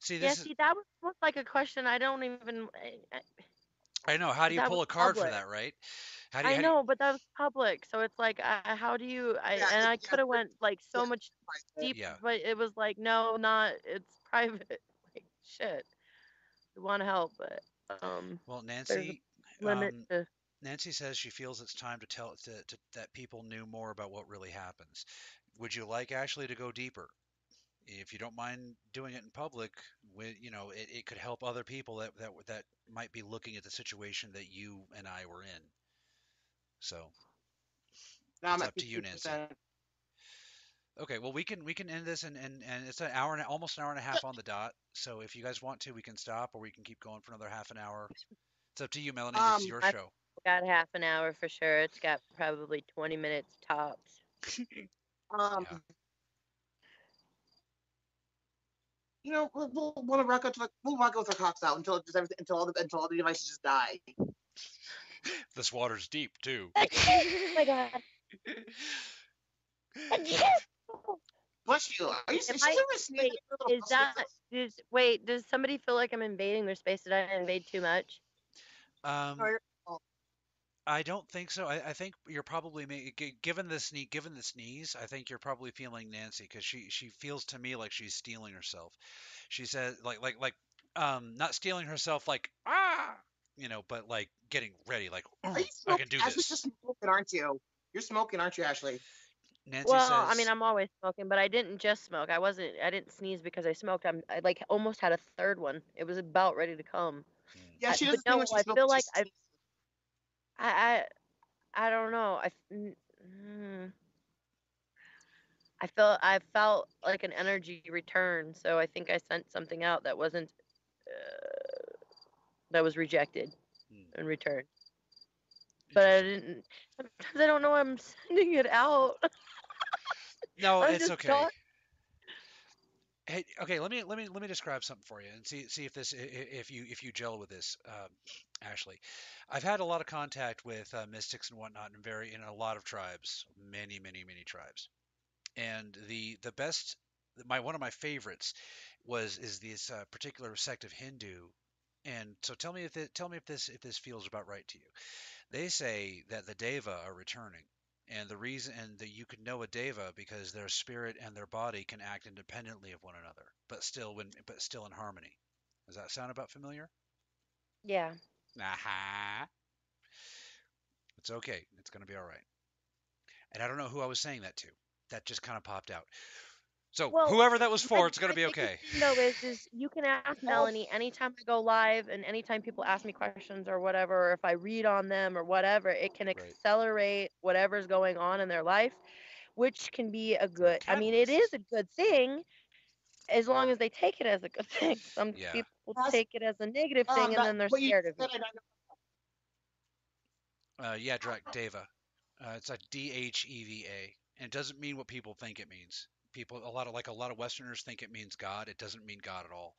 See, Yeah, this is. see, that was was like a question I don't even. I, I- I know. How do you pull a card for that, right? How do you, I how do you- know, but that was public, so it's like, uh, how do you? I, Yeah, and I yeah, could have but- went like so yeah, much Private. deeper, Yeah. but it was like, no, not. It's private. Like shit. We want to help, but um, well, Nancy. limit um, to. Nancy says she feels it's time to tell to, to, that people knew more about what really happens. Would you like Ashley to go deeper? If you don't mind doing it in public, with you know, it, it could help other people that, that that might be looking at the situation that you and I were in. So, Now I'm It's up to you, Nancy. 50%. Okay, well we can we can end this and and, and it's an hour and almost an hour and a half on the dot. So if you guys want to, we can stop or we can keep going for another half an hour. It's up to you, Melanie. this is Um, your I- show. Got half an hour for sure. It's got probably 20 minutes tops. Um, Yeah. You know, we'll, we'll to rock out to the, we'll rock out with our cocks out until just everything until all the until all the devices just die. This water's deep too. oh my god. Bless you. Are you? If She's I- over wait, Is that pussy. wait? Does somebody feel like I'm invading their space? Did I invade too much? Um, I don't think so. I, I think you're probably given the sneak, given the sneeze. I think you're probably feeling Nancy because she she feels to me like she's stealing herself. She says like like like um not stealing herself like ah you know, but like getting ready like Are I can do Ashley's this. just smoking, aren't you? You're smoking, aren't you, Ashley? Nancy well, says. I mean, I'm always smoking, but I didn't just smoke. I wasn't. I didn't sneeze because I smoked. I'm. I like almost had a third one. It was about ready to come. Mm. Yeah, I- she doesn't no, when I smokes, feel like I- I. I. I don't know. I. f- n- mm. I felt. I felt like an energy return. So I think I sent something out that wasn't. Uh, that was rejected Hmm. in return. But I didn't. Sometimes I don't know I'm sending it out. No, I'm it's okay. Hey, okay, let me let me let me describe something for you and see see if this if you if you gel with this, um, Ashley. I've had a lot of contact with uh, mystics and whatnot, and very in a lot of tribes, many many many tribes, and the the best my one of my favorites was is this uh, particular sect of Hindu, and so tell me if it, tell me if this if this feels about right to you. They say that the deva are returning and the reason and that you can know a deva because their spirit and their body can act independently of one another but still when but still in harmony does that sound about familiar Yeah. aha it's okay it's going to be all right And I don't know who I was saying that to. That just kind of popped out. So Well, whoever that was I- for, it's gonna I be think the okay. thing, though is, is you can ask Melanie anytime I go live and anytime people ask me questions or whatever, or if I read on them or whatever, it can Right. accelerate whatever's going on in their life, which can be a good. I mean, it is a good thing as long as they take it as a good thing. Some Yeah. people That's- take it as a negative Um, thing and that- then they're what you scared of said, it. I don't know. Uh, yeah, Dra- Deva. Uh, it's a D H E V A, and it doesn't mean what people think it means. People, a lot of like a lot of Westerners think it means God. It doesn't mean God at all.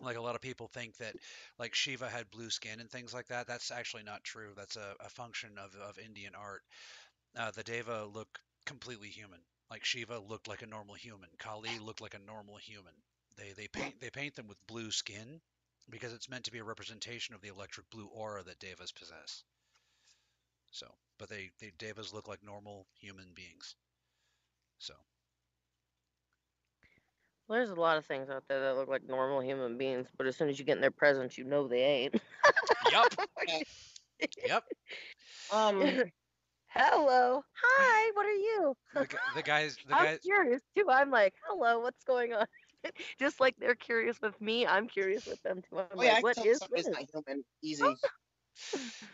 Like a lot of people think that like Shiva had blue skin and things like that. That's actually not true. That's a, a function of, of Indian art. Uh, the Deva look completely human. Like Shiva looked like a normal human. Kali looked like a normal human. They they paint they paint them with blue skin because it's meant to be a representation of the electric blue aura that devas possess. So, but they, they devas look like normal human beings. So, There's a lot of things out there that look like normal human beings, but as soon as you get in their presence, you know they ain't. yep, yep. Um, Hello. Hi, what are you? The, the guys, the I'm guys, curious too. I'm like, hello, what's going on? Just like they're curious with me, I'm curious with them too. I'm oh I like, can what tell is somebody's this? not human. Easy.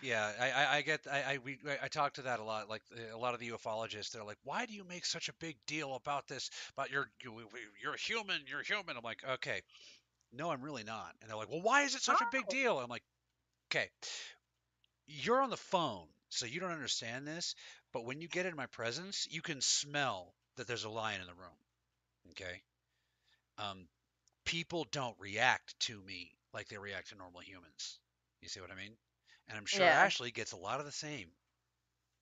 Yeah, I, I, I get, I, I, we, I talk to that a lot. Like uh, a lot of the ufologists, they're like, "Why do you make such a big deal about this? About your, you, you're a human, you're human." I'm like, "Okay, no, I'm really not." And they're like, "Well, why is it such a big Oh. deal?" I'm like, "Okay, you're on the phone, so you don't understand this. But when you get in my presence, you can smell that there's a lion in the room. Okay. Um, people don't react to me like they react to normal humans. You see what I mean? And I'm sure Yeah. Ashley gets a lot of the same.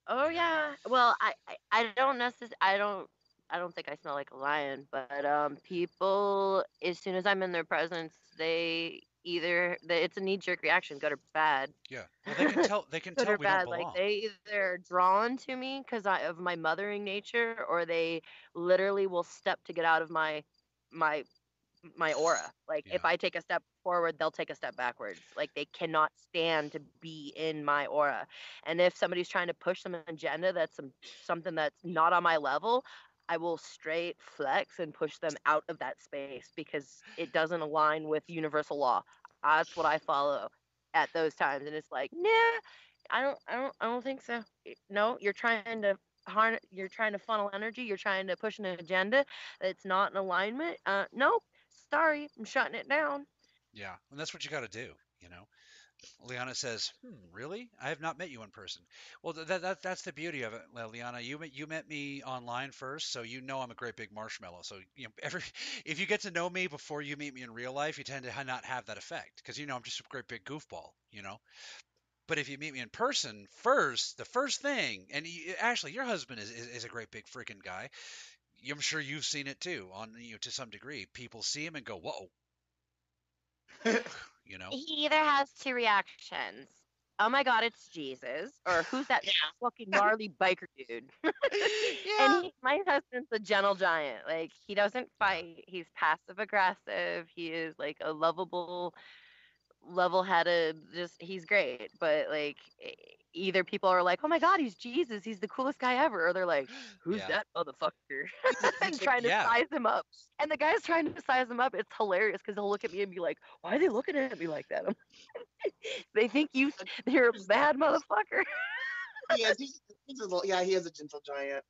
Oh yeah. Well, I I, I don't necessarily I don't I don't think I smell like a lion, but um people as soon as I'm in their presence, they either it's a knee jerk reaction, good or bad. Yeah. Well, they can tell. They can good tell or we bad. don't belong. Like they either drawn to me because I of my mothering nature, or they literally will step to get out of my my my aura. Like if I take a step forward, they'll take a step backwards. Like they cannot stand to be in my aura. And if somebody's trying to push some agenda that's some something that's not on my level, I will straight flex and push them out of that space because it doesn't align with universal law. That's what I follow at those times. And it's like, nah, I don't I don't I don't think so. No, you're trying to harness you're trying to funnel energy, you're trying to push an agenda that's not in alignment. Uh nope. Sorry, I'm shutting it down. Yeah, and that's what you got to do, you know. Liana says, "Hmm, really? I have not met you in person." Well, that, that that's the beauty of it, Liana. You met you met me online first, so you know I'm a great big marshmallow. So you know, every if you get to know me before you meet me in real life, you tend to not have that effect because you know I'm just a great big goofball, you know. But if you meet me in person first, the first thing, and y Ashley, your husband is, is is a great big freaking guy. I'm sure you've seen it too, on you know to some degree. People see him and go, "Whoa," you know. He either has two reactions. Oh my god, it's Jesus. Or who's that Yeah. fucking gnarly biker dude? And he, my husband's a gentle giant. Like he doesn't fight. He's passive aggressive. He is like a lovable, level-headed. Just he's great. But like e- either people are like, oh my god, he's Jesus. He's the coolest guy ever. Or they're like, who's Yeah. that motherfucker? and trying to yeah. size him up. And the guy's trying to size him up. It's hilarious because he'll look at me and be like, why are they looking at me like that? I'm they think you you're a bad motherfucker. he is, he's, he's a little, yeah, he is a gentle giant.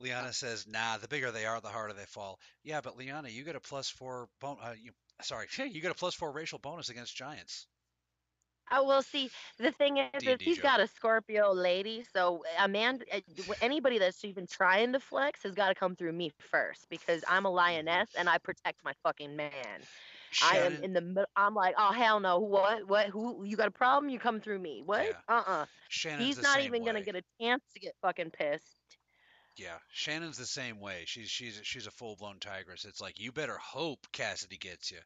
Liana says, "Nah, the bigger they are, the harder they fall." Yeah, but Liana, you get a plus four bon- uh, you, sorry, you get a plus four racial bonus against giants. Oh well, see, the thing is, is he's got a Scorpio lady, so a man, anybody that's even trying to flex has got to come through me first because I'm a lioness and I protect my fucking man. I am in the middle. I'm like, oh hell no, what, what, who? You got a problem? You come through me. What? Yeah. Uh uh Shannon's He's not even gonna get a chance to get fucking pissed. Yeah, Shannon's the same way. She's she's she's a full blown tigress. It's like you better hope Cassidy gets you.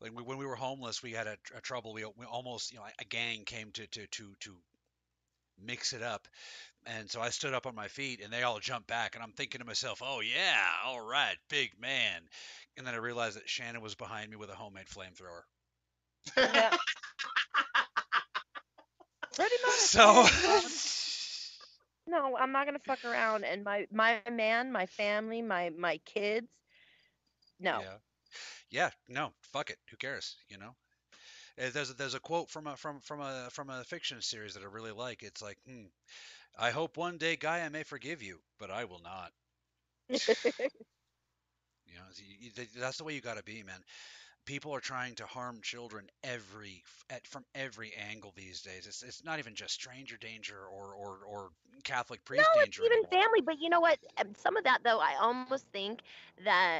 Like we, when we were homeless, we had a, a trouble. We, we almost you know a gang came to to to to mix it up, and so I stood up on my feet, and they all jumped back, and I'm thinking to myself, oh yeah, all right, big man. And then I realized that Shannon was behind me with a homemade flamethrower. Yeah. Pretty much. So. No, I'm not gonna fuck around. And my my man, my family, my my kids. No. Yeah. Yeah. No. Fuck it. Who cares? You know. Uh, There's a, there's a quote from a from from a from a fiction series that I really like. It's like, hmm, I hope one day, Gaia may forgive you, but I will not. You know, you- you- th- that's the way you got to be, man. People are trying to harm children every at from every angle these days. It's it's not even just stranger danger or or or Catholic priest No, priest it's danger even anymore. family. But you know what? Um, Some of that though, I almost think that.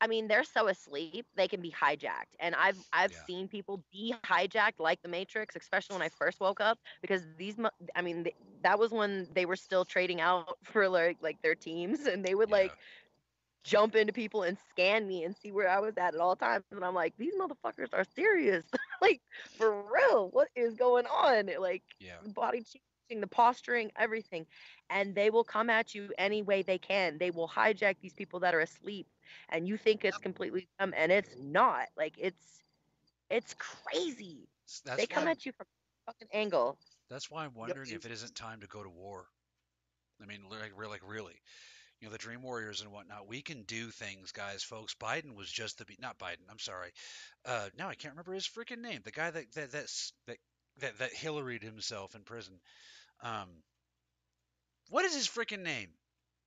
I mean, they're so asleep they can be hijacked, and I've I've Yeah. seen people be hijacked like the Matrix, especially when I first woke up because these. I mean, th- that was when they were still trading out for like like their teams, and they would like jump into people and scan me and see where I was at at all times. And I'm like, these motherfuckers are serious. like, for real, what is going on? Like, Yeah. body changing, the posturing, everything. And they will come at you any way they can. They will hijack these people that are asleep. And you think it's completely them, and it's not. Like, it's it's crazy. That's they come why at you from a fucking angle. that's why I'm wondering you- if it isn't time to go to war. I mean, like really, like really. You know, the Dream Warriors and whatnot. We can do things, guys, folks. Biden was just the be- not Biden. I'm sorry. Uh, now I can't remember his freaking name. The guy that that that's, that that that Hillaried himself in prison. Um, what is his freaking name?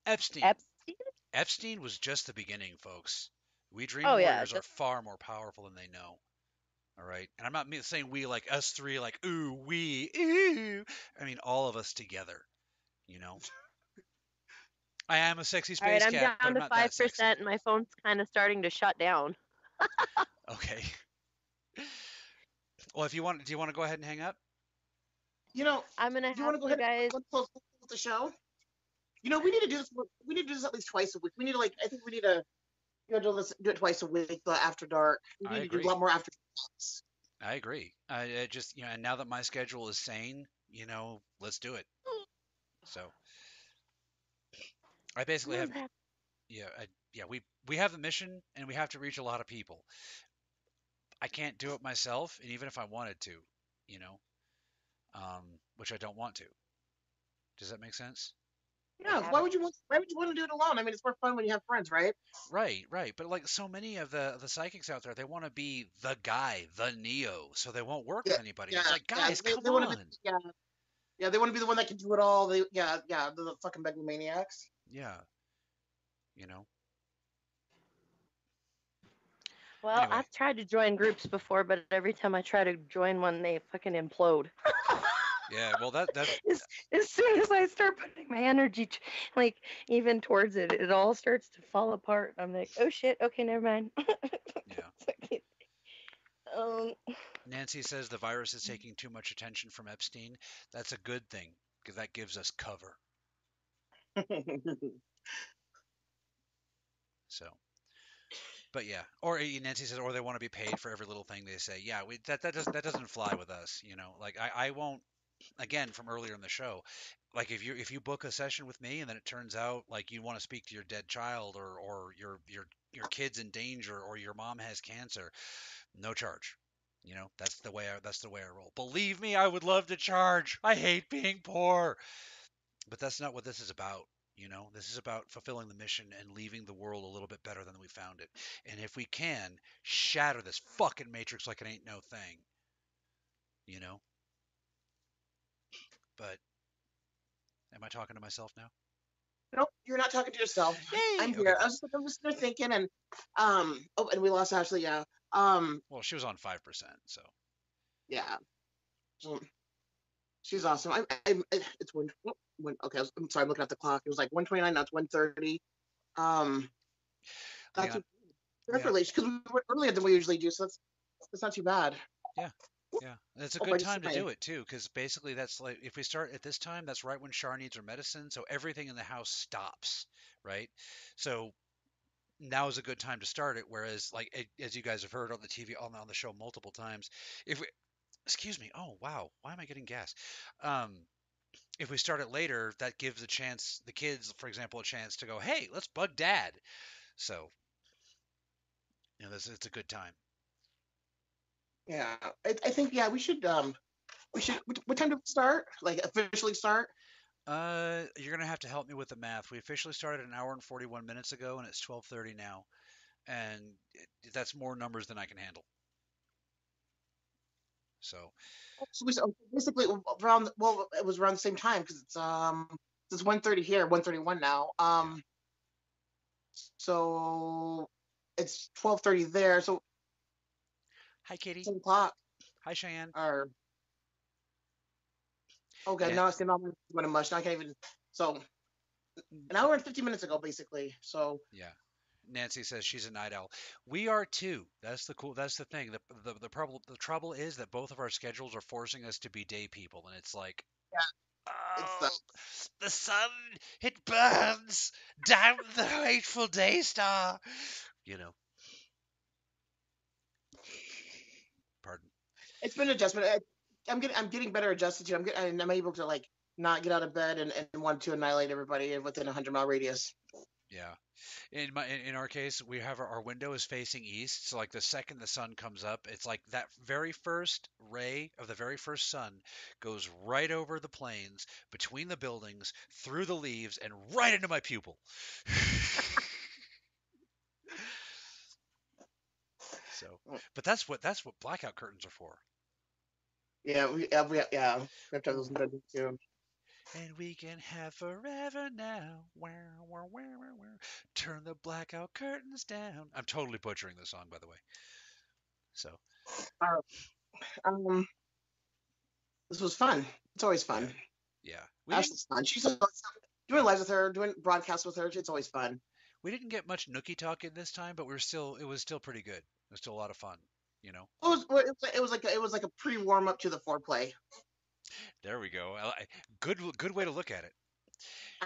Epstein. Epstein? Epstein was just the beginning, folks. We Dream Oh, yeah, are far more powerful than they know. All right, and I'm not saying we like us three, like ooh we ooh. I mean all of us together. You know. I am a sexy All right, space I'm cat, down I'm to five percent, and my phone's kind of starting to shut down. Okay. Well, if you want, do you want to go ahead and hang up? You know, I'm gonna do you want to go ahead guys. and let's close close the show? You know, we need to do this. We need to do this at least twice a week. We need to like. I think we need to. You know, do this do it twice a week. The after dark. We I need to agree. do a lot more after darks. I agree. I, I just, you know, and now that my schedule is sane, you know, let's do it. So, I basically have yeah, I, yeah, we we have the mission and we have to reach a lot of people. I can't do it myself, and even if I wanted to, you know, um, which I don't want to. Does that make sense? Yeah. Yeah. Why would you want? Why would you want to do it alone? I mean, it's more fun when you have friends, right? Right, right. But like so many of the the psychics out there, they want to be the guy, the Neo, so they won't work Yeah, with anybody. It's like, yeah, guys, they, come they on. wanna Be, yeah. Yeah, they want to be the one that can do it all. They, yeah, yeah, the, the fucking megalomaniacs. Yeah. You know. Well, Anyway. I've tried to join groups before, but every time I try to join one, they fucking implode. Yeah. Well, that that as, as soon as I start putting my energy, like even towards it, it all starts to fall apart. I'm like, oh shit, okay, never mind. yeah. um, Nancy says the virus is taking too much attention from Epstein. That's a good thing because that gives us cover. So, but yeah, or uh, Nancy says, or they want to be paid for every little thing they say. Yeah, we, that that doesn't that doesn't fly with us. You know, like I I won't. Again, from earlier in the show, like if you if you book a session with me and then it turns out like you want to speak to your dead child or or your your your kid's in danger or your mom has cancer, no charge. You know, that's the way I, that's the way I roll. Believe me, I would love to charge. I hate being poor. But that's not what this is about. You know, this is about fulfilling the mission and leaving the world a little bit better than we found it. And if we can, shatter this fucking matrix like it ain't no thing. You know? But am I talking to myself now? nope, you're not talking to yourself. Yay! I'm Okay. here. I was, I was there thinking, and um. Oh, and we lost Ashley. Yeah. Um. Well, she was on 5%, so. Yeah. So, she's awesome. I, I, it's when, when okay. I was, I'm sorry. I'm looking at the clock. It was like 129. Now it's 130. Um. That's on. that's Yeah. because we were earlier than we usually do, so that's that's not too bad. Yeah, and it's a Oh, good time to do it too, because basically that's like if we start at this time, that's right when Shar needs her medicine, so everything in the house stops, right? So now is a good time to start it. Whereas, like as you guys have heard on the TV on, on the show multiple times, if we, excuse me, oh wow, why am I getting gas? Um, if we start it later, that gives the chance the kids, for example, a chance to go, hey, let's bug dad. So, you know, this it's a good time. Yeah, I, I think yeah we should um we should what, time do we start? Like officially start? Uh, you're gonna have to help me with the math. We officially started an hour and 41 minutes ago, and it's 12:30 now, and it, that's more numbers than I can handle. So, So we- basically around well it was around the same time because it's um it's 1:30 here 1:31 now um so it's 12:30 there so hi, Katie. 10 o'clock Hi, Cheyenne. or okay Yeah. now it's not going to much now I can't even so an hour and 50 minutes ago basically so Yeah. Nancy says she's a night owl. We are too. That's the cool. That's the thing. The the the trouble the trouble is that both of our schedules are forcing us to be day people, and it's like, it's oh, the the sun it burns down the hateful day star. You know. Pardon. it's been an adjustment I, I'm getting I'm getting better adjusted to it. I'm getting and I'm able to like not get out of bed and, and want to annihilate everybody within a 100 mile radius Yeah. In my in, our case, we have our, our window is facing east, so like the second the sun comes up, it's like that very first ray of the very first sun goes right over the plains, between the buildings, through the leaves, and right into my pupil. so, but that's what that's what blackout curtains are for. Yeah, we, yeah, we, yeah, we have to have those too. And we can have forever now. Wow, wow, wow, wow, wow. Turn the blackout curtains down. I'm totally butchering the song, by the way. So, Um, this was fun. It's always fun. yeah. We Ashley's fun. She's doing lives with her, doing broadcasts with her. It's always fun. we didn't get much nookie talk in this time, but we are still it was still pretty good. It was still a lot of fun, you know. It was, it was, it was like a, it was like a pre warm up to the foreplay. There we go. Good good way to look at it.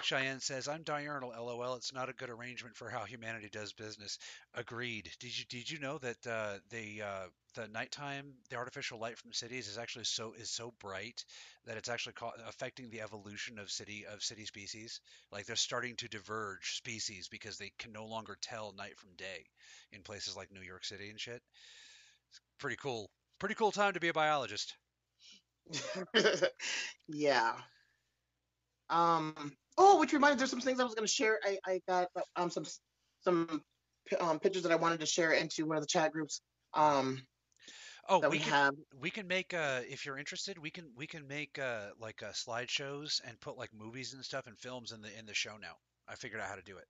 Cheyenne says, "I'm diurnal. LOL. It's not a good arrangement for how humanity does business." Agreed. Did you did you know that uh, the uh, the nighttime, the artificial light from cities is actually so is so bright that it's actually ca- affecting the evolution of city of city species. Like they're starting to diverge species because they can no longer tell night from day in places like New York City and shit. It's pretty cool. Pretty cool time to be a biologist. yeah. Um. Oh, which reminds there's some things I was going to share. I I got um some some um pictures that I wanted to share into one of the chat groups. Um. Oh, that we we can have. we can make uh if you're interested, we can we can make uh like uh slideshows and put like movies and stuff and films in the in the show now. I figured out how to do it.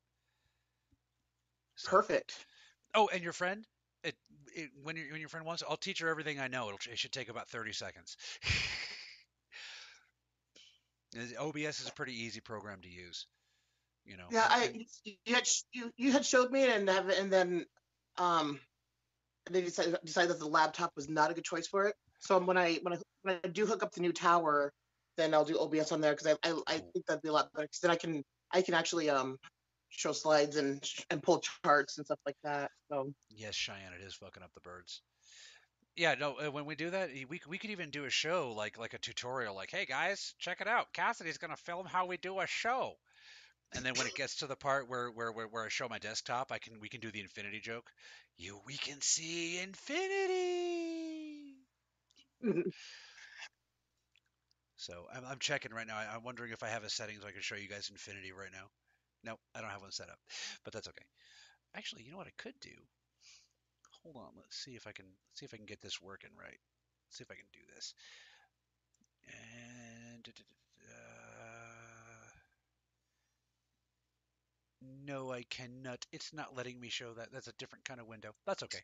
So- Perfect. Oh, and your friend? It, it when your when your friend wants, I'll teach her everything I know. It'll, it should take about 30 seconds. OBS is a pretty easy program to use. You know. Yeah, I you had sh- you you had showed me it and have and then um they decided decided that the laptop was not a good choice for it. So when I when I when I do hook up the new tower, then I'll do OBS on there because I, I I think that'd be a lot better because then I can I can actually um show slides and and pull charts and stuff like that. So Yes, Cheyenne, it is fucking up the birds. Yeah, no, uh, when we do that, we we could even do a show like like a tutorial, like, "Hey guys, check it out. Cassidy's gonna film how we do a show." And then when it gets to the part where where where, where I show my desktop, I can we can do the infinity joke. You we can see infinity. So I'm I'm checking right now. I, I'm wondering if I have a setting so I can show you guys infinity right now. No, I don't have one set up, but that's okay. Actually, you know what I could do? Hold on, let's see if I can see if I can get this working right. see if I can do this. And da. no, I cannot. It's not letting me show that. That's a different kind of window. That's okay.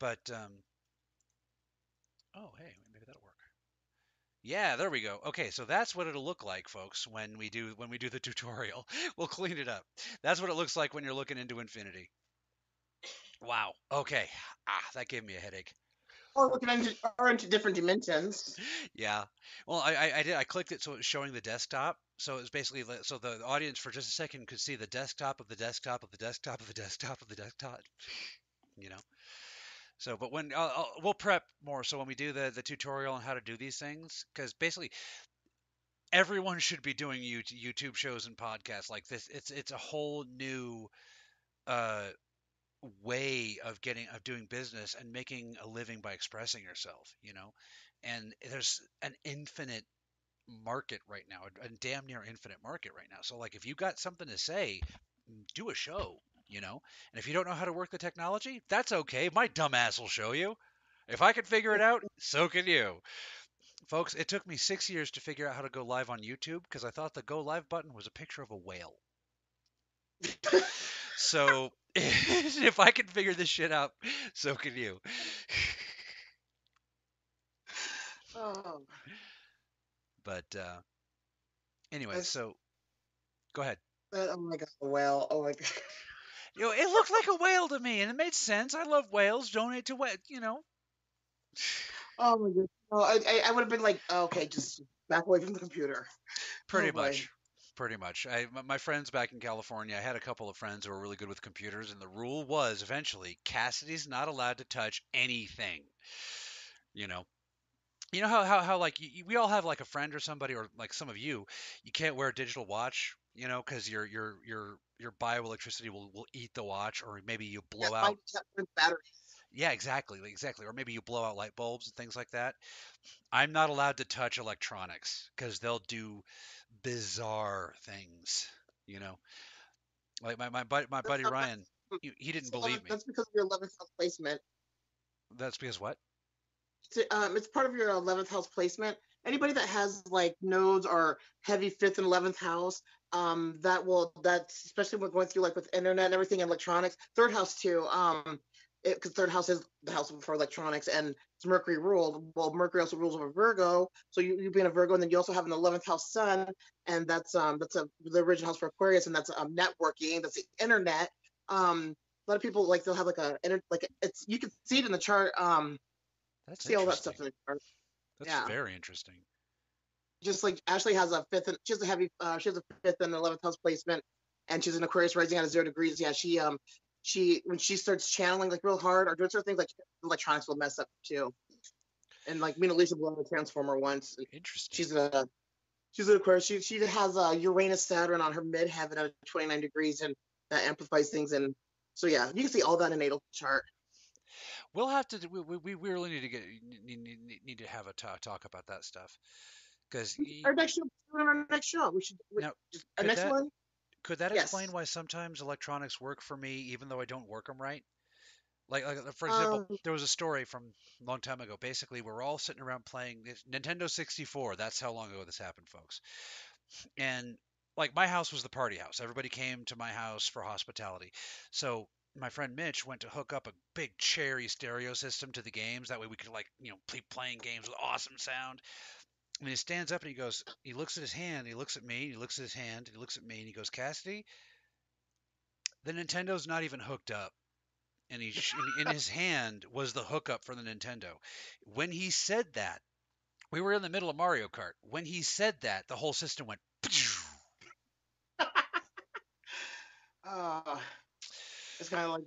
But um, oh hey. Yeah, there we go. Okay, so that's what it'll look like, folks, when we do when we do the tutorial. We'll clean it up. That's what it looks like when you're looking into infinity. Wow. Okay. Ah, that gave me a headache. or looking into or into different dimensions. Yeah. Well, I, I, I did. I clicked it so it was showing the desktop. So it was basically so the audience for just a second could see the desktop of the desktop of the desktop of the desktop of the desktop. You know. So, but when uh, uh, we'll prep more. So when we do the the tutorial on how to do these things, because basically everyone should be doing YouTube shows and podcasts like this. It's it's a whole new uh way of getting of doing business and making a living by expressing yourself. You know, and there's an infinite market right now, a, damn near infinite market right now. So like if you got something to say, do a show, you know. And if you don't know how to work the technology, that's okay. My dumb ass will show you. If I can figure it out, so can you. Folks, it took me six years to figure out how to go live on YouTube because I thought the go live button was a picture of a whale. so if I can figure this shit out, so can you. Oh, But uh, anyway, That's- so go ahead. that, oh my god, well, oh my god. You know, it looked like a whale to me, and it made sense. I love whales. Donate to whale. You know. Oh my god. I, I, I would have been like, oh, okay, just back away from the computer. Pretty Oh, much. Pretty much. I, my friends back in California, I had a couple of friends who were really good with computers, and the rule was eventually Cassidy's not allowed to touch anything. You know. You know how how, how like y y- we all have like a friend or somebody or like some of you, you can't wear a digital watch, you know, because your your your your bioelectricity will will eat the watch, or maybe you blow Yeah, out mine kept with batteries. Yeah, exactly, exactly. Or maybe you blow out light bulbs and things like that. I'm not allowed to touch electronics because they'll do bizarre things, you know. Like my my buddy, my buddy Ryan, he, he didn't So, believe me. That's because of your 11th house placement. That's because what? It's, um, it's part of your 11th house placement. Anybody that has like nodes or heavy fifth and 11th house, um, that will, that's especially when going through like with internet and everything, electronics, third house too. Um, because third house is the house for electronics and it's Mercury ruled. Well, Mercury also rules over Virgo. So you, you being a Virgo, and then you also have an 11th house sun, and that's um that's a the original house for Aquarius, and that's um networking, that's the internet. Um, a lot of people like they'll have like a like it's you can see it in the chart. Um, That's see all that stuff in the chart. That's yeah. very interesting. Just like Ashley has a fifth, and she has a heavy, uh, she has a fifth and eleventh house placement, and she's an Aquarius rising out of zero degrees. Yeah, she um, she when she starts channeling like real hard or doing certain things, like electronics will mess up too. And like me and Lisa blew up a transformer once. Interesting. She's a she's an Aquarius. She she has a Uranus Saturn on her midheaven at 29 degrees, and that amplifies things. And so yeah, you can see all that in a natal chart. We'll have to. We, we, we really need to get need, need, need to have a ta- talk about that stuff because Our next show, our next show, we should we- Now, our could next that- one. Could that Yes. explain why sometimes electronics work for me even though I don't work them right? Like, like for example, Um, there was a story from a long time ago. Basically, we're all sitting around playing Nintendo 64. That's how long ago this happened, folks. And like my house was the party house. Everybody came to my house for hospitality. So my friend Mitch went to hook up a big cherry stereo system to the games. That way we could like, you know, play playing games with awesome sound. And he stands up and he goes, he looks at his hand, he looks at me, he looks at his hand, he looks at me, and he goes, Cassidy, the Nintendo's not even hooked up. And he, sh- in, in his hand was the hookup for the Nintendo. When he said that, we were in the middle of Mario Kart. When he said that, the whole system went. Uh, it's kind of like,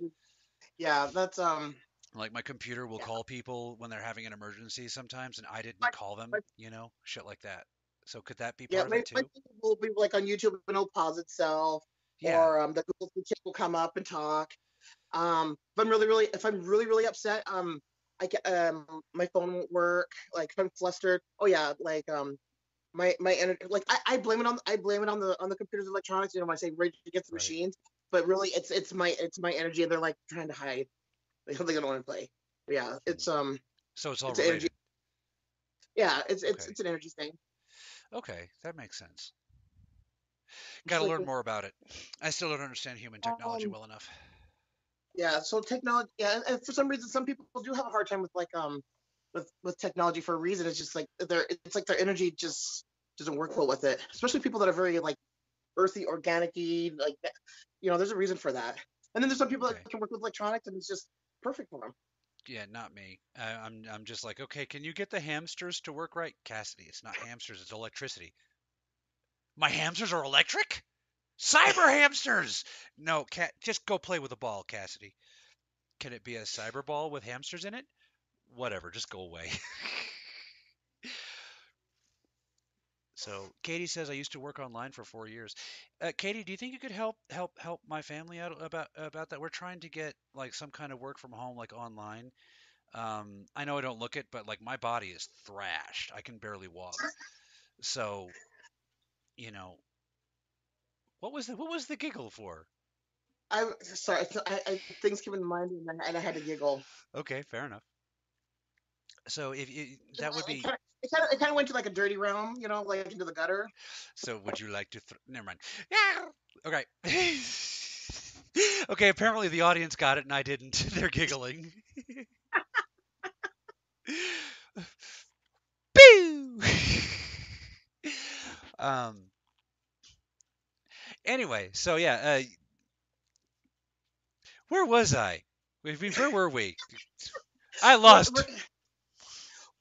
yeah, that's um, Like my computer will Yeah. call people when they're having an emergency sometimes, and I didn't call them. You know, shit like that. So could that be part my, of it my too? will be like on YouTube, and it'll pause itself, Yeah. or um, the Google Speak will come up and talk. Um, if I'm really, really, if I'm really, really upset, um, I get um, my phone won't work. Like if I'm flustered, oh yeah, like um, my my energy, like I, I blame it on I blame it on the on the computers, electronics. You know, when I say rage against the Right. machines, but really it's it's my it's my energy, and they're like trying to hide. They don't they don't want to play. But yeah, it's um, So it's all it's energy. yeah, it's it's Okay. it's an energy thing. Okay, that makes sense. Got to like learn more about it. I still don't understand human technology Um, well enough. Yeah, so technology, yeah, and- and for some reason, some people do have a hard time with like um, with with technology for a reason. It's just like their, it's like their energy just doesn't work well with it. Especially people that are very like earthy, organic-y, like. You know, there's a reason for that. And then there's some people Okay. that can work with electronics, and it's just perfect for them. Yeah, not me. I, I'm I'm just like, okay, can you get the hamsters to work right? Cassidy, it's not hamsters, it's electricity. My hamsters are electric? Cyber hamsters! No, cat, just go play with a ball, Cassidy. Can it be a cyber ball with hamsters in it? Whatever, just go away. So Katie says I used to work online for four years. Uh, Katie, do you think you could help help help my family out about about that? We're trying to get like some kind of work from home, like online. Um, I know I don't look it, but like my body is thrashed. I can barely walk. So, you know, what was the what was the giggle for? I'm sorry, I, I things came in mind and I, and I had to giggle. Okay, fair enough. So if you, that would be It kind of it kind of went to like a dirty realm, you know, like into the gutter. so would you like to th- never mind. Yeah. Okay. okay, apparently the audience got it and I didn't. They're giggling. Boo! um anyway, so yeah, uh where was I? I mean, where were we? I lost. work-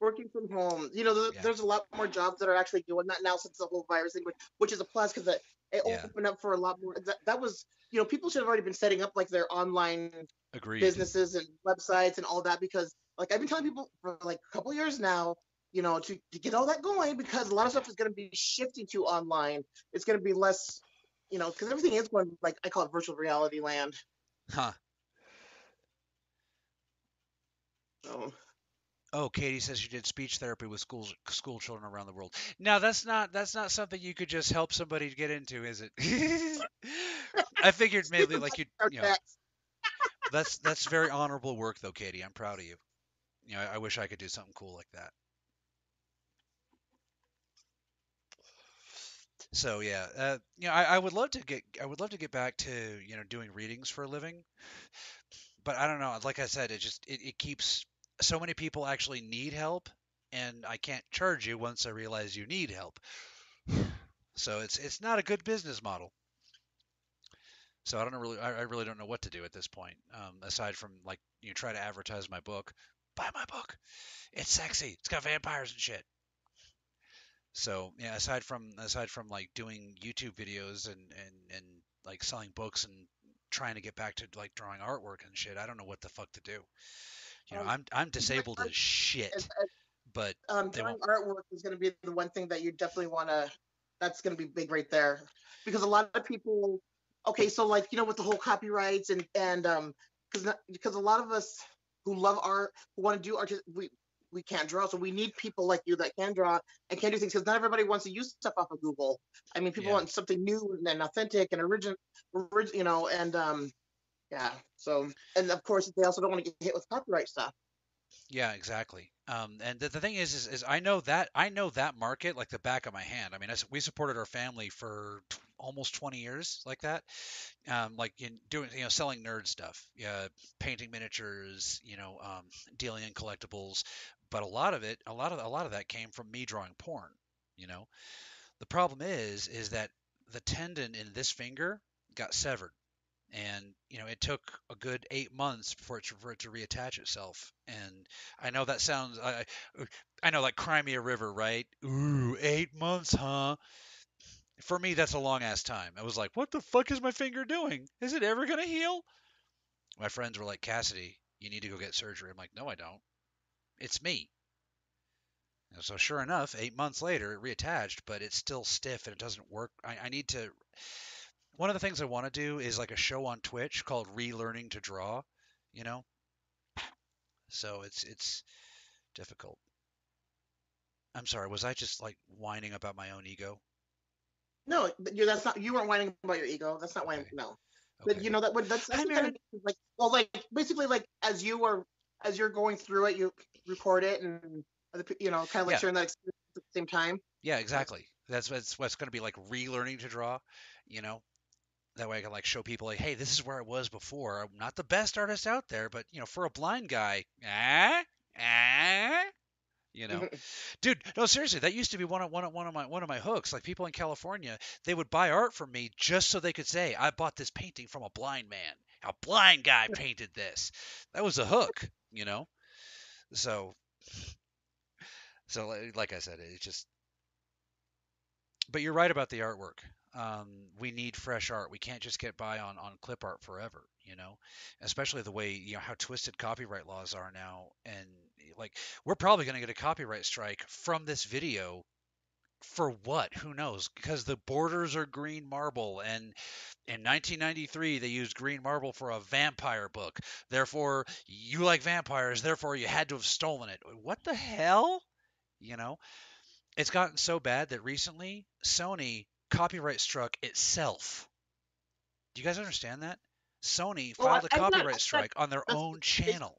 working from home. You know, th- Yeah. there's a lot more jobs that are actually doing that now since the whole virus thing, which, which is a plus because it, it Yeah. opened up for a lot more. That, that was, you know, people should have already been setting up like their online Agreed. businesses and websites and all that because, like, I've been telling people for like a couple years now, you know, to, to get all that going because a lot of stuff is going to be shifting to online. It's going to be less, you know, because everything is going like I call it virtual reality land. Huh. So. Oh, Katie says she did speech therapy with schools school children around the world. Now that's not that's not something you could just help somebody to get into, is it? I figured maybe like you you know that's that's very honorable work though, Katie. I'm proud of you. You know, I, I wish I could do something cool like that. So yeah, uh, you know, I, I would love to get I would love to get back to you know doing readings for a living, but I don't know. Like I said, it just it, it keeps so many people actually need help, and I can't charge you once I realize you need help. So it's it's not a good business model. So I don't really I really don't know what to do at this point, um, aside from like you know, try to advertise my book. Buy my book. It's sexy. It's got vampires and shit. So yeah, aside from aside from like doing YouTube videos and and and like selling books and trying to get back to like drawing artwork and shit, I don't know what the fuck to do. You know, Um, I'm I'm disabled as shit, As- as but um, drawing artwork is going to be the one thing that you definitely want to. That's going to be big right there, because a lot of people. Okay, so like you know with the whole copyrights and and um because because a lot of us who love art who want to do art we we can't draw so we need people like you that can draw and can do things because not everybody wants to use stuff off of Google. I mean people Yeah. want something new and authentic and original, orig- you know and um yeah so and of course they also don't want to get hit with copyright stuff. Yeah, exactly. Um, and the, the thing is, is, is I know that I know that market like the back of my hand. I mean, I we supported our family for t- almost 20 years, like that. Um, like in doing, you know, selling nerd stuff, yeah, painting miniatures, you know, um, dealing in collectibles. But a lot of it, a lot of a lot of that came from me drawing porn. You know, the problem is, is that the tendon in this finger got severed and you know it took a good eight months for it to, for it to reattach itself. And i know that sounds i I- know like crimea river right? Ooh eight months huh? For me that's a long ass time. I was like what the fuck is my finger doing? Is it ever gonna heal? My friends were like cassidy you need to go get surgery. I'm like no i don't. It's me. And so sure enough eight months later it reattached but it's still stiff and it doesn't work. I, I need to one of the things I want to do is like a show on Twitch called Relearning to Draw, you know. So it's it's difficult. I'm sorry, was I just like whining about my own ego? No, that's not you weren't whining about your ego. That's not whining. Okay. No, but Okay. you know that would that's, that's kind of like well like basically like as you are as you're going through it you record it and you know kind of like Yeah. sharing that experience at the same time. Yeah, exactly. That's what's what's going to be like relearning to draw, you know. That way I can like show people like, hey, this is where I was before. I'm not the best artist out there, but you know, for a blind guy, ah, ah, you know. Dude, no, seriously, that used to be one of one of one of my one of my hooks. Like people in California, they would buy art from me just so they could say, "I bought this painting from a blind man. A blind guy painted this." That was a hook, you know. So, so like I said, it's just. But you're right about the artwork. Um, we need fresh art. We can't just get by on on clip art forever, you know. Especially the way you know how twisted copyright laws are now, and like we're probably going to get a copyright strike from this video for what? Who knows? Because the borders are green marble. And in 1993 they used green marble for a vampire book. Therefore you like vampires therefore you had to have stolen it. What the hell? You know? It's gotten so bad that recently Sony copyright struck itself. Do you guys understand that? Sony Well, filed a I've copyright got- strike on their own channel.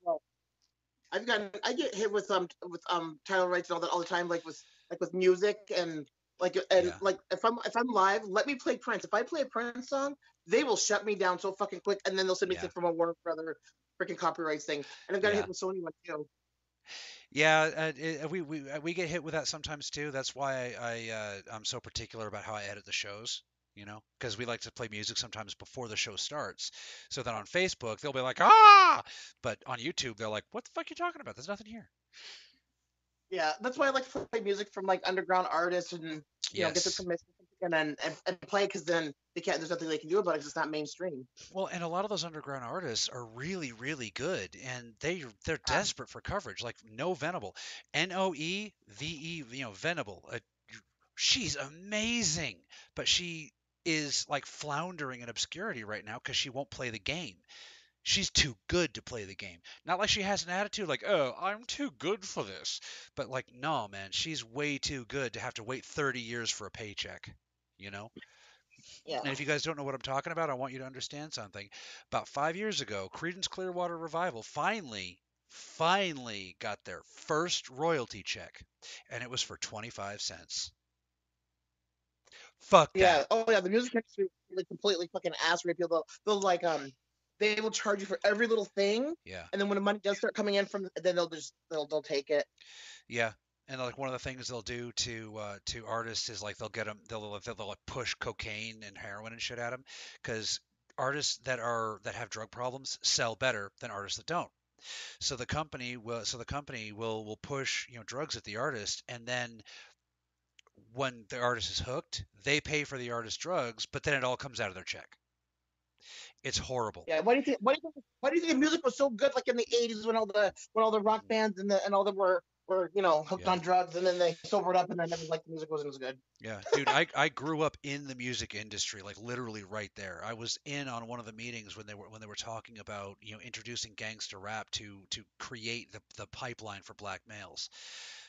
I've gotten I get hit with um with um title rights and all that all the time, like with like with music and like and Yeah. like if I'm if I'm live, let me play Prince. If I play a Prince song, they will shut me down so fucking quick, and then they'll send me Yeah. from a Warner Brother freaking copyrights thing. And I've got Yeah. hit with Sony one too. Yeah, uh, it, we we uh, we get hit with that sometimes too. That's why I, I uh, I'm so particular about how I edit the shows. You know, because we like to play music sometimes before the show starts. So then on Facebook they'll be like ah, but on YouTube they're like, what the fuck are you talking about? There's nothing here. Yeah, that's why I like to play music from like underground artists and you know get the permission and then and, and play because then they can't. There's nothing they can do about it 'cause it's not mainstream. Well, and a lot of those underground artists are really, really good, and they they're desperate for coverage. Like Noe Venable, N O E V E, you know, Venable. Uh, she's amazing, but she is like floundering in obscurity right now because she won't play the game. She's too good to play the game. Not like she has an attitude like, "Oh, I'm too good for this," but like, no, man, she's way too good to have to wait 30 years for a paycheck. You know. Yeah. And if you guys don't know what I'm talking about, I want you to understand something. About five years ago, Creedence Clearwater Revival finally, finally got their first royalty check, and it was for 25 cents. Fuck Yeah. that. Oh yeah. The music industry is really completely fucking ass rape. They'll they'll like um they will charge you for every little thing, Yeah, and then when the money does start coming in from, then they'll just they'll they'll take it. yeah. And like one of the things they'll do to uh, to artists is like they'll get them they'll they'll, they'll like push cocaine and heroin and shit at them because artists that are that have drug problems sell better than artists that don't. So the company will so the company will will push you know drugs at the artist and then when the artist is hooked, they pay for the artist's drugs, but then it all comes out of their check. It's horrible. Yeah. Why do you think? Why do you think? Why do you think the music was so good? Like in the '80s when all the when all the rock bands and the and all them were were you know hooked. Yeah. on drugs and then they sobered up and then never like the music wasn't as good. Yeah, dude, I, I grew up in the music industry, like literally right there. I was in on one of the meetings when they were when they were talking about you know introducing gangster rap to to create the the pipeline for black males.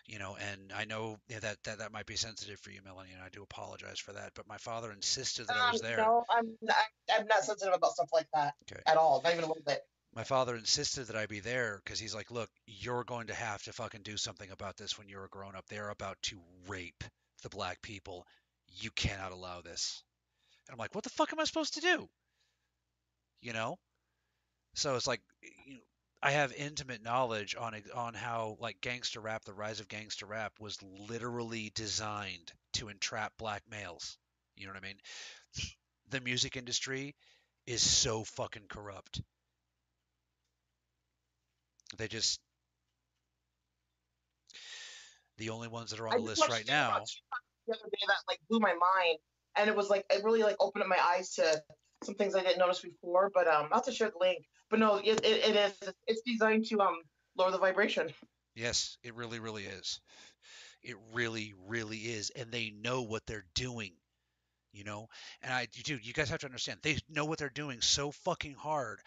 You know, and I know that, that that might be sensitive for you, Melanie, and I do apologize for that. But my father insisted that I was Um, there. No, I'm not, I'm not sensitive about stuff like that Okay. at all. Not even a little bit. My father insisted that I be there because he's like, look, you're going to have to fucking do something about this when you're a grown up. They're about to rape the black people. You cannot allow this. And I'm like, what the fuck am I supposed to do? You know? So it's like, you know, I have intimate knowledge on on how like gangster rap, the rise of gangster rap was literally designed to entrap black males. You know what I mean? The music industry is so fucking corrupt. They just the only ones that are on I the list right now. The other day that like blew my mind, and it was like it really like opened up my eyes to some things I didn't notice before. But um, not to share the link. But no, it, it, it is. It's designed to um lower the vibration. Yes, it really, really is. It really, really is, and they know what they're doing. You know, and I, dude, you guys have to understand. They know what they're doing so fucking hard.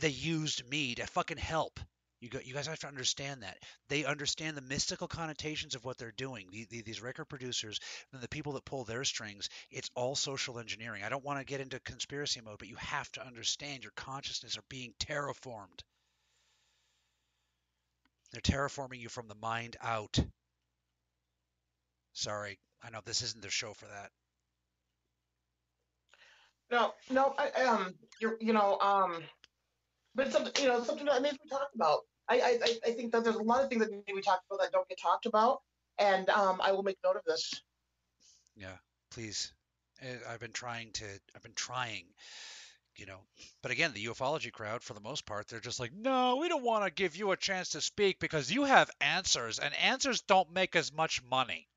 They used me to fucking help. You go, you guys have to understand that. They understand the mystical connotations of what they're doing. The, the, these record producers and the people that pull their strings, it's all social engineering. I don't want to get into conspiracy mode, but you have to understand your consciousness are being terraformed. They're terraforming you from the mind out. Sorry, I know this isn't the show for that. No, no, I, um, you're, you know, um, but something, you know, something that needs to be talked about. I, I, I- I think that there's a lot of things that need to be talked about that don't get talked about, and um, I will make note of this. Yeah, please. Eh, I've been trying to. I've been trying. You know, but again, the ufology crowd, for the most part, they're just like, no, we don't want to give you a chance to speak because you have answers, and answers don't make as much money.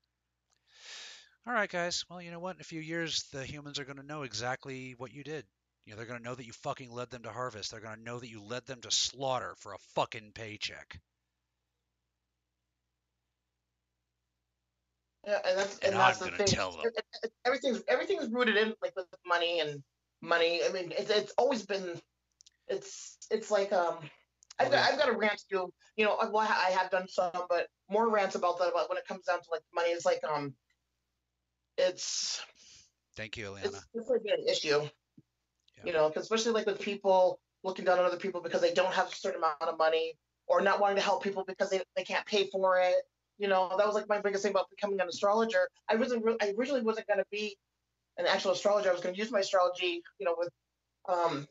All right, guys. Well, you know what? In a few years, the humans are going to know exactly what you did. You know, they're going to know that you fucking led them to harvest. They're going to know that you led them to slaughter for a fucking paycheck. Yeah, and that's And and, that's I'm the thing. tell them. Everything's everything's rooted in like with money and money. I mean, it's it's always been. It's it's like um, I've got. I've got a rant to do. You know, well, I have done some, but more rants about that. About when it comes down to like money, it's like um, it's Thank you, it's, Eliana. it's like an issue. Yeah. You know, especially like with people looking down on other people because they don't have a certain amount of money, or not wanting to help people because they, they can't pay for it. You know, that was like my biggest thing about becoming an astrologer. I wasn't re- I originally wasn't going to be an actual astrologer. I was going to use my astrology, you know, with um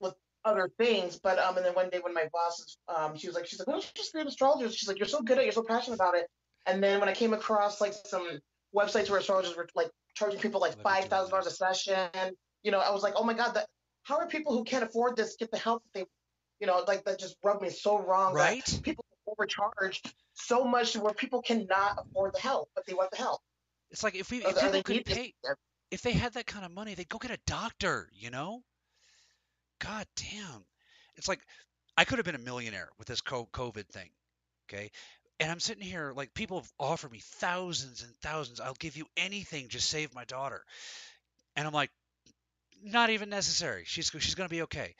with other things. But um, and then one day when my boss, um, she was like, she's like, why don't you just be an astrologer? She's like, you're so good at, it, you're so passionate about it. And then when I came across like some websites where astrologers were like charging people like five thousand dollars a session, you know, I was like, oh my god, that how are people who can't afford this get the help that they, you know, like that just rubbed me so wrong. that Right? people overcharged so much where people cannot afford the help, but they want the help. It's like if we if they- people could pay if they had that kind of money, they'd go get a doctor, you know? God damn. It's like I could have been a millionaire with this COVID thing. Okay. And I'm sitting here like people have offered me thousands and thousands. I'll give you anything, just save my daughter. And I'm like, not even necessary. She's she's gonna be okay.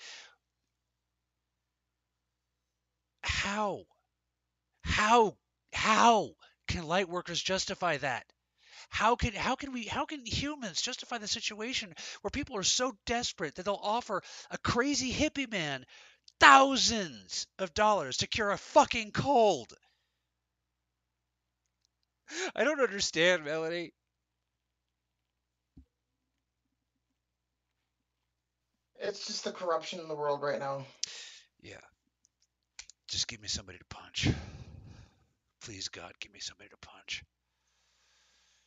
How? How? How can light workers justify that? How can how can we how can humans justify the situation where people are so desperate that they'll offer a crazy hippie man thousands of dollars to cure a fucking cold? I don't understand, Melanie. It's just the corruption in the world right now. Yeah. Just give me somebody to punch. Please, God, give me somebody to punch.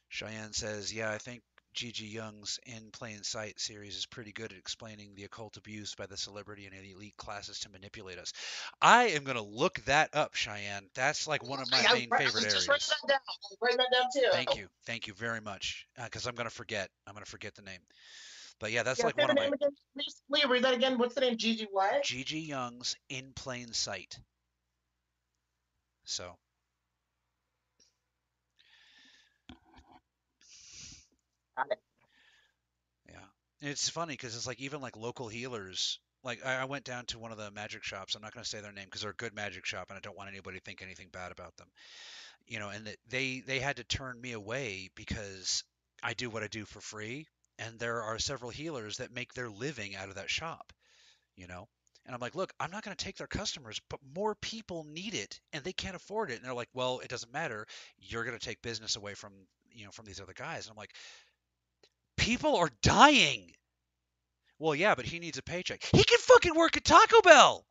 Cheyenne says, Yeah, I think Gigi Young's In Plain Sight series is pretty good at explaining the occult abuse by the celebrity and elite classes to manipulate us. I am going to look that up, Cheyenne. That's like one of my I- I- main I- favorite just areas. write that down. Write that down too. Thank you. Thank you very much. Uh, because I'm going to forget. I'm going to forget the name. But yeah, that's Yeah, like one of my name again, please. Will you read that again? What's the name? Gigi what? Gigi Young's In Plain Sight. So. Got it. Yeah. And it's funny because it's like even like local healers. Like I, I went down to one of the magic shops. I'm not going to say their name because they're a good magic shop, and I don't want anybody to think anything bad about them. You know, and they they had to turn me away because I do what I do for free, and there are several healers that make their living out of that shop. You know, and I'm like, look, I'm not going to take their customers, but more people need it, and they can't afford it. And they're like, well, it doesn't matter. You're going to take business away from you know from these other guys. And I'm like, people are dying. Well, yeah, but he needs a paycheck. He can fucking work at Taco Bell.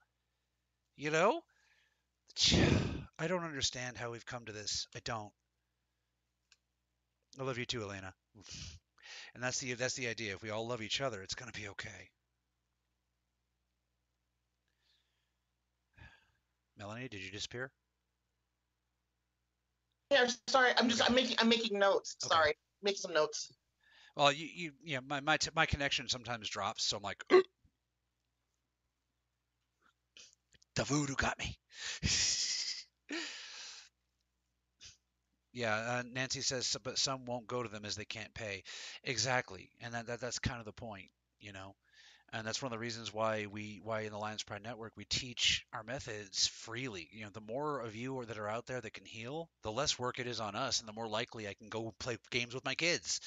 You know? I don't understand how we've come to this. I don't. I love you too, Elena. And that's the that's the idea. If we all love each other, it's gonna be okay. Melanie, did you disappear? Yeah, I'm sorry. I'm just I'm making I'm making notes. Okay. Sorry, making some notes. Well, you you yeah, my my t- my connection sometimes drops, so I'm like, the voodoo got me. yeah, uh, Nancy says, but some won't go to them as they can't pay. Exactly, and that, that that's kind of the point, you know. And that's one of the reasons why we why in the Lions Pride Network we teach our methods freely. You know, the more of you that are out there that can heal, the less work it is on us, and the more likely I can go play games with my kids.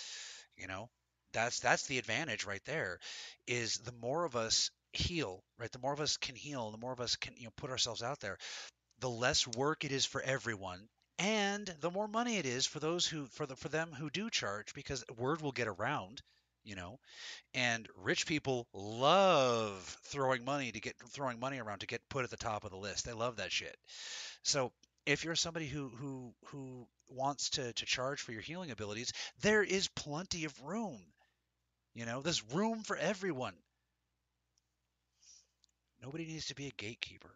You know, that's that's the advantage right there. Is the more of us heal, right? The more of us can heal, the more of us can you know put ourselves out there, the less work it is for everyone, and the more money it is for those who for the for them who do charge, because word will get around. You know, and rich people love throwing money to get throwing money around to get put at the top of the list. They love that shit. So if you're somebody who who who wants to to charge for your healing abilities, there is plenty of room. You know, there's room for everyone. Nobody needs to be a gatekeeper.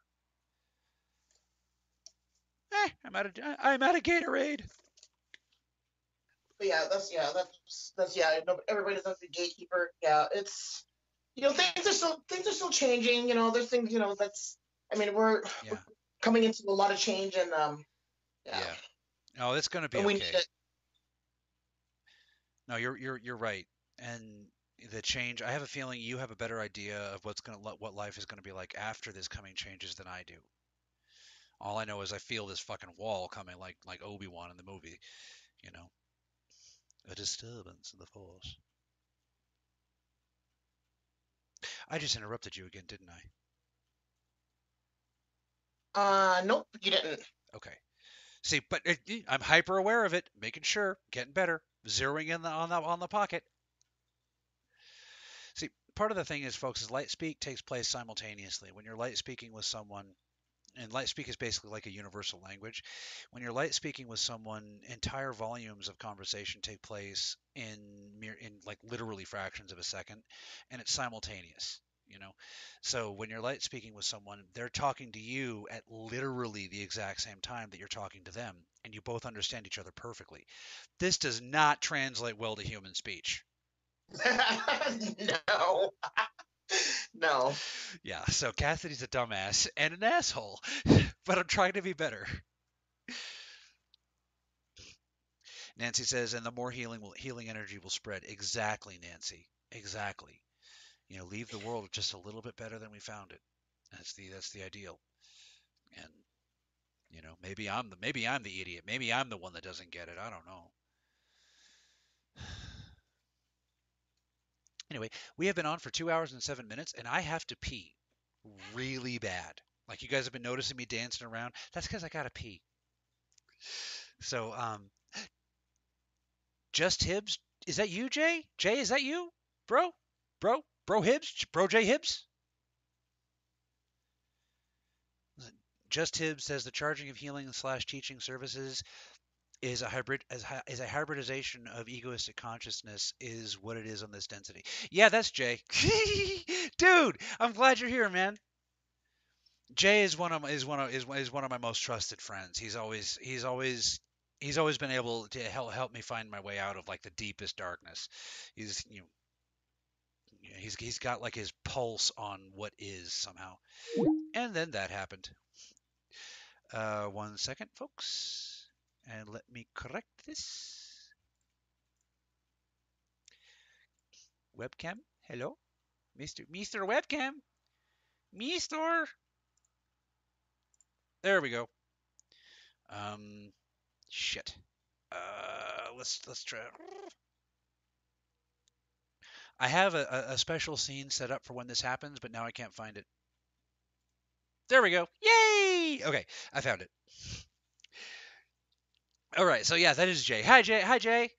Eh, I'm out of I'm out of Gatorade. But yeah, that's yeah, that's that's yeah. No, everybody does the gatekeeper. Yeah, it's you know things are still things are still changing. You know, there's things you know that's. I mean, we're, Yeah. we're coming into a lot of change and um. Yeah. Yeah. Oh, it's gonna be And okay. No, you're you're you're right. And the change. I have a feeling you have a better idea of what's gonna what life is gonna be like after this coming changes than I do. All I know is I feel this fucking wall coming, like like Obi Wan in the movie. You know, a disturbance in the force. I just interrupted you again, didn't I? Uh, nope, you didn't. Okay. See, but it, I'm hyper aware of it, making sure, getting better, zeroing in the, on the on the pocket. See, part of the thing is, folks, is light speak takes place simultaneously. When you're light speaking with someone, and light speak is basically like a universal language. When you're light speaking with someone, entire volumes of conversation take place in mere in like literally fractions of a second, and it's simultaneous. You know, so when you're light speaking with someone, they're talking to you at literally the exact same time that you're talking to them, and you both understand each other perfectly. This does not translate well to human speech. no. no. Yeah, so Cassidy's a dumbass and an asshole, but I'm trying to be better. Nancy says, and the more healing will healing energy will spread. Exactly, Nancy. Exactly. You know, leave the world just a little bit better than we found it. That's the that's the ideal. And you know, maybe I'm the maybe I'm the idiot. Maybe I'm the one that doesn't get it. I don't know. Anyway, we have been on for two hours and seven minutes, and I have to pee really bad. Like you guys have been noticing me dancing around. That's because I gotta pee. So, um, just Hibbs, is that you, Jay? Jay, is that you, bro? Bro, bro Hibbs, bro Jay Hibbs. Just Hibbs says the charging of healing slash teaching services is a hybrid is a hybridization of egoistic consciousness is what it is on this density. Yeah, that's Jay. Dude, I'm glad you're here, man. Jay is one of my, is one of is, is one of my most trusted friends. He's always he's always he's always been able to help help me find my way out of like the deepest darkness. He's you know he's he's got like his pulse on what is somehow. And then that happened. Uh, one second, folks. And let me correct this. Webcam, hello? Mr. Mr. Webcam? Mister? There we go. Um, shit. Uh, let's let's try. I have a, a special scene set up for when this happens, but now I can't find it. There we go. Yay! Okay, I found it. All right, so yeah, that is Jay. Hi Jay. Hi Jay.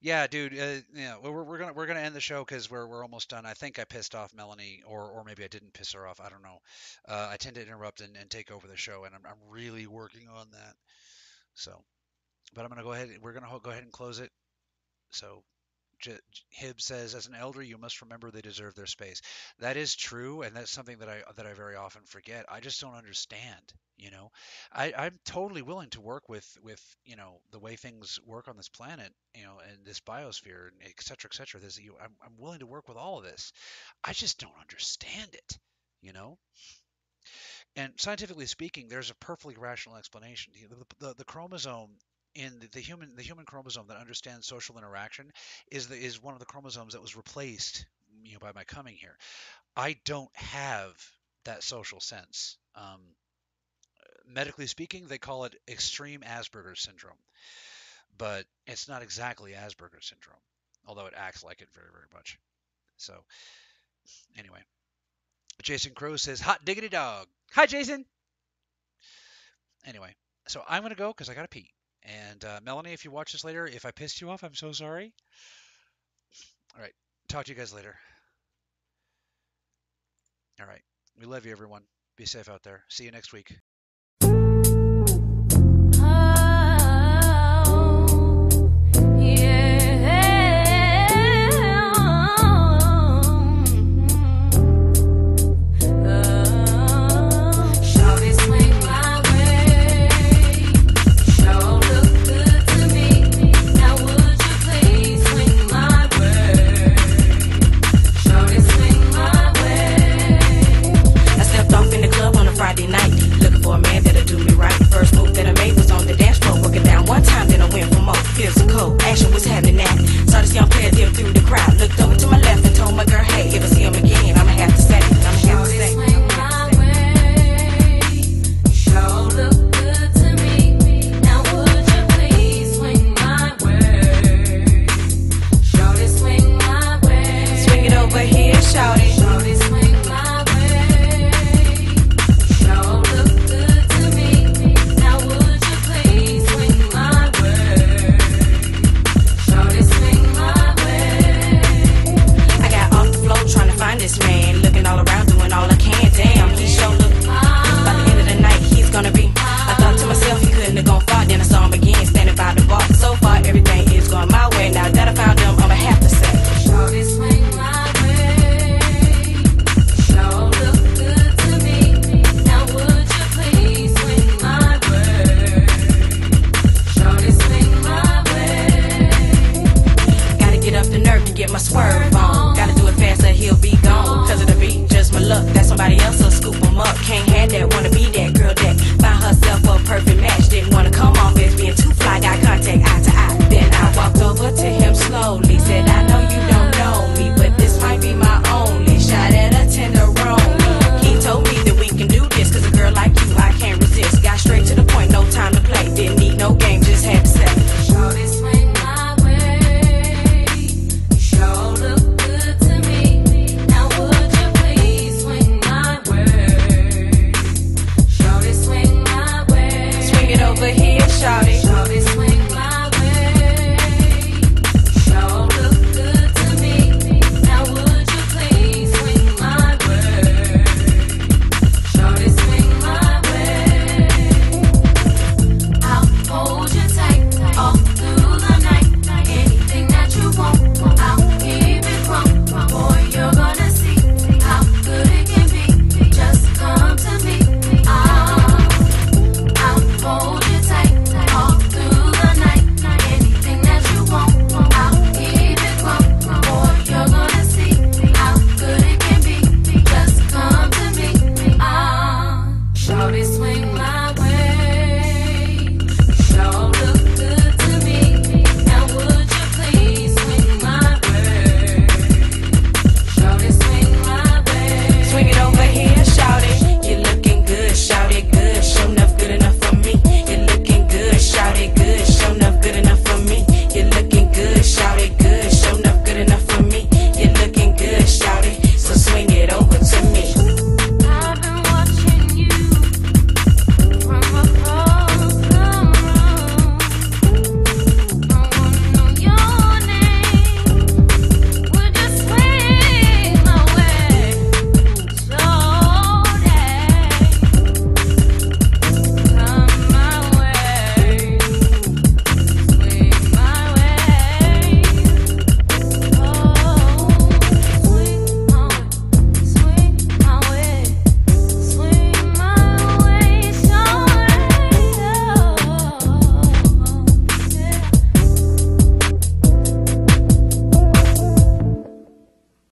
Yeah, dude. Uh, yeah, we're, we're gonna we're gonna end the show because we're we're almost done. I think I pissed off Melanie, or or maybe I didn't piss her off. I don't know. Uh, I tend to interrupt and, and take over the show, and I'm I'm really working on that. So, but I'm gonna go ahead. We're gonna go ahead and close it. So J- says, as an elder, you must remember they deserve their space. That is true, and that's something that I that I very often forget. I just don't understand. You know, I, I'm totally willing to work with with you know the way things work on this planet, you know, and this biosphere, and et cetera, et cetera. This, you, I'm, I'm willing to work with all of this. I just don't understand it. You know. And scientifically speaking, there's a perfectly rational explanation. The, the, the chromosome in the, the, human the human chromosome that understands social interaction is the, is one of the chromosomes that was replaced you know by my coming here. I don't have that social sense. Um, medically speaking, they call it extreme Asperger's syndrome, but it's not exactly Asperger's syndrome, although it acts like it very very much. So anyway, Jason Crow says, "Hot diggity dog." Hi, Jason. Anyway, so I'm gonna go because I gotta pee. And uh, Melanie, if you watch this later, if I pissed you off, I'm so sorry. All right. Talk to you guys later. All right. We love you, everyone. Be safe out there. See you next week. fashion was happening at. Saw this young pair dim through the crowd. Looked over to my left and told my girl, hey, it was him again.